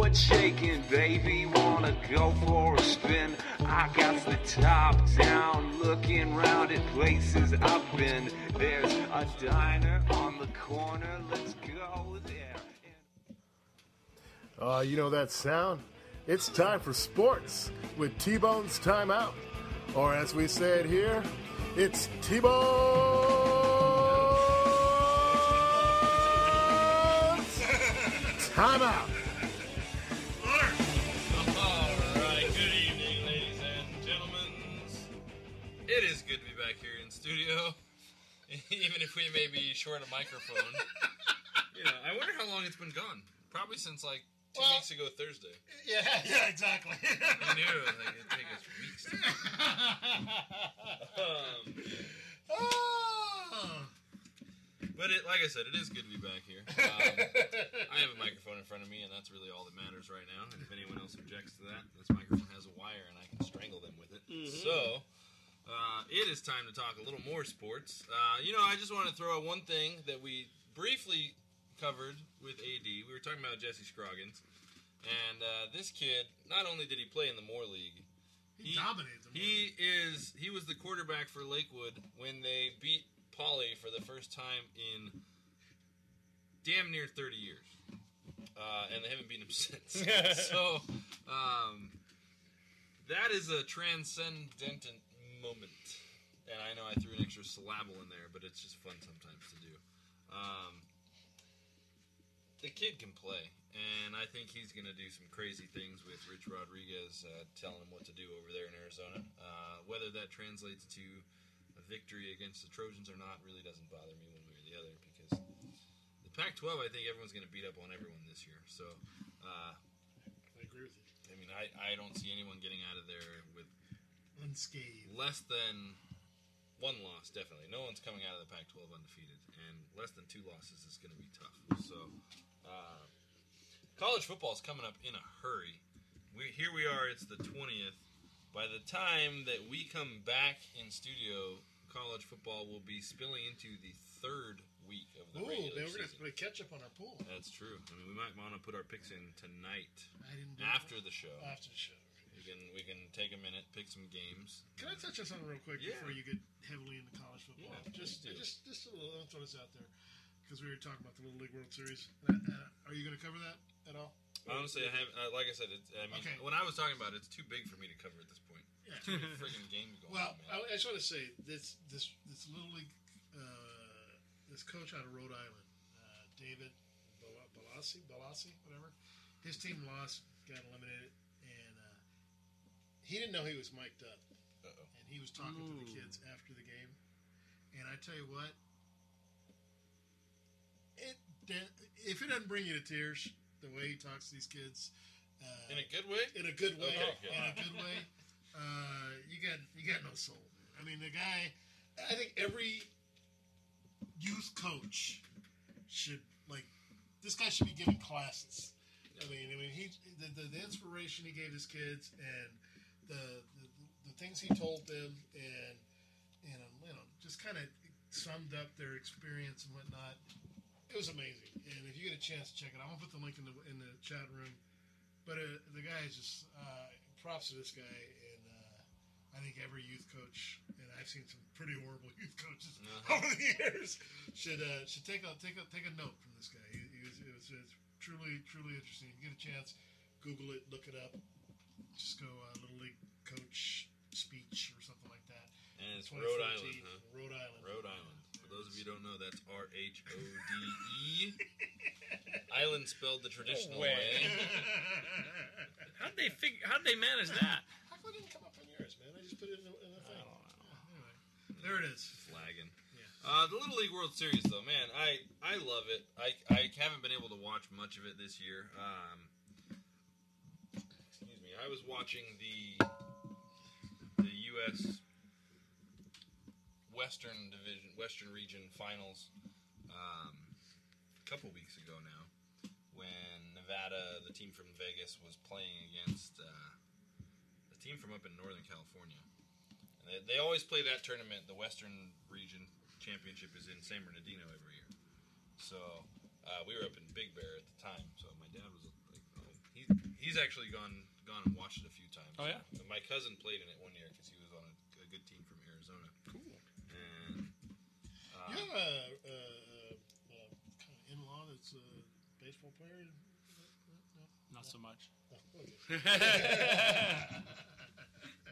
What's shaking, baby? Wanna go for a spin? I got the top down, looking round at places I've been. There's a diner on the corner, let's go there. Uh, you know that sound? It's time for sports with T-Bone's Timeout. Or as we say it here, it's T-Bone's Timeout. All right, It is good to be back here in studio, [LAUGHS] even if we may be short a microphone. [LAUGHS] you know, I wonder how long it's been gone. Probably since like two Well- weeks ago Thursday. Yeah, [LAUGHS] yeah, exactly. I knew like, it'd take us weeks. To um, Oh. but it, like I said, it is good to be back here. Um, I have a microphone in front of me, and that's really all that matters right now. And if anyone else objects to that, this microphone has a wire, and I can strangle them with it. Mhm. So. Uh, it is time to talk a little more sports. Uh, you know, I just want to throw out one thing that we briefly covered with AD. We were talking about Jesse Scroggins, and uh, this kid. Not only did he play in the Moore League, He dominated the He is. He was the quarterback for Lakewood when they beat Poly for the first time in damn near 30 years, uh, and they haven't beaten him [LAUGHS] since. [LAUGHS] so um, that is a transcendent moment, and I know I threw an extra syllable in there, but it's just fun sometimes to do. Um, the kid can play, and I think he's going to do some crazy things with Rich Rodriguez uh, telling him what to do over there in Arizona. Uh, whether that translates to a victory against the Trojans or not really doesn't bother me one way or the other because the Pac-12, I think everyone's going to beat up on everyone this year. So, uh, I agree with you. I mean, I, I don't see anyone getting out of there with Unscathed. less than one loss, definitely. No one's coming out of the Pac-12 undefeated, and less than two losses is going to be tough. So, uh, college football is coming up in a hurry. We here we are. It's the twentieth. By the time that we come back in studio, college football will be spilling into the third week of the Ooh, regular man, we're gonna have to season. play catch up on our pool. That's true. I mean, we might want to put our picks in tonight I didn't do after that. the show. After the show. We can we can take a minute, pick some games. Can I touch on something real quick Yeah. before you get heavily into college football? Yeah, just, just, just a little. I'll throw this out there because we were talking about the Little League World Series. Uh, uh, are you going to cover that at all? Honestly, I have uh, like I said. It's, I mean, Okay. when I was talking about it, it's too big for me to cover at this point. Yeah. Too many friggin' games going Well, on. I, I just want to say this this this little league uh, this coach out of Rhode Island, uh, David Bal- Balassi, Balassi, whatever. His team lost, got eliminated, he didn't know he was mic'd up. Uh-oh. And he was talking to the kids after the game, and I tell you what, it if it doesn't bring you to tears, the way he talks to these kids. Uh, In a good way? in a good way. Okay, good. In a good way. Uh, you got you got no soul. Man. I mean, the guy. I think every youth coach should like this guy should be giving classes. I mean, I mean, he the, the, the inspiration he gave his kids and the the, the things he told them and and um, you know just kind of summed up their experience and whatnot. It was amazing. And if you get a chance to check it, I'm gonna put the link in the in the chat room. But uh, the guy is just uh, props to this guy, and uh, I think every youth coach, and I've seen some pretty horrible [LAUGHS] youth coaches Uh-huh. over the years, should uh, should take a take a take a note from this guy. He, he was, it was it's truly truly interesting. If you get a chance, Google it, look it up. Just go uh, coach speech or something like that. And it's 2014, Rhode Island, huh? Rhode Island. Rhode Island. For those of you who don't know, that's R H O D E. Island spelled the traditional way. way. [LAUGHS] How'd they figure? How'd they manage that? How come it didn't come up on yours, man? I just put it in the, in the thing. Yeah, anyway, there it is. Flagging. Uh, the Little League World Series, though, man, I I love it. I I haven't been able to watch much of it this year. Um, excuse me. I was watching the the U.S. Western Division, Western Region Finals um, a couple weeks ago now, when Nevada, the team from Vegas, was playing against uh, the team from up in Northern California. And they, they always play that tournament. The Western Region Championship is in San Bernardino every year. So uh, we were up in Big Bear at the time. So my dad was like, oh, he, he's actually gone gone and watched it a few times. Oh, yeah? And my cousin played in it one year because he was on a, a good team from Arizona. Cool. And uh, You have a, a, a, a kind of in-law that's a baseball player? Not so much. [LAUGHS]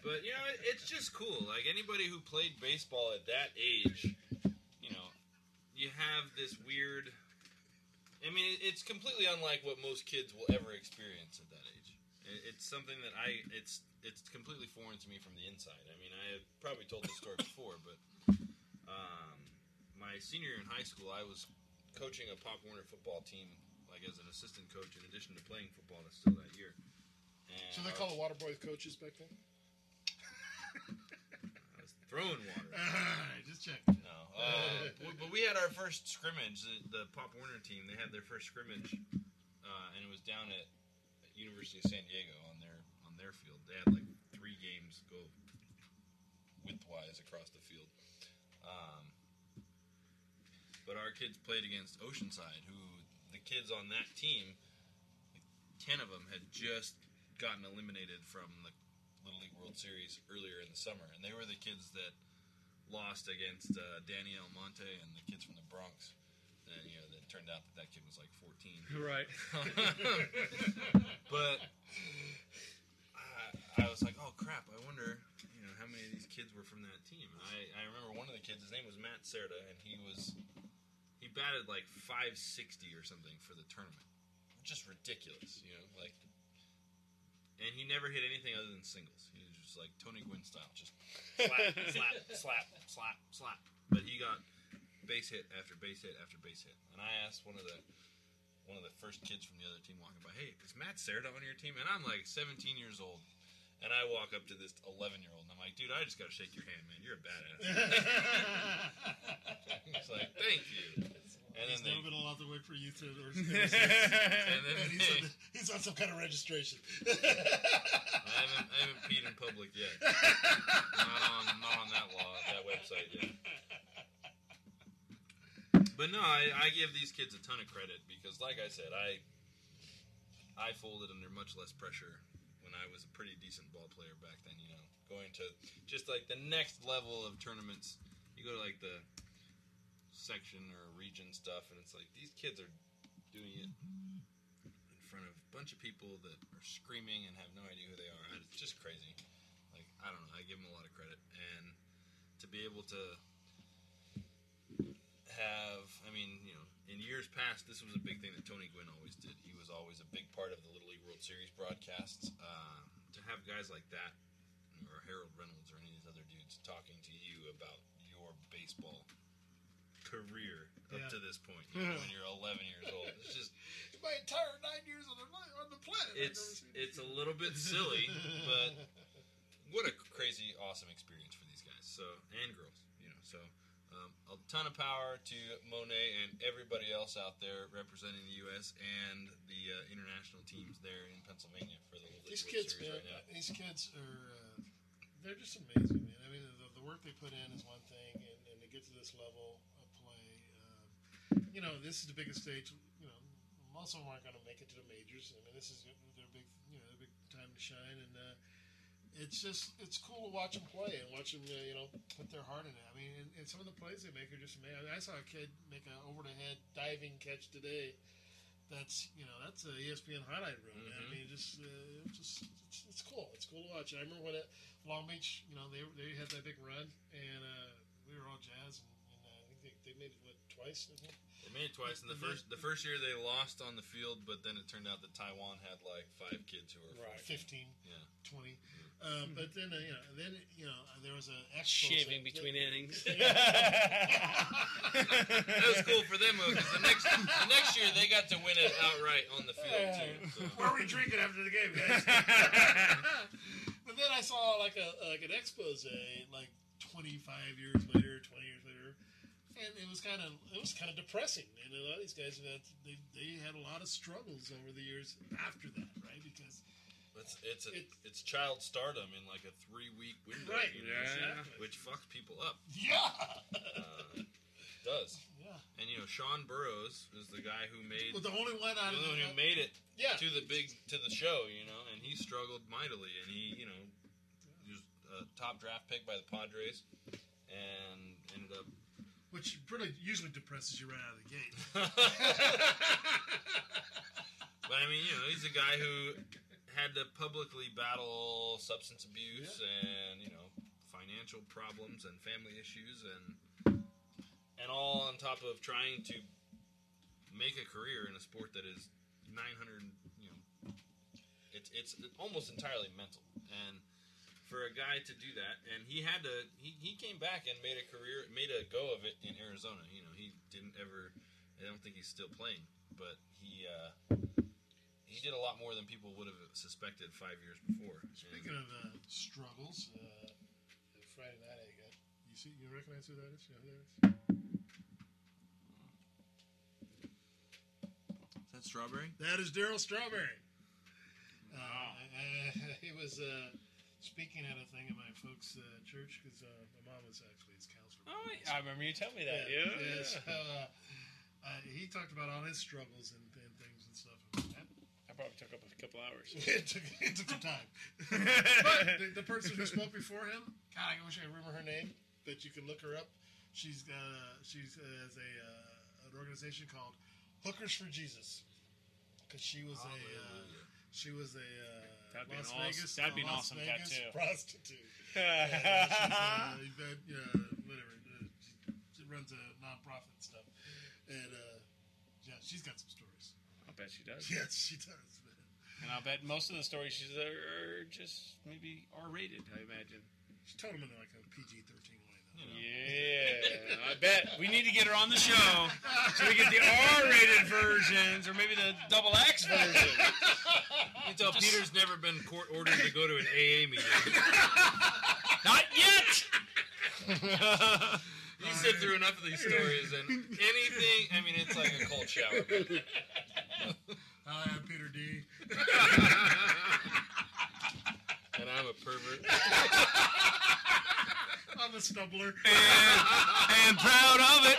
But you know, it- it's just cool. Like anybody who played baseball at that age, you know, you have this weird. I mean, it's completely unlike what most kids will ever experience at that age. It- It's something that I it's it's completely foreign to me from the inside. I mean, I have probably told this story before, but um, my senior year in high school, I was coaching a Pop Warner football team, like as an assistant coach, in addition to playing football That's still that year. And So they call the water boys coaches back then. [LAUGHS] I was throwing water. [LAUGHS] Just check. No, uh, but we had our first scrimmage. The, the Pop Warner team, they had their first scrimmage, uh, and it was down at University of San Diego on their on their field. They had like three games go widthwise across the field. Um, but our kids played against Oceanside, who the kids on that team, ten of them had just gotten eliminated from the Little League World Series earlier in the summer, and they were the kids that lost against uh, Danny Almonte and the kids from the Bronx. And you know, it turned out that that kid was like 14. [LAUGHS] Right. [LAUGHS] but I, I was like, oh crap! I wonder, you know, how many of these kids were from that team. I, I remember one of the kids. His name was Matt Serta, and he was he batted like 560 or something for the tournament. Just ridiculous, you know, like. And he never hit anything other than singles. He was just like Tony Gwynn style, just [LAUGHS] slap, slap, slap, slap, slap. But he got base hit after base hit after base hit. And I asked one of the one of the first kids from the other team walking by, "Hey, is Matt Serta on your team?" And I'm like 17 years old, and I walk up to this 11 year old, and I'm like, "Dude, I just got to shake your hand, man. You're a badass." [LAUGHS] [LAUGHS] He's like, "Thank you." And he's then never they, been allowed to work for youth or, or And then [LAUGHS] he's, they- on, he's on some kind of registration. I haven't I haven't peed in public yet. not on not on that law that website yet. But no, I, I give these kids a ton of credit because, like I said, I I folded under much less pressure when I was a pretty decent ball player back then. You know, going to just like the next level of tournaments. You go to like the section or region stuff, and it's like these kids are doing it in front of a bunch of people that are screaming and have no idea who they are. It's just crazy. Like I don't know. I give them a lot of credit, and to be able to have, I mean, you know, in years past, this was a big thing that Tony Gwynn always did. He was always a big part of the Little League World Series broadcasts. Uh, to have guys like that, or Harold Reynolds, or any of these other dudes talking to you about your baseball career up Yeah. to this point, you know, when you're 11 years old, it's just [LAUGHS] My entire nine years on the on the planet. It's it's a little bit silly, but [LAUGHS] what a crazy, awesome experience for these guys. So and girls, you know. So um, a ton of power to Mo'ne and everybody else out there representing the U.S. and the uh, international teams there in Pennsylvania for the Little League These World kids, Series man, right now. these kids are, uh, they're just amazing, man. I mean, the, the work they put in is one thing, and, and to get to this level of play, uh, you know, this is the biggest stage. You know, most of them aren't going to make it to the majors. I mean, this is their big, you know, their big time to shine, and uh, it's just it's cool to watch them play and watch them, uh, you know, put their heart in it. I mean, and, and some of the plays they make are just amazing. I, mean, I saw a kid make an over the head diving catch today. That's you know that's a ESPN highlight reel. man. I mean, just uh, it's just it's, it's cool. It's cool to watch. I remember when at Long Beach, you know, they they had that big run, and uh, we were all jazzed. And, think they, they made it what twice. I think? They made it twice in the first the first year they lost on the field, but then it turned out that Taiwan had like five kids who were Right. 15, Yeah. 20. Uh, but then, uh, you know, then you know, there was a expo. Shaving between innings. [LAUGHS] that was cool for them because the next the next year they got to win it outright on the field too. So. Where are we drinking after the game, guys? [LAUGHS] but then I saw like a like an expose like 25 years later, 20 years later, and it was kind of it was kind of depressing. And a lot of these guys had they they had a lot of struggles over the years after that, right? Because It's it's a, it's child stardom in like a three week window, Right, you know, exactly. which fucks people up. yeah, Uh, does. Yeah. And you know, Sean Burroughs is the guy who made Well, the only one out of the- one who made it Yeah. to the big to the show, you know, and he struggled mightily, and he you know he was a top draft pick by the Padres, and ended up which really usually depresses you right out of the gate. [LAUGHS] But I mean, you know, he's a guy who had to publicly battle substance abuse and you know financial problems and family issues and and all on top of trying to make a career in a sport that is 900 you know it's it's almost entirely mental. And for a guy to do that, and he had to, he, he came back and made a career, made a go of it in Arizona. You know, he didn't ever. I don't think he's still playing, but he uh, he did a lot more than people would have suspected five years before. Speaking of uh, struggles, uh, Friday night I got. You see, you recognize who that is? You know who that is? Is that strawberry? That is Darryl Strawberry. Uh, [LAUGHS] uh, he was uh, speaking at a thing at my folks' uh, church because uh, my mom was actually his counselor. Oh, I remember you telling me that. Yeah, yeah. yeah. So, uh, uh, he talked about all his struggles and, and things and stuff. And I probably took up a couple hours. [LAUGHS] it, took, it took some time. but the, the person who spoke before him, God, I wish I remember her name, but you can look her up. She's uh, she's uh, has a uh, an organization called Hookers for Jesus because she was a uh, she was a That'd Las be an Vegas, awesome. That'd be an Las awesome Vegas tattoo. [LAUGHS] Prostitute. [LAUGHS] yeah, she's, uh, yeah, whatever. Uh, she, she, runs a nonprofit stuff, and uh, yeah, she's got some stories. I bet she does. Yes, she does. And I bet most of the stories she's are just maybe R-rated. I imagine. She told them in like a PG-13 you know. Yeah, I bet we need to get her on the show so we get the R-rated versions or maybe the double X version. You tell Just... Peter's never been court ordered to go to an AA meeting. Not yet. You sit through enough of these stories, and anything. I mean, it's like a cold shower. Hi, I'm Peter D. and I'm a pervert. [LAUGHS] I'm a stumbler. [LAUGHS] And, and proud of it.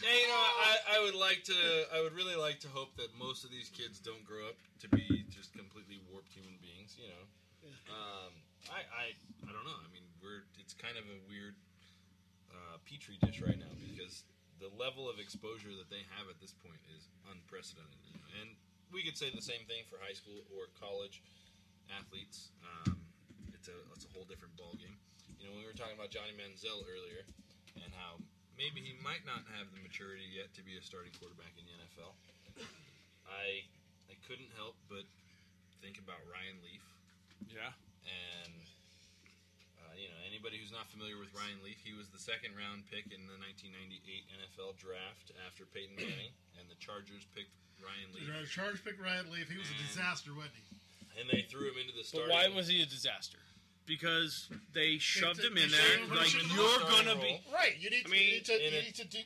Yeah, you know, I, I would like to. I would really like to hope that most of these kids don't grow up to be just completely warped human beings. You know, um, I, I, I don't know. I mean, we're. It's kind of a weird uh, petri dish right now because the level of exposure that they have at this point is unprecedented. You know? And we could say the same thing for high school or college athletes. Um, it's a it's a whole different ballgame. You know, when we were talking about Johnny Manziel earlier and how maybe he might not have the maturity yet to be a starting quarterback in the NFL. I I couldn't help but think about Ryan Leaf. Yeah. And uh, you know, anybody who's not familiar with Ryan Leaf, he was the second round pick in the 1998 NFL draft after Peyton Manning, and the Chargers picked Ryan Leaf. The Chargers picked Ryan Leaf. He was a disaster, wasn't he? And they threw him into the But starting. why was he a disaster? Because they shoved him they in shoved there him like in the you're starting gonna role. be. Right. You need. to. I mean, you need to. in You it- need to do.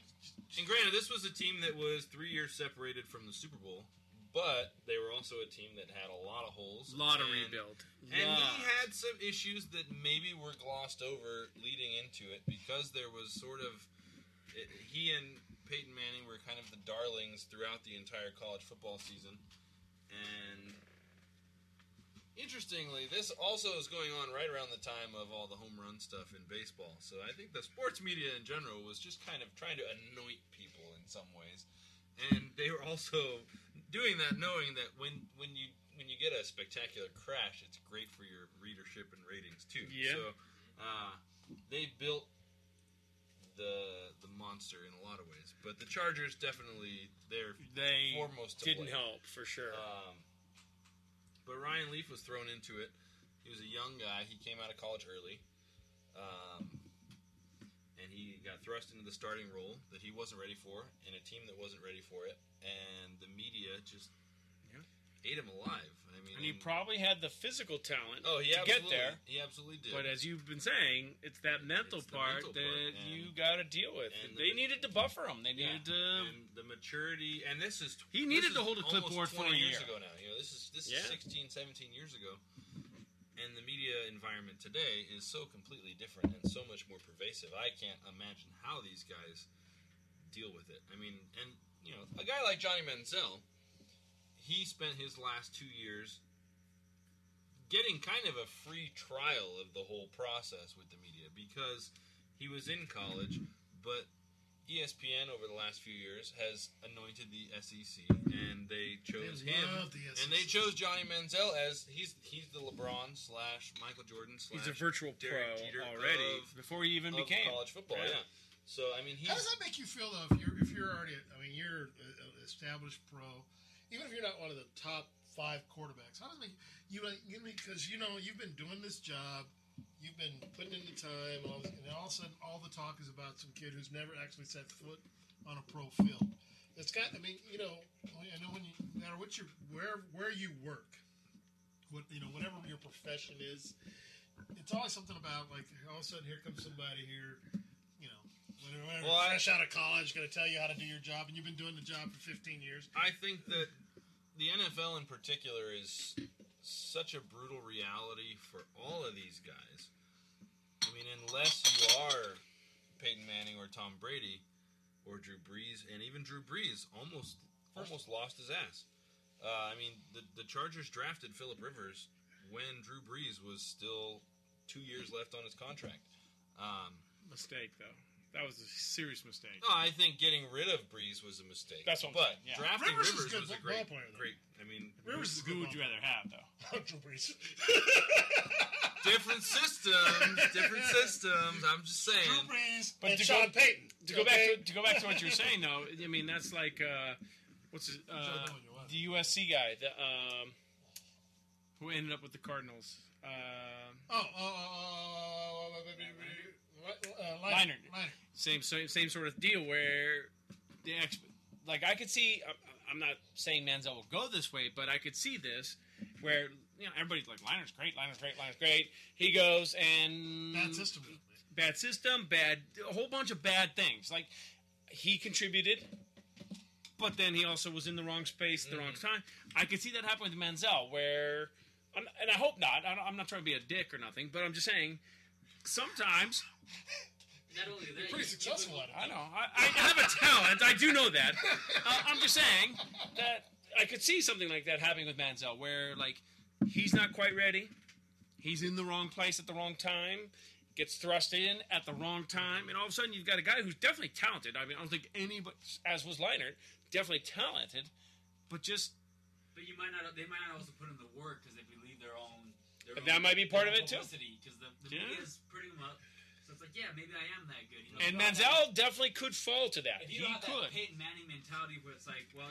And granted, this was a team that was three years separated from the Super Bowl, but they were also a team that had a lot of holes, Lot of and- rebuild. And Lot. he had some issues that maybe were glossed over leading into it because there was sort of it, he and Peyton Manning were kind of the darlings throughout the entire college football season, and interestingly, this also is going on right around the time of all the home run stuff in baseball. So I think the sports media in general was just kind of trying to anoint people in some ways, and they were also doing that knowing that when when you when you get a spectacular crash, it's great for your readership and ratings too. Yeah. So uh, they built the the monster in a lot of ways, but the Chargers definitely they're They foremost didn't blame. help for sure. Um, but Ryan Leaf was thrown into it. He was a young guy. He came out of college early, um, and he got thrust into the starting role that he wasn't ready for, in a team that wasn't ready for it, and the media just ate him alive. I mean, and he probably had the physical talent oh, he to get there. He absolutely did. But as you've been saying, it's that mental It's part mental that part, you got to deal with. and They the- needed to buffer him. They Yeah, needed to. and the maturity, and this is He needed is to hold a clipboard for 20 a years year. ago now. You know, this is this Yeah. is 16, 17 years ago, and the media environment today is so completely different and so much more pervasive. I can't imagine how these guys deal with it. I mean, and you know, a guy like Johnny Manziel, he spent his last two years getting kind of a free trial of the whole process with the media because he was in college, but ESPN over the last few years has anointed the SEC, and they chose They him, love the and they chose Johnny Manziel as he's he's the LeBron slash Michael Jordan slash He's a virtual Derek pro Jeter already of- before he even of became college football. Yeah. Yeah. So I mean, he's How does that make you feel though? If you're if you're already, I mean, you're a, a established pro, even if you're not one of the top five quarterbacks, how does it make you you because you know you've been doing this job, you've been putting in the time, all this, and all of a sudden all the talk is about some kid who's never actually set foot on a pro field. It's got. I mean, you know, I know when you no matter what your where where you work, what you know, whatever your profession is, it's always something about like all of a sudden here comes somebody here, you know, whenever, Well, I- fresh out of college, going to tell you how to do your job, and you've been doing the job for 15 years. I think that the NFL in particular is such a brutal reality for all of these guys. I mean, unless you are Peyton Manning or Tom Brady or Drew Brees, and even Drew Brees almost almost lost his ass. Uh, I mean, the the Chargers drafted Philip Rivers when Drew Brees was still two years left on his contract. Um, Mistake though. That was a serious mistake. no, I think getting rid of Brees was a mistake. That's what I'm but saying, yeah. drafting Rivers Rivers, a good was a great, player, though. great. I mean, Rivers is a Who good would you rather have though? Drew Brees. different systems, different systems. I'm just saying. Drew Brees But and to Sean go, Payton. To go okay? back to, to go back to what you were saying though, I mean that's like uh, what's his, uh, the USC guy, the um, who ended up with the Cardinals. Um, Oh, oh, oh, oh, oh, oh, uh, Leinart. Leinart. Same, same same sort of deal where the ex, like I could see. I'm- I'm not saying Manziel will go this way, but I could see this where you know everybody's like Leinart's great, Leinart's great, Leinart's great. He goes and Bad system. bad system, bad a whole bunch of bad things. Like he contributed, but then he also was in the wrong space at the wrong time. I could see that happen with Manziel, where, I'm- and I hope not. I don't- I'm not trying to be a dick or nothing, but I'm just saying sometimes. Not only that, You're pretty successful at it. I know. I, I have a talent. I do know that. [LAUGHS] Uh, I'm just saying that I could see something like that happening with Manziel, where like he's not quite ready. He's in the wrong place at the wrong time. Gets thrust in at the wrong time, and all of a sudden you've got a guy who's definitely talented. I mean, I don't think anybody, as was Leinart, definitely talented, but just But you might not. They might not also put in the work because But that might be part of it, too. Because the, the Yeah. media is putting them up. So it's like, yeah, maybe I am that good. You know, and if you Manziel definitely could fall to that. that- If He you don't could. that Peyton Manning mentality where it's like, well,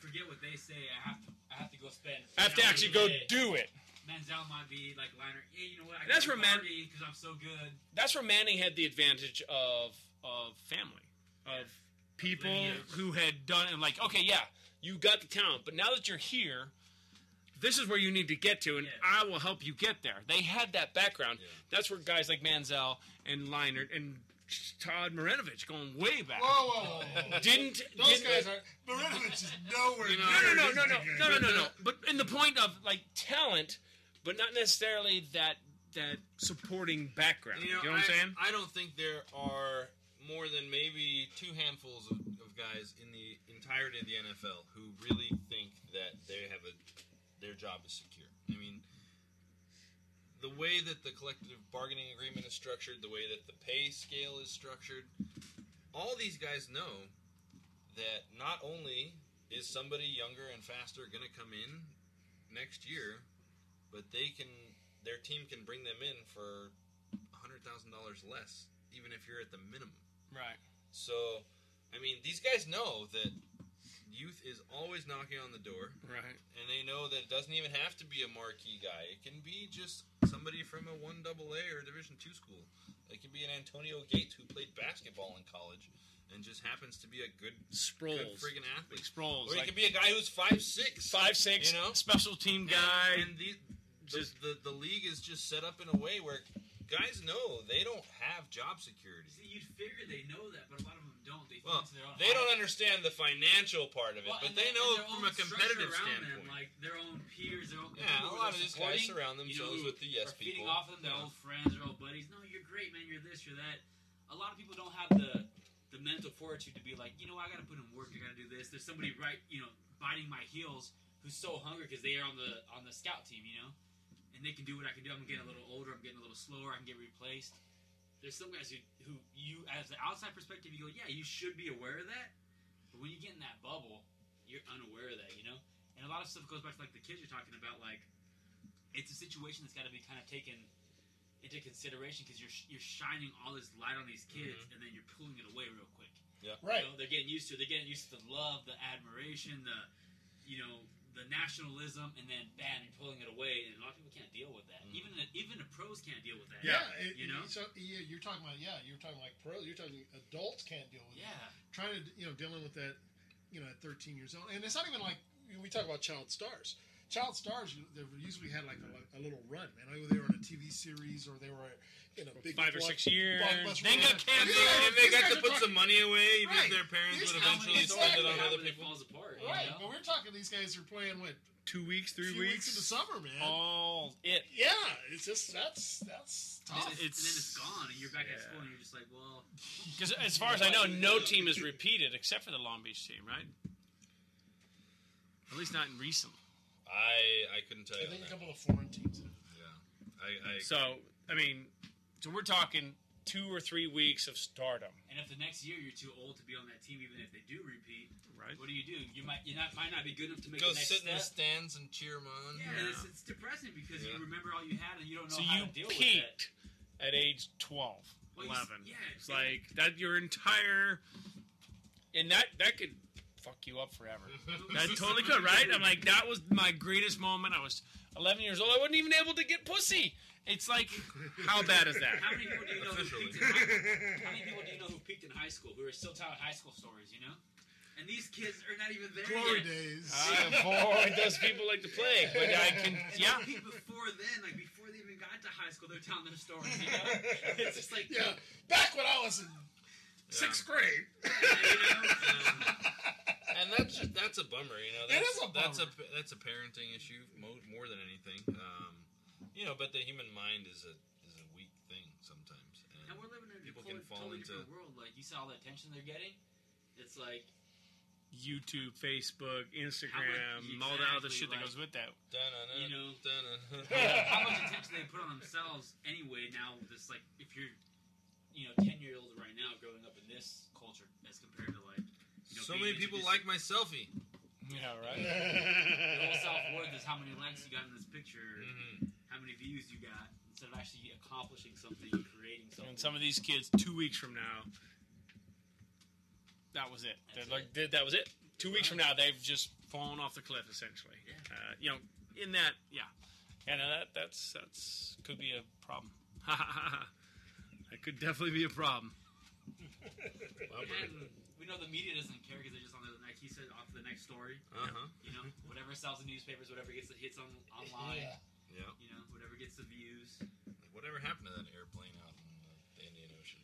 forget what they say. I have to. I have to go spend. I have to actually go do it. Manziel might be like Leinart. Hey, you know what? I That's where Man- because I'm so good. that's where Manning had the advantage of of family, of people lineage. who had done it. Like, okay, yeah, you got the talent, but now that you're here, this is where you need to get to, and I will help you get there. They had that background. That's where guys like Manziel and Leinart and Todd Marinovich going way back. Whoa, whoa, whoa, whoa. Didn't Those didn't- guys are. Marinovich is nowhere no, near. no, no, no, no, no, no, no, no. But in the point of like talent, but not necessarily that that supporting background. You know, what I'm saying? I don't think there are more than maybe two handfuls of, of guys in the entirety of the NFL who really think that they have a their job is secure. I mean, the way that the collective bargaining agreement is structured, the way that the pay scale is structured, all these guys know that not only is somebody younger and faster going to come in next year, but they can their team can bring them in for hundred thousand dollars less, even if you're at the minimum. Right. So, I mean, these guys know that youth is always knocking on the door, Right. and they know that it doesn't even have to be a marquee guy. It can be just somebody from a one double A or Division two school. It can be an Antonio Gates who played basketball in college and just happens to be a good Sproles. good friggin' athlete. Sproles, or it like- could be a guy who's five six, Five six, you know, special team guy. and, and the, the, the the league is just set up in a way where guys know they don't have job security. See, you'd figure they know that, but a lot of them don't. They Well, they don't understand the financial part of it, Well, but and they know from a competitive around standpoint. Them, like their own peers, their own Yeah, a lot of these guys surround you themselves know, with the yes are feeding off them, their Yeah. old friends, their old buddies. No, you're great, man. You're this, you're that. A lot of people don't have the the mental fortitude to be like, you know, I got to put in work. I got to do this. There's somebody right, you know, biting my heels who's so hungry because they are on the on the scout team, you know, and they can do what I can do. I'm getting a little older. I'm getting a little slower. I can get replaced. There's some guys who, who you, as the outside perspective, you go, yeah, you should be aware of that. But when you get in that bubble, you're unaware of that, you know? And a lot of stuff goes back to like the kids you're talking about. Like, it's a situation that's got to be kind of taken into consideration because you're you're shining all this light on these kids, Mhm. and then you're pulling it away real quick. Yeah. Right. You know, they're getting used to. it. They're getting used to the love, the admiration, the, you know, the nationalism, and then bam, you're pulling it away, and a lot of people can't deal with that. Mm. Even the, even the pros can't deal with that. Yeah, it- you know. So yeah, you're talking about yeah, you're talking like pros. You're talking adults can't deal with Yeah. it. Trying to you know dealing with that, you know, at 13 years old, and it's not even like we talk about child stars. Child stars, they usually had like a, a little run, man. Either they were in a TV series or they were in a big Five or six years. blockbuster They got canceled, Yeah, and they got to put talking- some money away, even Right. if their parents These would eventually spend it on other people. falls apart. you Right, know? but we're talking these guys are playing what Two weeks, three few weeks. in the summer, man. All it. Yeah, it's just that's that's And then tough. it's, and then it's gone, and you're back at school, and you're just like, well, Because as far as I know, no team is repeated except for the Long Beach team, right? At least not in recent. I I couldn't tell I you. think on a that. couple of foreign teams. Yeah, I, I So I mean, so we're talking two or three weeks of stardom. And if the next year you're too old to be on that team, even if they do repeat, right? What do you do? You might you not might not be good enough to make go the next sit in the step. stands and cheer them on. Yeah, and it's, it's depressing because Yeah. you remember all you had and you don't know So how you to deal with it. peaked at age 12, Well, you s- 11. yeah, it's like that your entire and that that could fuck you up forever. [LAUGHS] that totally could, right? I'm like that was my greatest moment. I was 11 years old. I wasn't even able to get pussy. It's like how bad is that? How many people do you know who peaked in high, How many people do you know who peaked in high school who are still telling high school stories? You know, and these kids are not even there Glory yet. days. Ah, I avoid those people like the plague, [LAUGHS] but I can And yeah. those before then, like before they even got to high school, they're telling their stories. You know, [LAUGHS] it's just like Yeah, back when I was in sixth grade. Um, and that's just that's a bummer, you know. That's, is a That's a that's a parenting issue mo- more than anything. Um, you know, but the human mind is a is a weak thing sometimes, and, And we're living in a people totally, can fall totally into. different world. Like you saw all the attention they're getting. It's like YouTube, Facebook, Instagram, How much- all that other exactly, shit that goes with that. you know Dun-dun-dun. how much [LAUGHS] attention they put on themselves anyway. Now, just like if you're, you know, ten year old right now growing up in this culture as compared to like, you know, So many people like my selfie. Yeah, right. [LAUGHS] [LAUGHS] Your whole self worth is how many likes you got in this picture, Mm-hmm. how many views you got, instead of actually accomplishing something and creating something. And some of these kids, two weeks from now, that was it. They're like, th- that was it. Two weeks from now, they've just fallen off the cliff, essentially. Uh, you know, in that, yeah, and uh, that that's that's could be a problem. [LAUGHS] that could definitely be a problem. And we know the media doesn't care because they're just on the like he said on to the next story. Uh-huh. You know, whatever sells the newspapers, whatever gets the hits on online. Yeah. Yeah. You know, whatever gets the views. Whatever happened to that airplane out in the Indian Ocean?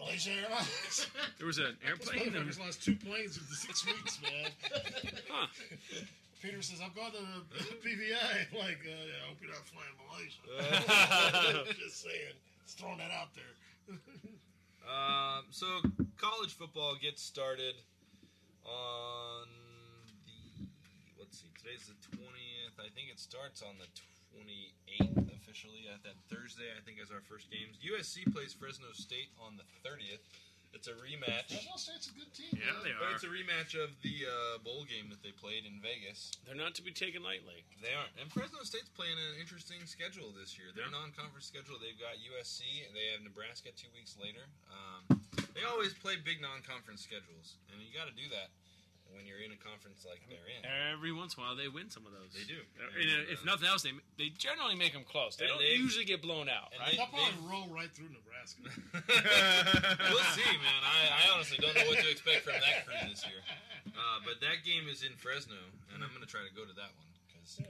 Malaysia Airlines. [LAUGHS] There was an airplane. and- Motherfuckers lost two planes in six weeks, man. [LAUGHS] Huh. Peter says, "I'm going to the [LAUGHS] PVI." I'm like, uh, yeah, I hope you're not flying Malaysia. Just saying, just throwing that out there. Um, so college football gets started on the let's see, today's the twentieth. I think it starts on the twenty eighth officially. At that Thursday, I think is our first games. USC plays Fresno State on the thirtieth. It's a rematch. Fresno State's a good team. Yeah, man. they But are. it's a rematch of the uh, bowl game that they played in Vegas. They're not to be taken lightly. They aren't. And Fresno State's playing an interesting schedule this year. Their Yeah. non-conference schedule, they've got USC, and they have Nebraska two weeks later. Um, they always play big non-conference schedules, and you got to do that when you're in a conference like they're in. Every once in a while, they win some of those. They do. Uh, and, uh, if nothing else, they they generally make them close. They And don't they- usually get blown out. and Right? they- They'll probably roll right through Nebraska. [LAUGHS] [LAUGHS] we'll see, man. I, I honestly don't know what to expect from that crew this year. Uh, but that game is in Fresno, and I'm going to try to go to that one because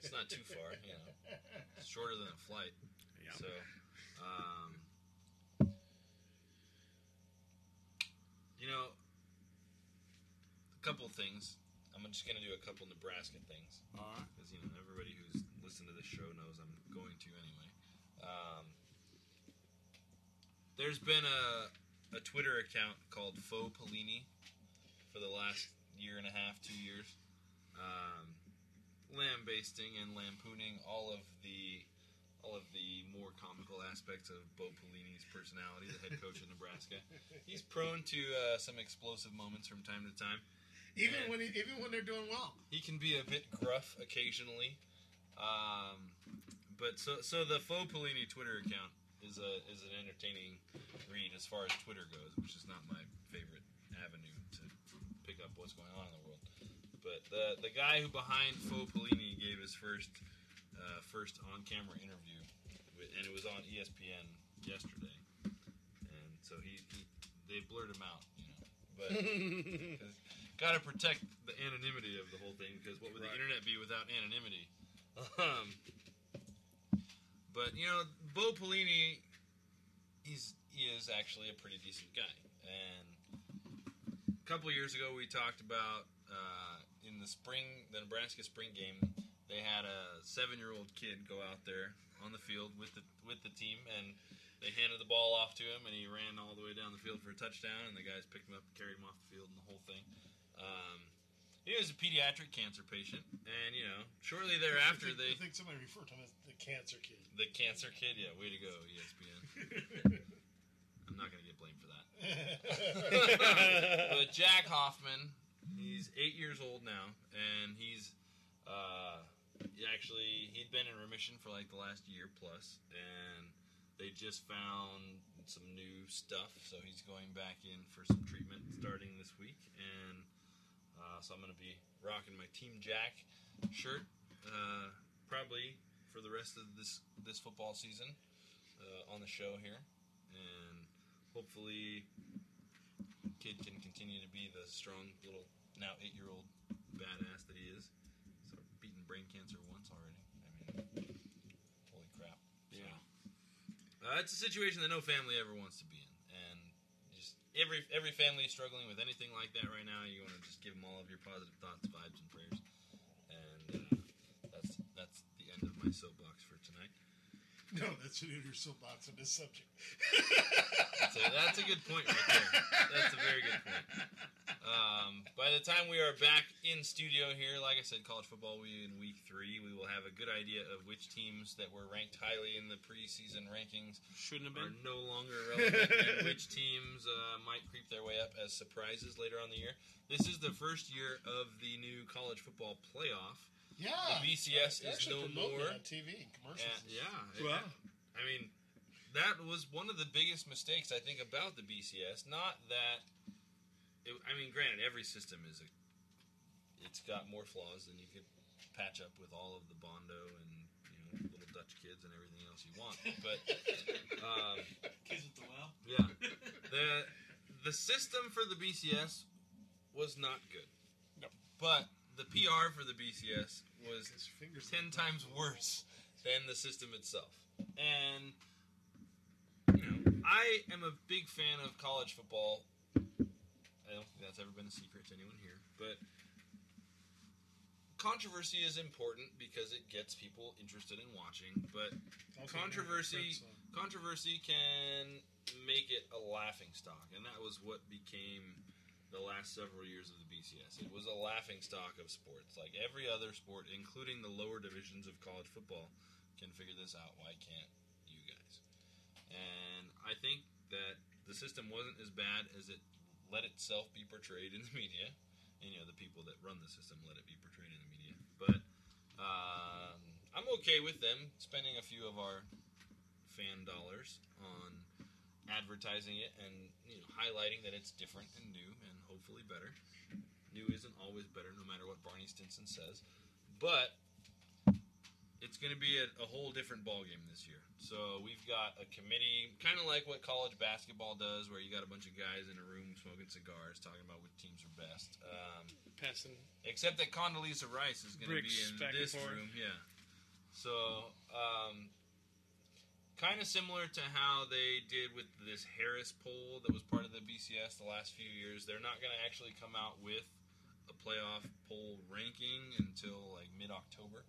it's not too far. You know, it's shorter than a flight. Yeah. So, um, you know, a couple things. I'm just going to do a couple Nebraska things because you know everybody who's listened to this show knows I'm going to anyway. Um, there's been a a Twitter account called Faux Pelini for the last year and a half, two years, um, lambasting and lampooning all of the all of the more comical aspects of Bo Pelini's personality, the head coach of Nebraska. [LAUGHS] He's prone to uh, some explosive moments from time to time. Even And- when he, even when they're doing well. he can be a bit gruff occasionally. Um, but so so the faux Pelini Twitter account is a is an entertaining read as far as Twitter goes, which is not my favorite avenue to pick up what's going on in the world. But the the guy who behind Faux Pelini gave his first uh, first on camera interview, and it was on ESPN yesterday, and so he, he they blurred him out, you know. But [LAUGHS] [LAUGHS] got to protect the anonymity of the whole thing because what would the internet be without anonymity? Um, but you know, Bo Pelini, he's he is actually a pretty decent guy. And a couple years ago, we talked about uh, in the spring, the Nebraska spring game, they had a seven-year-old kid go out there on the field with the with the team, and they handed the ball off to him, and he ran all the way down the field for a touchdown, and the guys picked him up, carried him off the field, and the whole thing. Um, he was a pediatric cancer patient, and you know, shortly thereafter, I think, they I think somebody referred to him as the cancer kid. the cancer kid, yeah, way to go, ESPN. [LAUGHS] I'm not gonna get blamed for that. [LAUGHS] but Jack Hoffman, he's eight years old now, and he's uh, he actually he'd been in remission for like the last year plus, and they just found some new stuff, so he's going back in for some treatment starting this week, and uh, so I'm gonna be rocking my Team Jack shirt, uh, probably for the rest of this this football season uh, on the show here, and hopefully kid can continue to be the strong little now eight year old badass that he is. So beaten brain cancer once already. I mean, holy crap! Yeah, uh, it's a situation that no family ever wants to be in, every every family struggling with anything like that right now, you want to just give them all of your positive thoughts, vibes, and prayers. And uh, that's that's the end of my soapbox. [LAUGHS] No, that's an your soapbox on this subject. That's a, that's a good point right there. That's a very good point. Um, by the time we are back in studio here, like I said, college football we in week three, we will have a good idea of which teams that were ranked highly in the preseason rankings shouldn't have been are been no longer relevant, and [LAUGHS] which teams uh, might creep their way up as surprises later on the year. This is the first year of the new college football playoff. Yeah, the BCS They is actually no more. on TV and commercials. And- yeah. Wow. it- I mean, that was one of the biggest mistakes I think about the BCS. Not that. It, I mean, granted, every system is a. It's got more flaws than you could patch up with all of the Bondo and you know little Dutch kids and everything else you want. But [LAUGHS] um, Kids with the well. yeah, the the system for the BCS was not good. No, but the PR for the BCS was ten times worse than the system itself. And you know, I am a big fan of college football. I don't think that's ever been a secret to anyone here, but controversy is important because it gets people interested in watching. But Also controversy, controversy can make it a laughing stock, and that was what became the last several years of the BCS. It was a laughing stock of sports, like every other sport, including the lower divisions of college football, can figure this out. Why can't you guys? And I think that the system wasn't as bad as it let itself be portrayed in the media. And, you know, the people that run the system let it be portrayed in the media. But um, I'm okay with them spending a few of our fan dollars on advertising it and you know highlighting that it's different and new and hopefully better. New isn't always better, no matter what Barney Stinson says. But it's going to be a, a whole different ballgame this year. So we've got a committee, kind of like what college basketball does, where you got a bunch of guys in a room smoking cigars, talking about which teams are best. Um, Passing except that Condoleezza Rice is going to be in this room, yeah. So, um, kind of similar to how they did with this Harris poll that was part of the BCS the last few years. They're not going to actually come out with a playoff poll ranking until like mid October.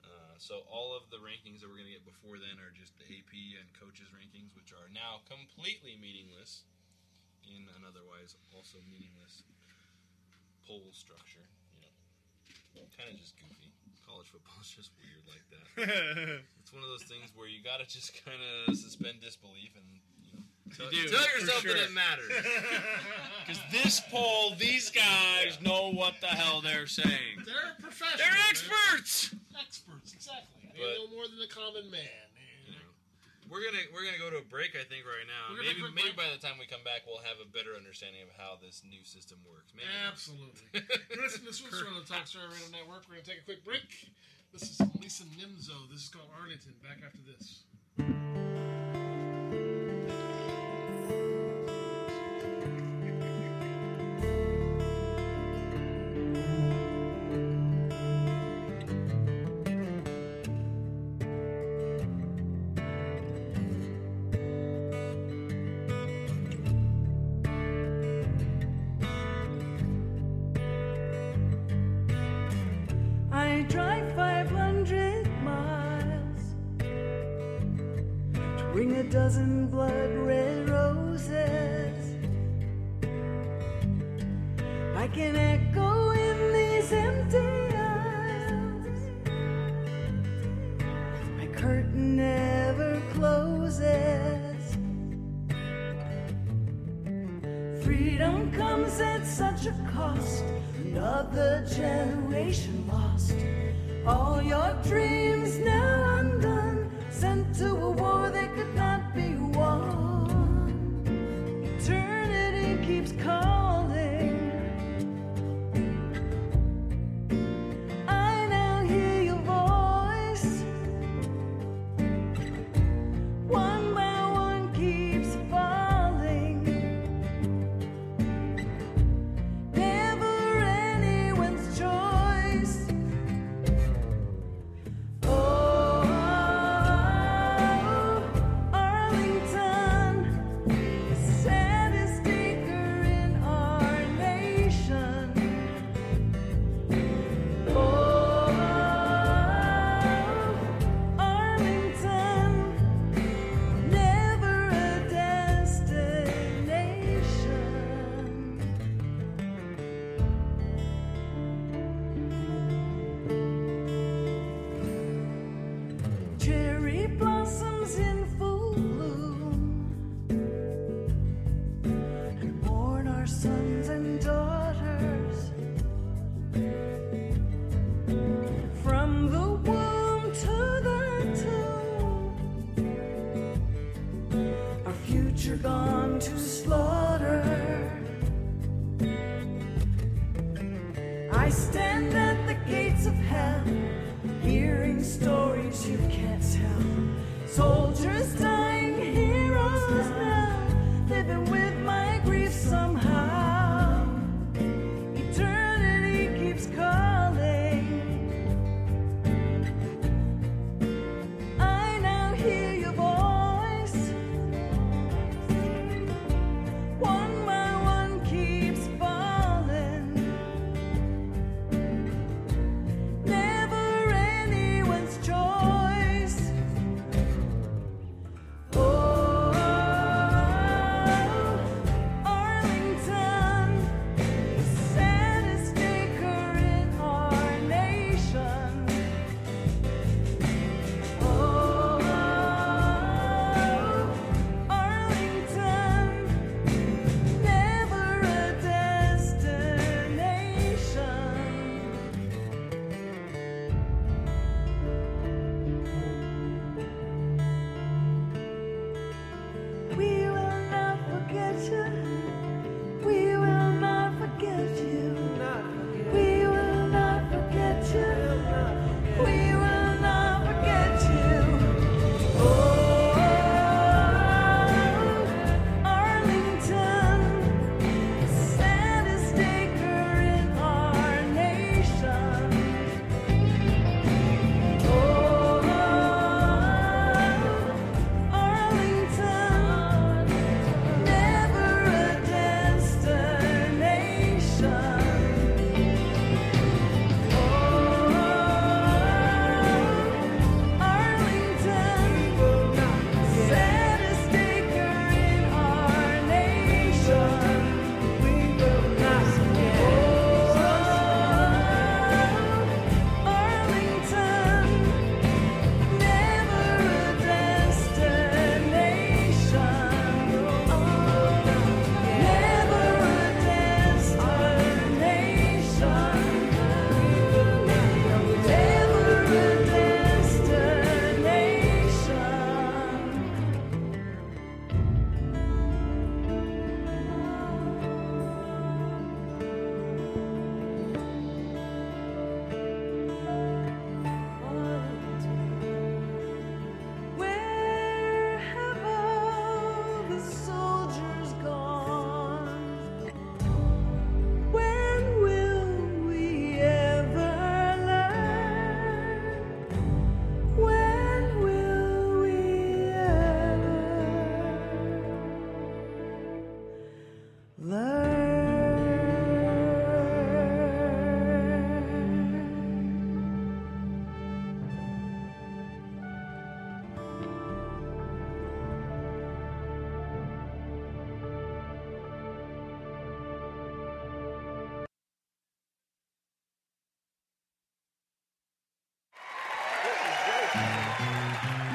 Uh, so all of the rankings that we're going to get before then are just the AP and coaches rankings, which are now completely meaningless in an otherwise also meaningless poll structure. You know, kind of just goofy. College football is just weird like that. [LAUGHS] it's one of those things where you got to just kind of suspend disbelief and you know, tell, You do, tell yourself sure. that it matters. [LAUGHS] Because this poll, these guys know what the hell they're saying. They're professionals. They're man. experts. Experts, exactly. They But- know more than the common man. We're gonna we're gonna go to a break, I think, right now. We're Maybe maybe by the time we come back, we'll have a better understanding of how this new system works. Maybe. Absolutely. [LAUGHS] You're listening to on the Talk Story Radio Network. We're gonna take a quick break. This is Lisa Nimzo. This is called Arlington. Back after this.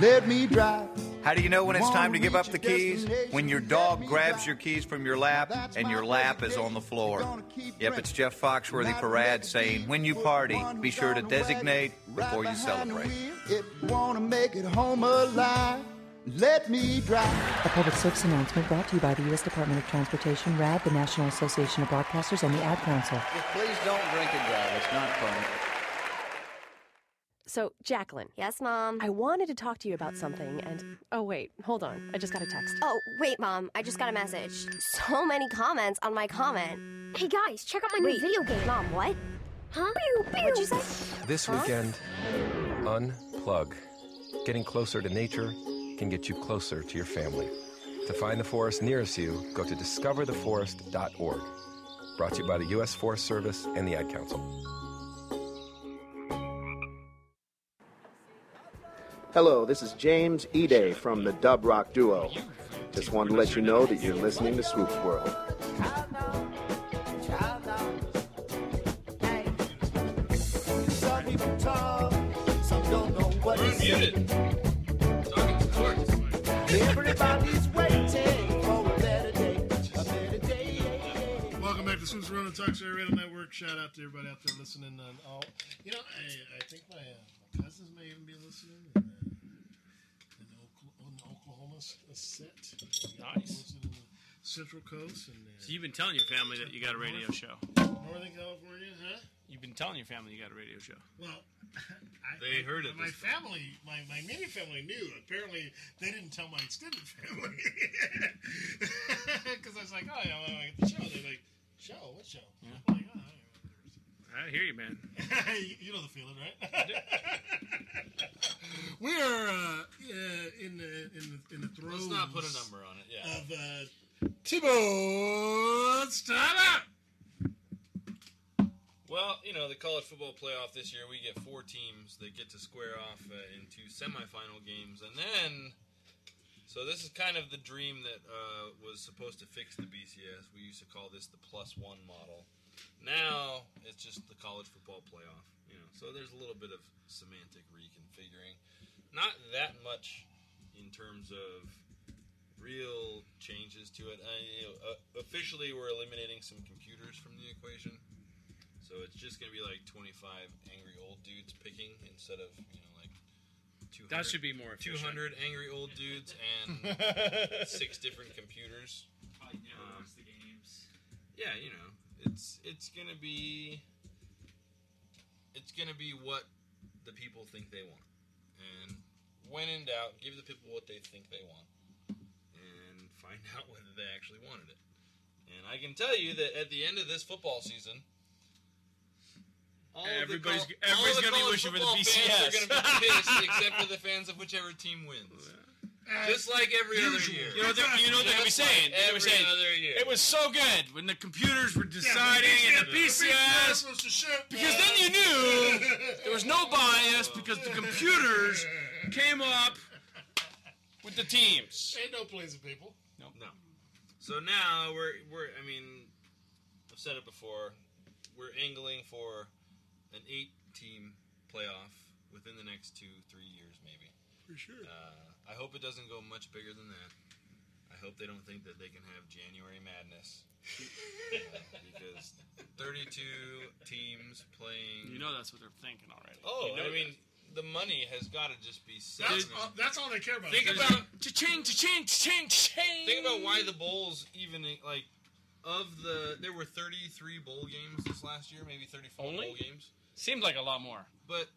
Let me drive. How do you know when it's time to give up the keys? When your dog grabs your keys from your lap and your lap is on the floor. Yep, it's Jeff Foxworthy Parade saying, when you party, be sure to designate before you celebrate. If you want to make it home alive, let me drive. A public service announcement brought to you by the U.S. Department of Transportation, RAD, the National Association of Broadcasters, and the Ad Council. Please don't drink and drive. It's not fun. So, Jacqueline. Yes, Mom. I wanted to talk to you about something, and mm. oh, wait, hold on. I just got a text. Oh, wait, Mom. I just got a message. So many comments on my comment. Hey guys, check out my Wait, new video game. Mom, what? Huh? What'd you say? This Huh? weekend, unplug. Getting closer to nature can get you closer to your family. To find the forest nearest you, go to discovertheforest.org. Brought to you by the U.S. Forest Service and the Ad Council. Hello, this is James Ede from the Dub Rock Duo. Just wanted to let you know that you're listening to Swoop's World. To say. Everybody's waiting for a better day. Welcome back to Swoops and Talk Story Radio Network. Shout out to everybody out there listening. And all, you know, I, I think my, uh, my cousins may even be listening. In, uh, in, Oklahoma, in the Oklahoma s- uh, set. Nice. Central Coast and uh, So you've been telling your family that you got a radio show. Northern California, huh? You've been telling your family you got a radio show. Well, [LAUGHS] I, They I- heard it My this time. family, my, my immediate family knew. Apparently, they didn't tell my extended [LAUGHS] family [LAUGHS] because I was like, "Oh, yeah, well, I get the show." They're like, "Show? What show?" I'm like, I hear you, man. [LAUGHS] you you know the feeling, right? [LAUGHS] we are uh, uh, in the in the in the throes. Let's not put a number on it. Yeah. Of uh, Thibaut Stella. Well, you know, the college football playoff this year, we get four teams that get to square off uh, into semifinal games. And then, so this is kind of the dream that uh, was supposed to fix the BCS. We used to call this the plus one model. Now, it's just the college football playoff. You know, so there's a little bit of semantic reconfiguring. Not that much in terms of real changes to it. I, you know, uh, officially, we're eliminating some computers from the equation. So it's just going to be like 25 angry old dudes picking instead of, you know, like 200. That should be more efficient. 200 angry old dudes and [LAUGHS] six different computers. Probably never Um, watch the games. yeah, you know, it's it's going to be it's to be what the people think they want. And when in doubt, give the people what they think they want and find [LAUGHS] out whether they actually wanted it. And I can tell you that at the end of this football season, all Everybody's- col- everybody's all gonna be wishing for the football fans BCS. Are be pissed, except for the fans of whichever team wins. [LAUGHS] Just like every other year. You know what they're, you know what they're gonna be saying? They're every saying other year. it was so good when the computers were deciding and the BCS. Because then you knew there was no bias because the computers came up with the teams. Ain't no pleasing people. No. No. So now we're we're I mean I've said it before. We're angling for an eight team playoff within the next two, three years maybe. For sure. Uh, I hope it doesn't go much bigger than that. I hope they don't think that they can have January madness. Uh, [LAUGHS] because 32 teams playing. You know that's what they're thinking already. Oh, You know I mean, the money has got to just be set. That's, all, that's all they care about. Think There's- about cha-ching, cha-ching, cha-ching, cha-ching. Think about why the bowls even like of the there were 33 bowl games this last year, maybe 34 Only? bowl games. Seemed like a lot more. But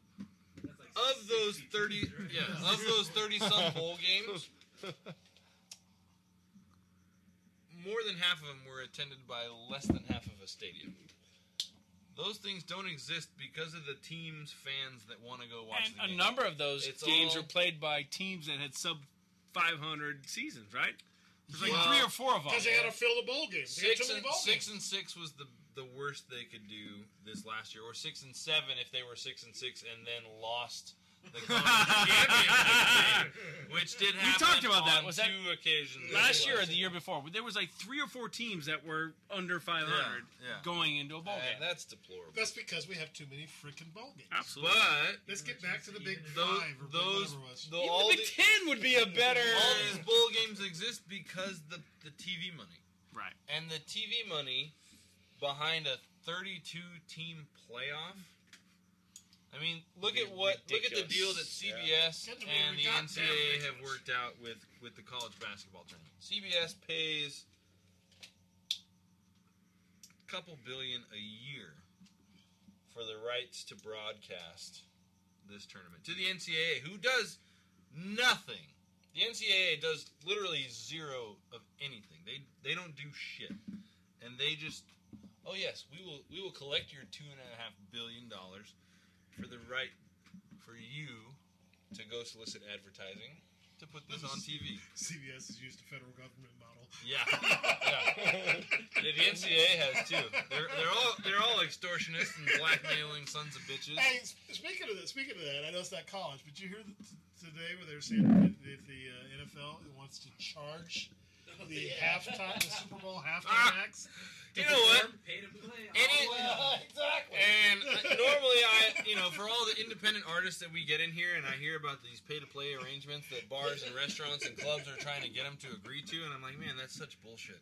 of those 30 yeah, of those 30 some bowl games, more than half of them were attended by less than half of a stadium. Those things don't exist because of the team's fans that want to go watch And the a game. number of those It's games all- were played by teams that had sub 500 seasons, right? There's like Well, three or four of them. Because they had to fill the bowl games. They had Six many and, bowl six games. and six was the the worst they could do this last year, or six and seven if they were six and six and then lost the championship [LAUGHS] game, which did We happen talked about that. on Was that two occasions last year or the year before? There was like three or four teams that were under 500 Yeah, yeah. going into a bowl And game. that's deplorable. That's because we have too many freaking bowl games. Absolutely. But Let's get back to the big those, five or those, whatever it was. the, all Big Ten would be a better. all these bowl games exist because the the TV money. Right. And the TV money behind a 32 team playoff. I mean, look at what look at the deal that CBS Get to where and the NCAA have worked out with with the college basketball tournament. CBS pays a couple billion a year for the rights to broadcast this tournament to the NCAA, who does nothing. The NCAA does literally zero of anything. They they don't do shit, and they just oh yes, we will we will collect your two and a half billion dollars for the right for you to go solicit advertising to put this on TV. CBS [LAUGHS] has used a federal government model. Yeah, yeah. the NCAA has too. They're they're all they're all extortionists and blackmailing sons of bitches. Hey, speaking of that, speaking of that, I know it's not college, but you hear th- today where they're saying that the, the uh, NFL wants to charge the halftime, the Super Bowl [LAUGHS] halftime acts. To You know what? Pay to play. Any- all exactly. And uh, normally, I, you know, for all the independent artists that we get in here, and I hear about these pay-to-play arrangements that bars and restaurants and clubs are trying to get them to agree to, and I'm like, man, that's such bullshit.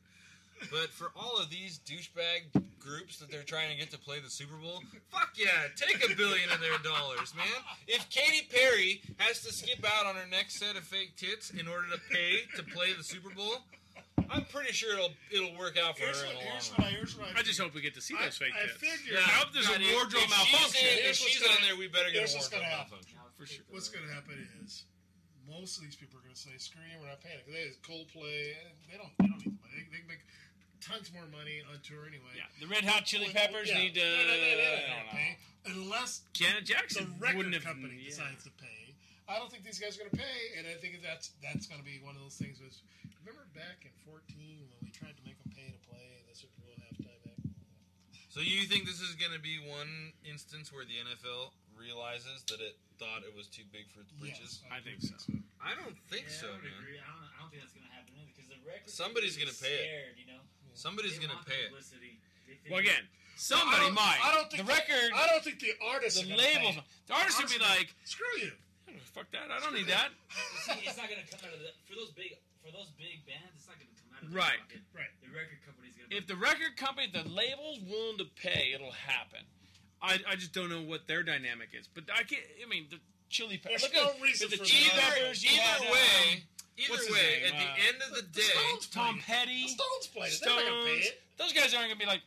But for all of these douchebag groups that they're trying to get to play the Super Bowl, fuck yeah, take a billion of their dollars, man. If Katy Perry has to skip out on her next set of fake tits in order to pay to play the Super Bowl, I'm pretty sure it'll it'll work out for Here's her in what, the here's run. what I, here's what I, I just hope we get to see those fake I tits. figure. I hope there's a God, if- wardrobe if she's malfunction. in- If Here's what's she's gonna- on there, we better get here's a what's wardrobe gonna happen. malfunction. For sure. What's going to happen is most of these people are going to say, "Screw you, we're not paying it." Because they Coldplay, eh, they don't, they don't need the money. They, they can make tons more money on tour anyway. Yeah, the Red Hot Chili Well, Peppers yeah. need to. No, no, no, they don't I don't know. pay unless Janet Jackson the Jackson record wouldn't have. company yeah. decides to pay. I don't think these guys are going to pay, and I think that's that's going to be one of those things. Was remember back in '14 when we tried to make them pay to play the Super Bowl halftime act? So you think this is going to be one instance where the NFL realizes that it thought it was too big for its britches? I think so. I don't think Yeah, so, I would man. agree. I don't, I don't think that's going to happen either because the record. Somebody's gonna pay it. You know, Somebody's going to pay it. publicity. They think- Well, again, somebody don't- might. I don't think the record. I don't think the artists. the are gonna labels. The artists would be like, "Screw you." "Fuck that! I don't need that." [LAUGHS] See, it's not going to come out of the for those big for those big bands. It's not going to come out of their Right. pocket. Right. The record company's going to. If the record company, the label's willing to pay, it'll happen. I, I just don't know what their dynamic is. But I can't. I mean, the Chili Peppers. There's Look no at reason the for Chili that. Peppers. you Either um, way, what's either his way, name? at the Uh, end of the day, Stones Tom it. Petty. The Stones played it. They're not gonna pay Stones. it. Those guys aren't gonna be like.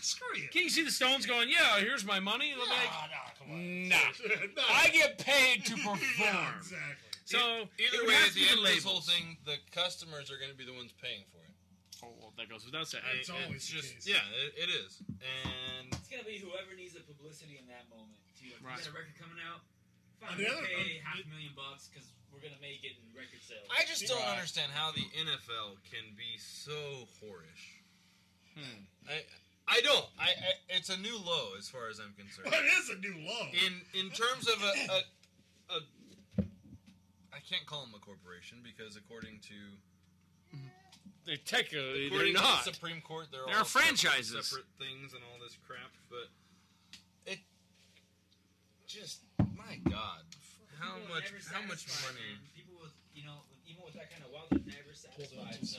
Screw you. Can you see the Stones going? Yeah, here's my money. They'll be like, Nah, nah, come on. Nah, [LAUGHS] [LAUGHS] No. I get paid to [LAUGHS] perform. Yeah, exactly. So it either would way, at the end of this whole thing, the customers are going to be the ones paying for it. Oh, well, that goes without saying. It's always the just case. yeah, it, it is. And It's going to be whoever needs the publicity in that moment. Too. If Right. you got a record coming out, On fine, the other- pay on- half a million bucks because we're going to make it in record sales. I just don't Right. understand how the NFL can be so whorish. Hmm. I I don't. I, I it's a new low as far as I'm concerned. Well, it is a new low. In in terms of a, a, a I can't call them a corporation because according to They technically they're according to not. the Supreme Court, they're, They're all franchises. separate things and all this crap. But it just my God, how much how much money? man. People with you know, even with that kind of wealth, are never satisfied. So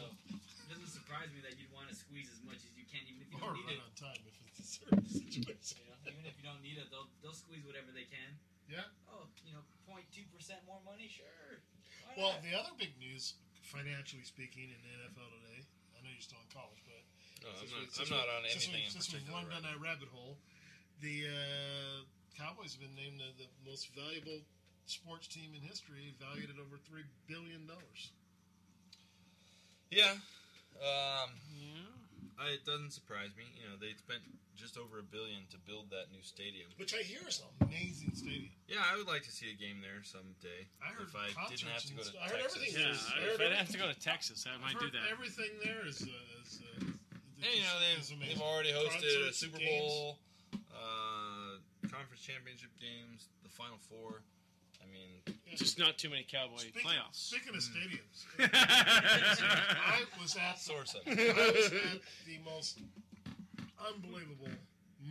it doesn't surprise me that you'd want to squeeze as much as you can, even if you Or don't need run it. on time if it's a certain situation. You know, even if you don't need it, they'll they'll squeeze whatever they can. Yeah. Oh, you know, 0.2 percent more money, sure. Why Well, not? the other big news, financially speaking, in the NFL today. I know you're still in college, but No, I'm since not- we- I'm since not we- on since anything we- in Since we've particular run down that rabbit hole, the uh, Cowboys have been named the, the most valuable sports team in history, valued at over three billion dollars. Yeah. Um, I, it doesn't surprise me. You know, they spent just over a billion to build that new stadium. Which I hear is an amazing stadium. Yeah, I would like to see a game there someday. I heard if I didn't have to go to st- I heard Texas. everything Yeah, is- I if I'd every- have to go to Texas, I I've might do that. Everything there is, uh, is uh, And you know they've, is amazing. they've already hosted a Super games. Bowl, uh, conference championship games, the Final Four. I mean, Just not too many Cowboy Speaking, playoffs. speaking of stadiums, [LAUGHS] I was at. I was at the most unbelievable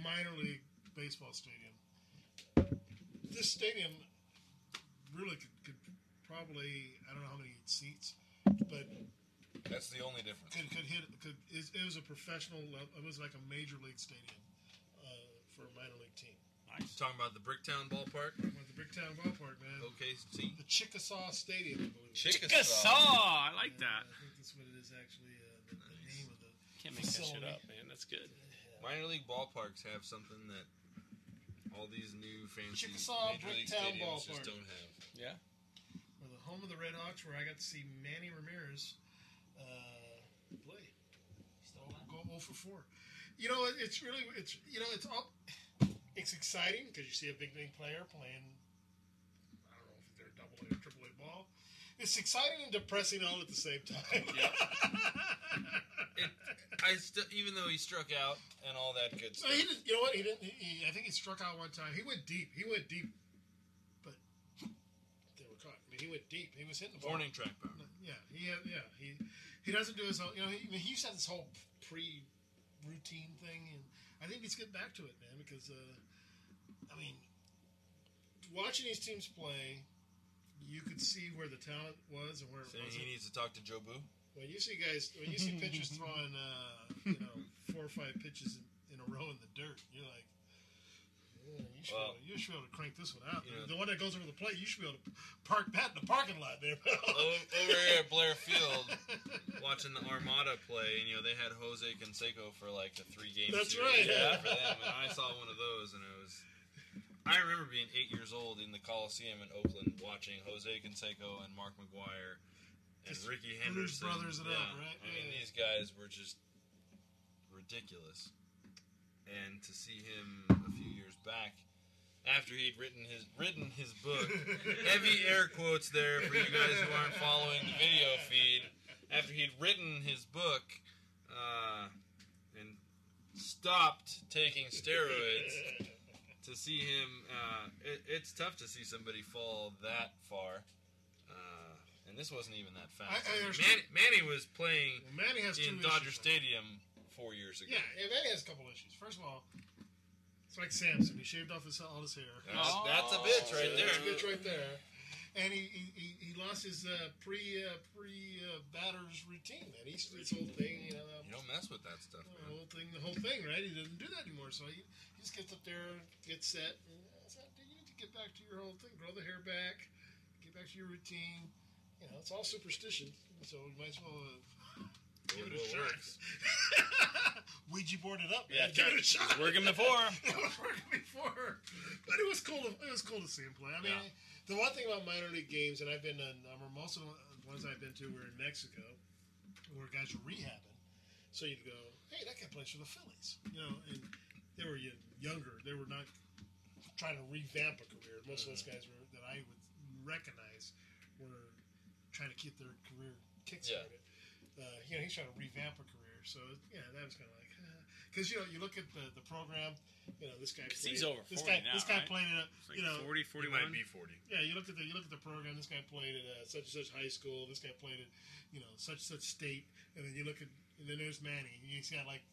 minor league baseball stadium. This stadium really could, could probably I don't know how many seats, but that's the only difference. could could hit could it, it was a professional. It was like a major league stadium uh, for a minor league team. Nice. Talking about the Bricktown ballpark. Went to Bricktown Ballpark, man. OKC. The Chickasaw Stadium, I believe. Chickasaw. I like that. I think that's what it is actually. Uh, the, the name of the Can't make that shit up, man. That's good. Minor league ballparks have something that all these new fancy Chickasaw major league Bricktown stadiums Ballpark. just don't have. Yeah. Or the home of the Red Hawks, where I got to see Manny Ramirez uh, play. Go, go 0 for 4. You know, it's really, it's you know, it's all, it's exciting because you see a big name player playing. I don't know if they're double A or triple A ball. It's exciting and depressing all at the same time. [LAUGHS] It, I still, even though he struck out and all that good stuff. he didn't. You know what? He didn't. He, I think he struck out one time. He went deep. He went deep, but they were caught. I mean, he went deep. He was hitting the ball. Warning track power. Yeah, he yeah he he doesn't do his own. You know, he, he used to have this whole pre routine thing, and I think he's getting back to it, man. Because uh, I mean, watching these teams play, you could see where the talent was and where it Saying wasn't. he needs to talk to Joe Boo. When you see guys, when you see pitchers [LAUGHS] throwing, uh, you know, four or five pitches in, in a row in the dirt, you're like, "Yeah, you should, Well, be able, you should be able to crank this one out. know- the one that goes over the plate, you should be able to park that in the parking lot there. [LAUGHS] Over here at Blair Field, watching the Armada play, and you know they had Jose Canseco for like the three games. That's right, yeah. for them, and I saw one of those, and it was. I remember being eight years old in the Coliseum in Oakland, watching Jose Canseco and Mark McGwire and Just Rickey Henderson. Brothers it yeah. up, right? I mean, Yeah. these guys were just ridiculous, and to see him a few years back. After he'd written his written his book, [LAUGHS] heavy air quotes there for you guys who aren't following the video feed. After he'd written his book, uh, and stopped taking steroids, to see him, uh, it, it's tough to see somebody fall that far. Uh, and this wasn't even that fast. I- I. Manny, Manny was playing Well, Manny has in Dodger Stadium four years ago. Yeah, yeah, Manny has a couple issues. First of all, it's like Samson. He shaved off his all his hair. That's- that's a bitch right That's a there. bitch right there. And he he, he, he lost his uh, pre uh, pre uh, batters routine. Man, he's this whole thing. You know, You don't mess with that stuff, the whole thing, the whole thing, right? He doesn't do that anymore. So he, he just gets up there, gets set. And I said, "Dude, you need to get back to your whole thing. Grow the hair back. Get back to your routine. You know, it's all superstition. So you might as well uh, give it a shot. [LAUGHS] Ouija board it up. Yeah, man. give it a shot. working before. [LAUGHS] it was working before. But it was cool. To, it was cool to see him play. I mean, the one thing about minor league games, and I've been on um, most of the ones I've been to were in Mexico, where guys were rehabbing. So you'd go, hey, that guy plays for the Phillies, you know, and they were younger. They were not trying to revamp a career. Most of those guys were that I would recognize were trying to keep their career kickstarted. Uh, you know, he's trying to revamp a career. So yeah, that was kind of like because you know you look at the, the program. You know, this guy. Played, he's over This 40 guy. now, this guy right? played. It's like you know, 40, 41. He might be 40. yeah, you look at the you look at the program. This guy played at uh, such and such high school. This guy played at you know such such state, and then you look at and then there's Manny. And he's got like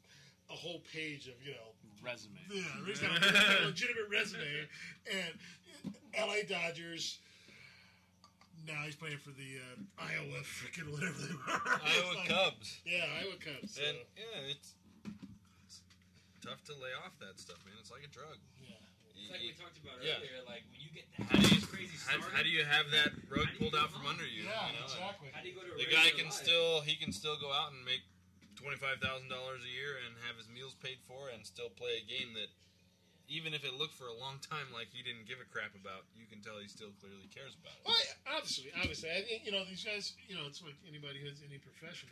a whole page of you know Resume. yeah, he's got a legitimate resume, and L.A. Dodgers. Now he's playing for the uh, Iowa freaking whatever they were. [LAUGHS] Iowa like- Cubs. Yeah, Iowa Cubs. So. And yeah, it's, it's tough to lay off that stuff, man. It's like a drug. Yeah. It's like we talked about Yeah. earlier. Like when you get that How do you crazy how, start, how do you have that rug pulled out from under you? Yeah, you know? exactly. How do you go to a The guy can life? still he can still go out and make twenty five thousand dollars a year and have his meals paid for and still play a game that even if it looked for a long time like he didn't give a crap about, you can tell he still clearly cares about it. Well, yeah, obviously, obviously, I think you know these guys. You know, it's like anybody who's any profession.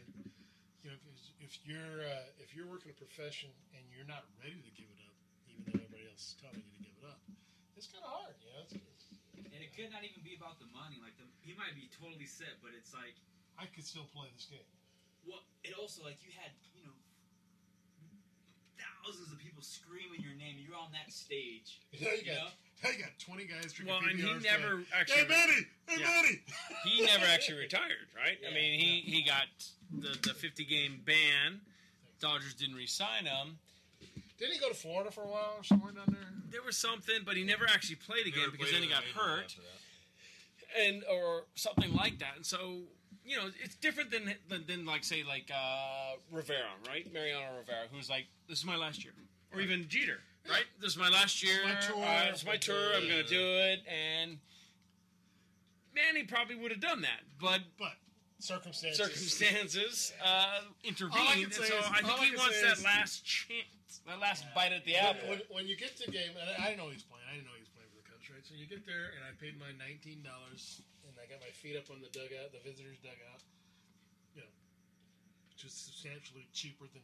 You know, if you're uh, if you're working a profession and you're not ready to give it up, even though everybody else is telling you to give it up, it's kind of hard. You know, it's, and it could not even be about the money. Like the, he might be totally set, but it's like I could still play this game. well, it also like you had you know thousands of people screaming your name. You're on that stage. [LAUGHS] You you got I [LAUGHS] got 20 guys drinking Well, and he PBRs never going, actually. Hey, Manny! Hey, Yeah. Manny! he never actually retired, right? I mean, he, he got the, the 50 game ban. Dodgers didn't re-sign him. Didn't he go to Florida for a while or somewhere down there? There was something, but he never actually played again Never because played then he got the major league hurt, and or something like that. And so you know, it's different than than, than like say like uh, Rivera, right? Mariano Rivera, who's like, this is my last year, or even Jeter, right? This is my last year. my tour. Uh, it's my tour. I'm going to do it, and Manny probably would have done that, but But circumstances. circumstances uh, intervened, All I can say so is- I think all I he can wants say that is- last chance, that last bite at the apple. When, when you get to game, and I, I didn't know he was playing. I didn't know he was playing for the Cubs, right? So you get there, and I paid my nineteen dollars, and I got my feet up on the dugout, the visitors' dugout. You know, which was substantially cheaper than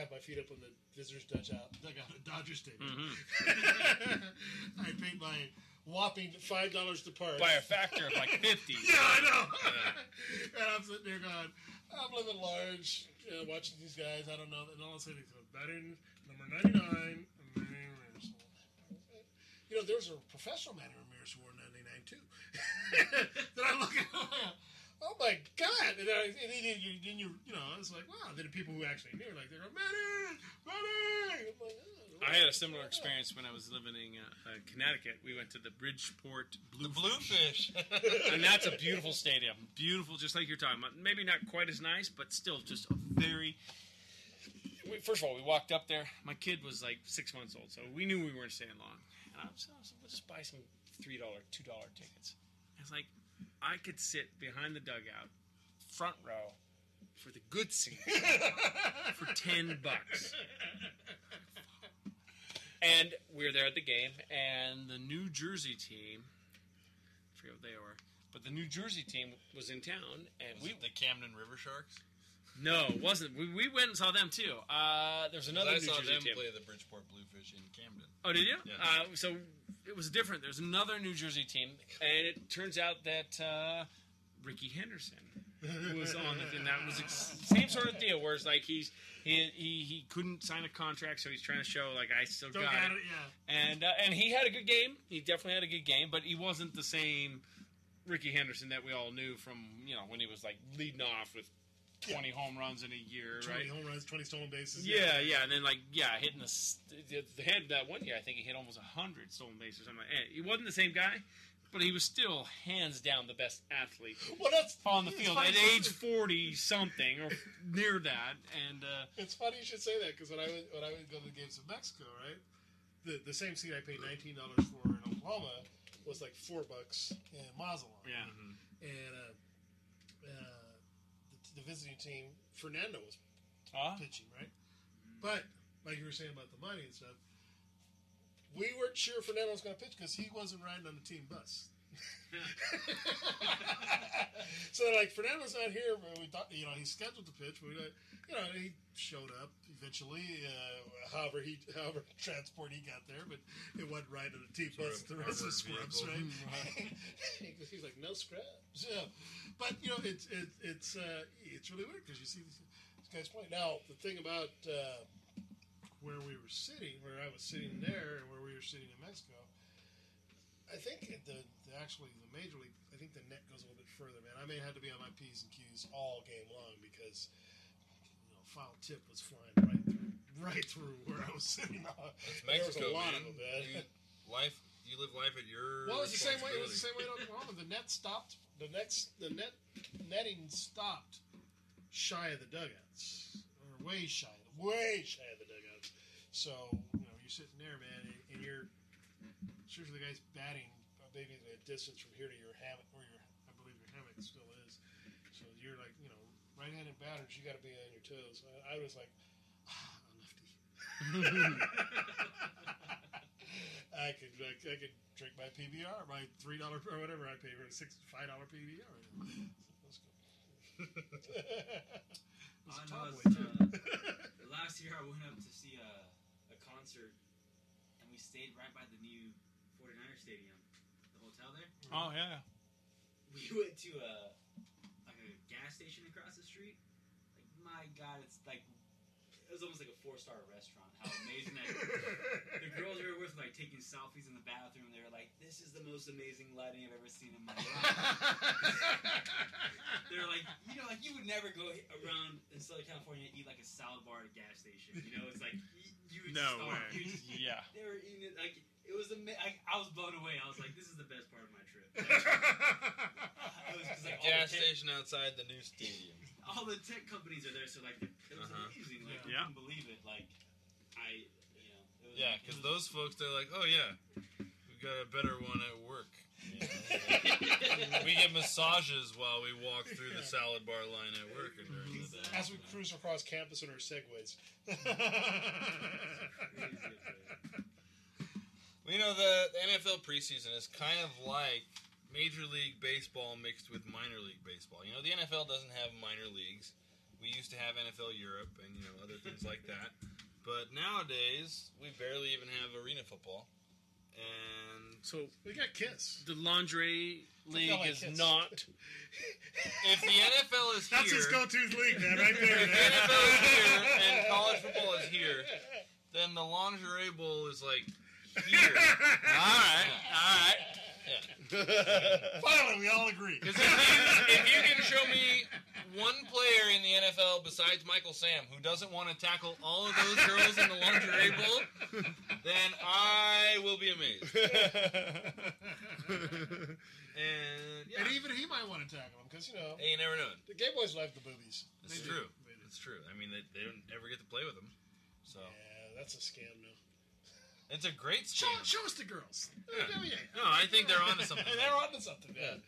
have my feet up on the visitors' dugout, dugout at Dodger Stadium. Mm-hmm. [LAUGHS] I paid my whopping five dollars to park By a factor of like 50. [LAUGHS] yeah, I know. [LAUGHS] and I'm sitting there going, I'm living large, you know, watching these guys. I don't know. And all of a sudden, he's batting number 99. Manny Ramirez. You know, there's a professional Manny Ramirez who wore 99 too. then I look at him, oh my God. And then, I, and then you, then you, you know, it's like, wow. Then the people who actually knew, like, they're going, Manny, Manny. I'm like, oh, I had a similar experience when I was living in uh, uh, Connecticut. We went to the Bridgeport Bluefish. Bluefish. [LAUGHS] and that's a [LAUGHS] beautiful stadium. Beautiful, just like you're talking about. Maybe not quite as nice, but still just a very. First of all, we walked up there. My kid was like six months old, so we knew we weren't staying long. And I was, I was let's just buy some $3, $2 tickets. It's like, I could sit behind the dugout, front row, for the good seats [LAUGHS] for 10 bucks. And we were there at the game, and the New Jersey team, I forget what they were, but the New Jersey team was in town, and Was we it the Camden River Sharks? No, it wasn't. We, we went and saw them too. Uh, there's another I New saw Jersey them team. play the Bridgeport Bluefish in Camden. Oh, did you? Yeah. Uh, so it was different. There's another New Jersey team, and it turns out that uh, Rickey Henderson was on it, and that was ex- same sort of deal. Where it's like he's he, he he couldn't sign a contract, so he's trying to show like I still Still got, got it. it, yeah. And uh, and he had a good game. He definitely had a good game, but he wasn't the same Rickey Henderson that we all knew from you know when he was like leading off with 20 home runs in a year, 20 right? home runs, 20 stolen bases. Yeah, yeah, and then like yeah, hitting the the, head that one year. I think he hit almost hundred stolen bases. I'm like, eh, he wasn't the same guy, but he was still hands down the best athlete Well, that's on the field at age forty something or near that. And uh, It's funny you should say that because when I would when I would go to the games in Mexico, right, the the same seat I paid nineteen dollars for in Oklahoma was like four bucks in Mazatlan. yeah, and uh, uh, the, visiting team, Fernando was Huh? pitching, right? But like you were saying about the money and stuff, we weren't sure Fernando was going to pitch because he wasn't riding on the team bus. [LAUGHS] so like Fernando's not here, but we thought you know he's scheduled to pitch, but we, you know he showed up eventually. Uh, however he however transport he got there, but it wasn't right on the Sort bus. The rest of the scrubs, vehicle. right? [LAUGHS] he's like no scrubs. Yeah, but you know it's it, it's uh, it's really weird because you see these, these guys playing. Now the thing about uh, where we were sitting, where I was sitting there, and where we were sitting in Mexico. I think the, the actually the major league. I think the net goes a little bit further, man. I may have to be on my p's and q's all game long because you know foul tip was flying right through, right through where I was sitting. On. That's There was Mexico, a lot man. of them, man. You, life, you live life at your. Well, it was the same way. It was the same way in Oklahoma. The net stopped. The next, the net netting stopped shy of the dugouts, or way shy, way shy of the dugouts. So you know, you're sitting there, man, and, and you're seriously the guy's batting uh, maybe a distance from here to your hammock, where your I believe your hammock still is. So you're like, you know, right-handed batters, you got to be on your toes. I, I was like, ah, a lefty. [LAUGHS] I could, I, I could drink my PBR, my three dollar or whatever I pay for a six five dollar PBR. [LAUGHS] Let's go. [LAUGHS] Was I know top it's, weight, too. uh, last year I went up to see a, a concert, and we stayed right by the new 49er stadium, the hotel there. oh yeah, We [LAUGHS] went to a like a gas station across the street. Like my God, it's like it was almost like a four star restaurant. How amazing that the girls were with like taking selfies in the bathroom. They were like this is the most amazing lighting I've ever seen in my life. They're like, you know, like you would never go around in Southern California and eat like a salad bar at a gas station. You know, it's like you, you would No starve. way. You just- Yeah. They were eating it like it was ama- I, I was blown away. I was like, this is the best part of my trip. Like, [LAUGHS] it was 'cause, like, all gas the tech- station outside the new stadium. [LAUGHS] all the tech companies are there, so like it was Uh-huh. amazing. Like Yeah. I couldn't believe it. Like I, you know, it was, Yeah, because was- those folks, they're like, oh yeah, we've got a better one at work. you [LAUGHS] we get massages while we walk through the salad bar line at work. And during the day. As we cruise across campus in our segways. Well, you know, the, the NFL preseason is kind of like Major League Baseball mixed with minor league baseball. You know, the NFL doesn't have minor leagues. We used to have NFL Europe and, you know, other things like that. But nowadays, we barely even have arena football. And so we got Kiss. The lingerie league like is Kiss. not. if the NFL is here, That's his go-to league, man, right there. If the NFL is here and college football is here, then the lingerie bowl is like here. [LAUGHS] all right, all right. Yeah. [LAUGHS] Finally, we all agree. Because if you, if you can show me one player in the NFL besides Michael Sam who doesn't want to tackle all of those girls in the lingerie bowl, then I will be amazed. and yeah, And even he might want to tackle him because you know hey, you never know. the gay boys like the boobies. It's They true. do. It's true. I mean, they, they don't ever get to play with them. So Yeah, that's a scam now. It's a great Show, scam. show us the girls. Yeah. Yeah, yeah. No, I think they're onto something. [LAUGHS] they're onto something, man.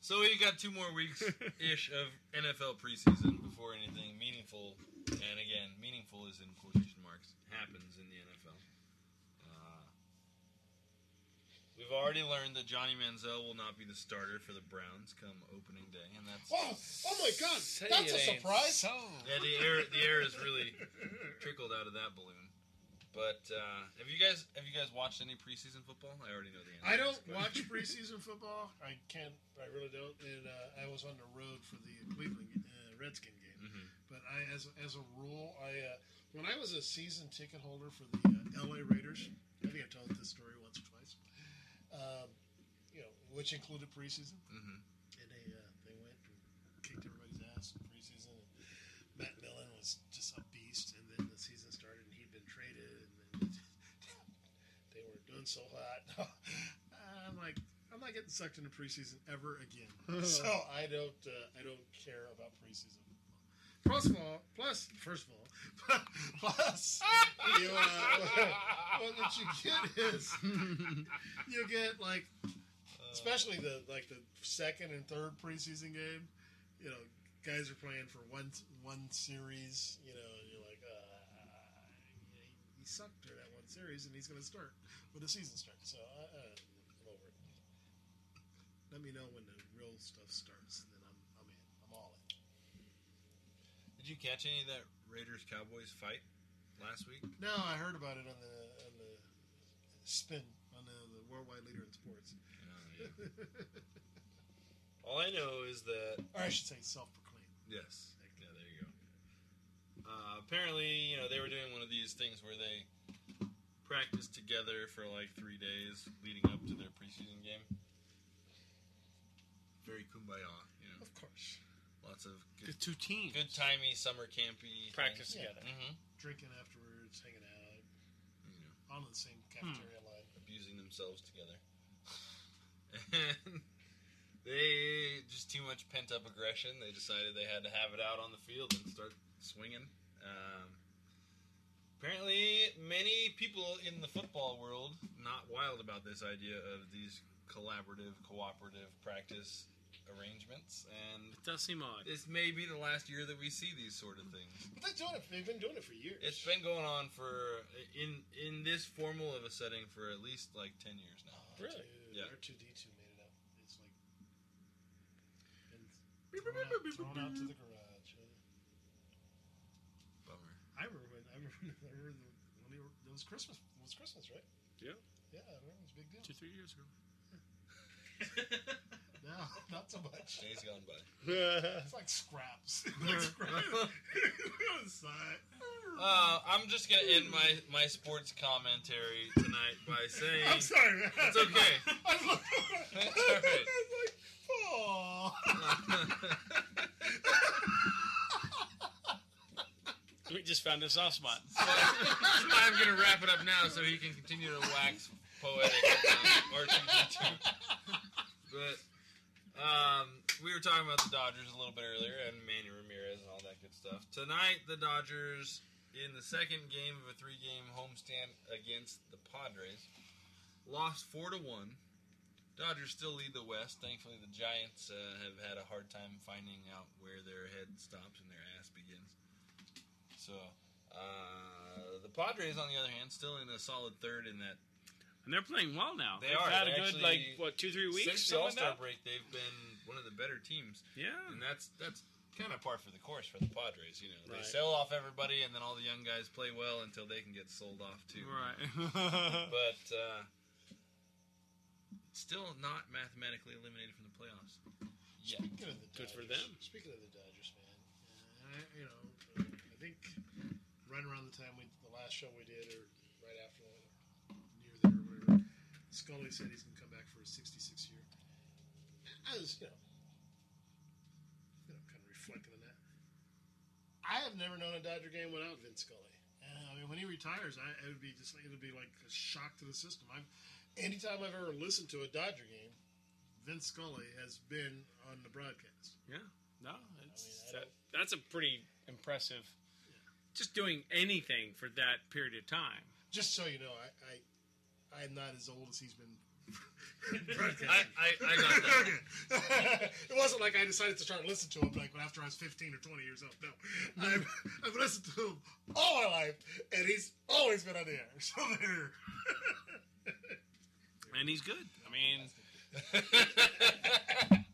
So we got two more weeks ish of NFL preseason before anything meaningful, and again, meaningful is in quotation marks, happens in the NFL. Uh, we've already learned that Johnny Manziel will not be the starter for the Browns come opening day, and that's Wow! Oh my God! That's a surprise. yeah. The air the air has really trickled out of that balloon. But uh, have you guys have you guys watched any preseason football? I already know the answer. I don't watch preseason football. I can't. I really don't. And uh, I was on the road for the Cleveland uh, Redskin game. Mhm. But I, as as a rule, I uh, when I was a season ticket holder for the uh, L.A. Raiders, I think I told this story once or twice. Um, you know, which included preseason, Mhm. and they uh, they went and kicked everybody's ass in preseason. And Matt Millen was just a beast, and then the season started, and he'd been traded, and then [LAUGHS] they were doing so hot. [LAUGHS] I'm like, I'm not getting sucked into preseason ever again. [LAUGHS] so I don't, uh, I don't care about preseason. Plus, of all, plus, first of all, [LAUGHS] plus, you, uh, what, [LAUGHS] what you get is [LAUGHS] you get like, especially the like the second and third preseason game. You know, guys are playing for one one series. You know, and you're like, uh, he sucked during that one series, and he's going to start when the season starts. So uh, I'm over it. Let me know when the real stuff starts, and then I'm I'm in. I'm all in. Did you catch any of that Raiders Cowboys fight last week? No, I heard about it on the on the spin on the, the worldwide leader in sports. [LAUGHS] All I know is that or I should say self-proclaimed. Yes. Yeah, there you go. Uh, apparently, you know, they were doing one of these things where they practiced together for like three days leading up to their preseason game. Very kumbaya, you know. Of course. Lots of The good, two teams. good timey summer campy Practice things. together. hmm Drinking afterwards, hanging out, on the same cafeteria line. abusing themselves together. and [LAUGHS] they just too much pent up aggression. They decided they had to have it out on the field and start swinging. Um, apparently, many people in the football world not wild about this idea of these collaborative, cooperative practice arrangements, and It does seem odd. this may be the last year that we see these sort of things. But they're doing it. They've been doing it for years. It's been going on for in in this formal of a setting for at least like ten years now. Really? Yeah. R two D two made it up. It's like been thrown out, thrown out to the garage. Bummer. I remember when I remember, [LAUGHS] I remember the, when they were, it was Christmas. It was Christmas, right? Yeah. Yeah, I remember it was a big deal. Two, three years ago. [LAUGHS] [LAUGHS] No, [LAUGHS] not so much. Days gone by. [LAUGHS] it's like scraps. [LAUGHS] like scraps. Uh, I'm just gonna end my, my sports commentary tonight by saying I'm sorry, man. It's okay. I was It's all right. Oh. We just found a soft spot. I'm gonna wrap it up now so he can continue to wax poetic on R2D2. But um, we were talking about the Dodgers a little bit earlier and Manny Ramirez and all that good stuff. Tonight, the Dodgers in the second game of a three-game homestand against the Padres lost four to one. Dodgers still lead the West. Thankfully, the Giants uh, have had a hard time finding out where their head stops and their ass begins. So, uh, the Padres, on the other hand, still in a solid third in that. And they're playing well now. They They've are had They a good actually- like what two three weeks. since the All Star like break. They've been one of the better teams. Yeah, and that's that's kind of par for the course for the Padres. You know, they Right. sell off everybody, and then all the young guys play well until they can get sold off too. Right. [LAUGHS] but uh, still not mathematically eliminated from the playoffs. Yeah, Speaking of the Good for Dodgers- them. Speaking of the Dodgers, man, uh, I, you know, I think right around the time we the last show we did, or Scully said he's gonna come back for his 66 year. I was, you know, you know, kind of reflecting on that. I have never known a Dodger game without Vince Scully. Uh, I mean, when he retires, I, it would be just like it would be like a shock to the system. I've anytime I've ever listened to a Dodger game, Vince Scully has been on the broadcast. Yeah. No, it's, that, that's a pretty impressive. Just doing anything for that period of time. Just so you know, I, I I'm not as old as he's been. [LAUGHS] I, I, I got that. [LAUGHS] it wasn't like I decided to start listening to him like after I was 15 or 20 years old. No, I've, I've listened to him all my life, and he's always been on the air. So there. And he's good. I mean, [LAUGHS]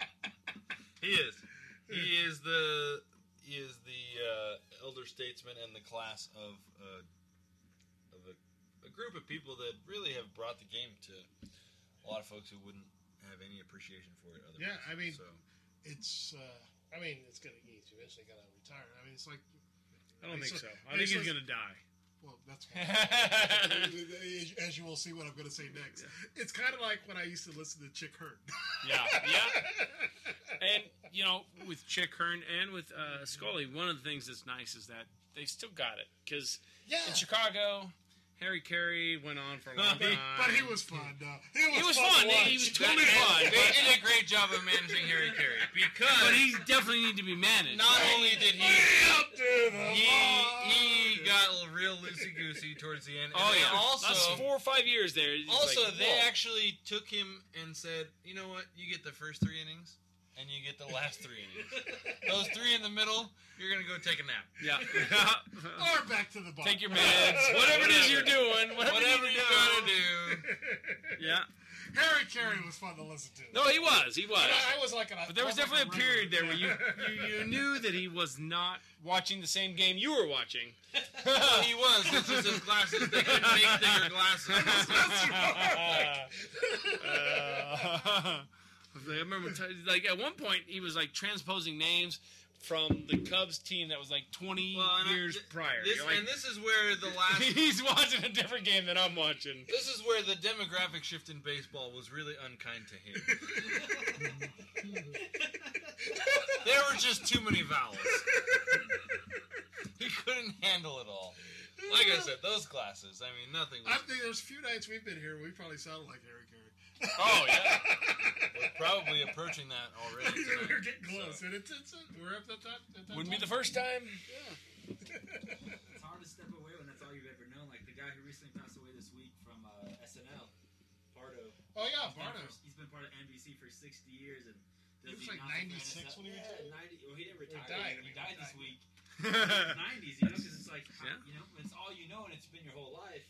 he is. He is the he is the uh, elder statesman and the class of uh, of a, a group of people that really have brought the game to a lot of folks who wouldn't have any appreciation for it. Otherwise. Yeah, I mean, so it's. Uh, I mean, it's gonna. He's eventually gonna retire. I mean, it's like. I don't think it's so. I think he's like- gonna die. Well, that's [LAUGHS] fine. as you will see what I'm going to say next. It's kind of like when I used to listen to Chick Hearn. Yeah, [LAUGHS] yeah. And you know, with Chick Hearn and with uh, Scully, one of the things that's nice is that they've still got it because yeah. in Chicago, Harry Caray went on for a long time. but he was fun, though. He was, He was fun. fun. to He- watch. he was totally fun. they did a great job of managing Harry Caray because but he definitely need to be managed. not right? only did he he, he got real loosey goosey towards the end. and Oh they yeah, also that's four or five years there. It's Also, like, they whoa. actually took him and said, "You know what? You get the first three innings, and you get the last three innings. Those three in the middle, you're gonna go take a nap. Yeah. [LAUGHS] or back to the bar. Take your meds, whatever it is you're doing, whatever, Whatever you you do. gotta do. [LAUGHS] Yeah. Harry Caray was fun to listen to. No, he was. He was. And I, I was like, an, But there was I like definitely a period there where you, [LAUGHS] you you knew that he was not watching the same game you were watching. Well, he was. This is his glasses. They couldn't make bigger glasses. Uh, [LAUGHS] I remember, t- like at one point, he was like transposing names from the Cubs team that was like 20 Well, and I- years prior. This, like, and this is where the [LAUGHS] last. he's watching a different game than I'm watching. This is where the demographic shift in baseball was really unkind to him. [LAUGHS] there were just too many vowels. he couldn't handle it all. Like I said, those glasses. I mean, nothing. I think there's a few nights we've been here, we probably sounded like Harry Caray. Oh yeah, we're probably approaching that already. [LAUGHS] Tonight, we're getting close, and it's, it's we're up at that. At that Wouldn't be the first time. Yeah. it's hard to step away when that's all you've ever known. Like the guy who recently passed away this week from uh, SNL, Pardo. Oh, yeah, He's been Pardo. for- he's been part of NBC for 60 years, and He was like 96 when he NSL. retired. Yeah, 90. Well, he didn't Or retire. died, I He, mean, died this [LAUGHS] [LAUGHS] died. week. 90s, you know, because it's like, Yeah. you know, it's all you know, and it's been your whole life.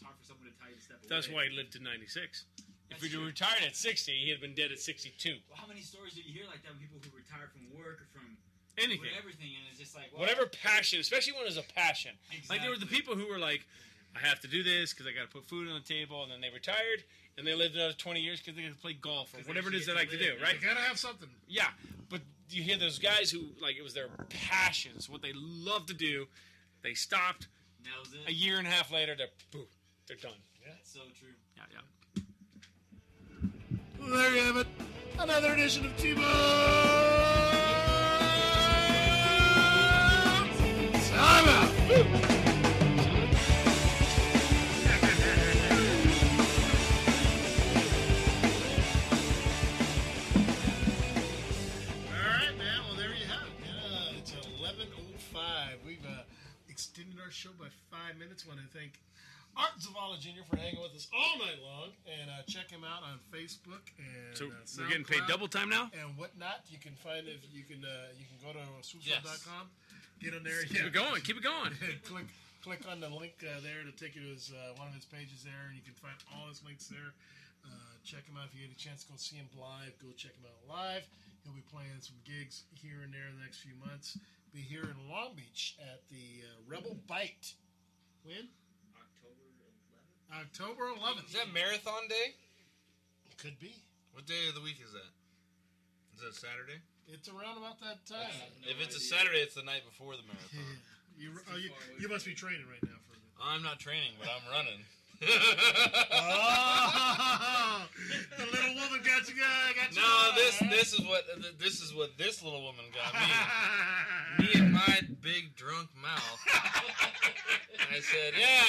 You know, it's hard for someone to tell you to step away. That's why he lived to 96. If he'd true. retired at 60, he'd have been dead at 62. Well, how many stories do you hear like that when people who retire from work or from Anything. everything, and it's just like well, Whatever passion, especially when it's a passion. Like there were the people who were like, I have to do this because I got to put food on the table, and then they retired and they lived another 20 years because they got to play golf or whatever it is they actually like to do, right? You gotta have something. Yeah, but you hear those guys who like it was their passions, what they love to do. They stopped. That it. A year and a half later, they're boom, they're done. That's so true. Yeah, yeah. Well, there you have it. Another edition of T-Bone. Time out. All right, man. Well, there you have it. It's 11.05. We've uh, extended our show by five minutes. want to thank Art Zavala Jr. for hanging with us all night long. And uh, check him out on Facebook and So uh, we're getting paid SoundCloud double time now? and whatnot. You can find if you can uh, you can go to Yes. swoopsworld.com, get on there. Keep it going, keep it going. [LAUGHS] click click on the link uh, there to take you to his, uh, one of his pages there, and you can find all his links there. Uh, check him out if you get a chance to go see him live. Go check him out live. He'll be playing some gigs here and there in the next few months. Be here in Long Beach at the uh, Rebel Bite. When? October 11th. Is that marathon day? Could be. What day of the week is that? Is that Saturday? It's around about that time. If it's a Saturday, it's the night before the marathon. [LAUGHS] You, oh, you, you must be training right now for it. I'm not training, but I'm running. Oh, [LAUGHS] the little woman got you. Uh, got you. No, this this is what this is what this little woman got me. me and my big drunk mouth. I said, "Yeah,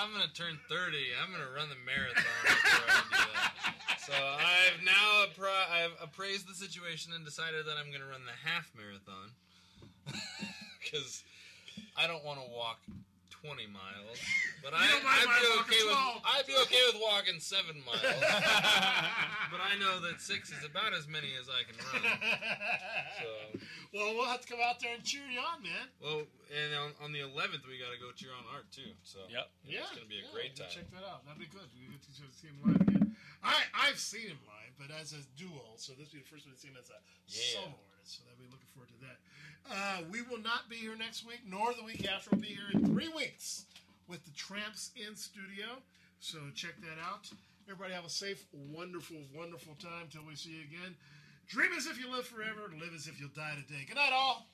I'm gonna turn 30. I'm gonna run the marathon." before I do that." So I've now appra- I've appraised the situation and decided that I'm gonna run the half marathon [LAUGHS] because I don't want to walk 20 miles, [LAUGHS] but I, don't mind I'd be okay with 12. I'd be okay with walking seven [LAUGHS] miles. but I know that six is about as many as I can run. So, Well, we'll have to come out there and cheer you on, man. well, and on, on the 11th we got to go cheer on Art too. So, Yep. yeah, it's gonna be a yeah, great we'll time. Check that out. That'd be good. We get to see him live again. I I've seen him live, but as a duo, so this will be the first one to see him as a Yeah. solo artist. So that we looking forward to that. Uh, we will not be here next week, nor the week after. We'll be here in three weeks with the Tramps in studio. So check that out. Everybody have a safe, wonderful, wonderful time till we see you again. Dream as if you live forever, live as if you'll die today. Good night, all.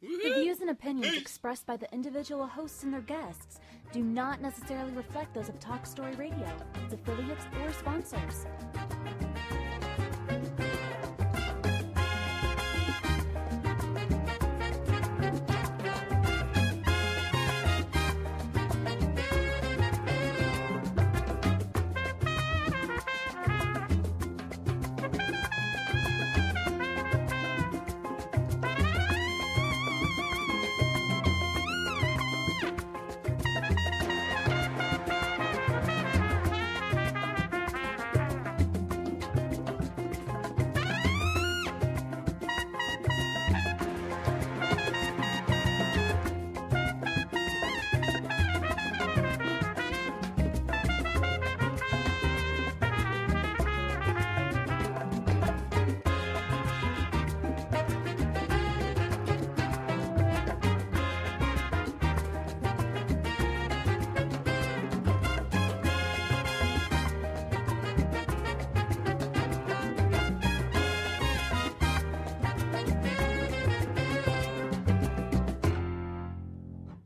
The views and opinions expressed by the individual hosts and their guests do not necessarily reflect those of Talk Story Radio, its affiliates, or sponsors.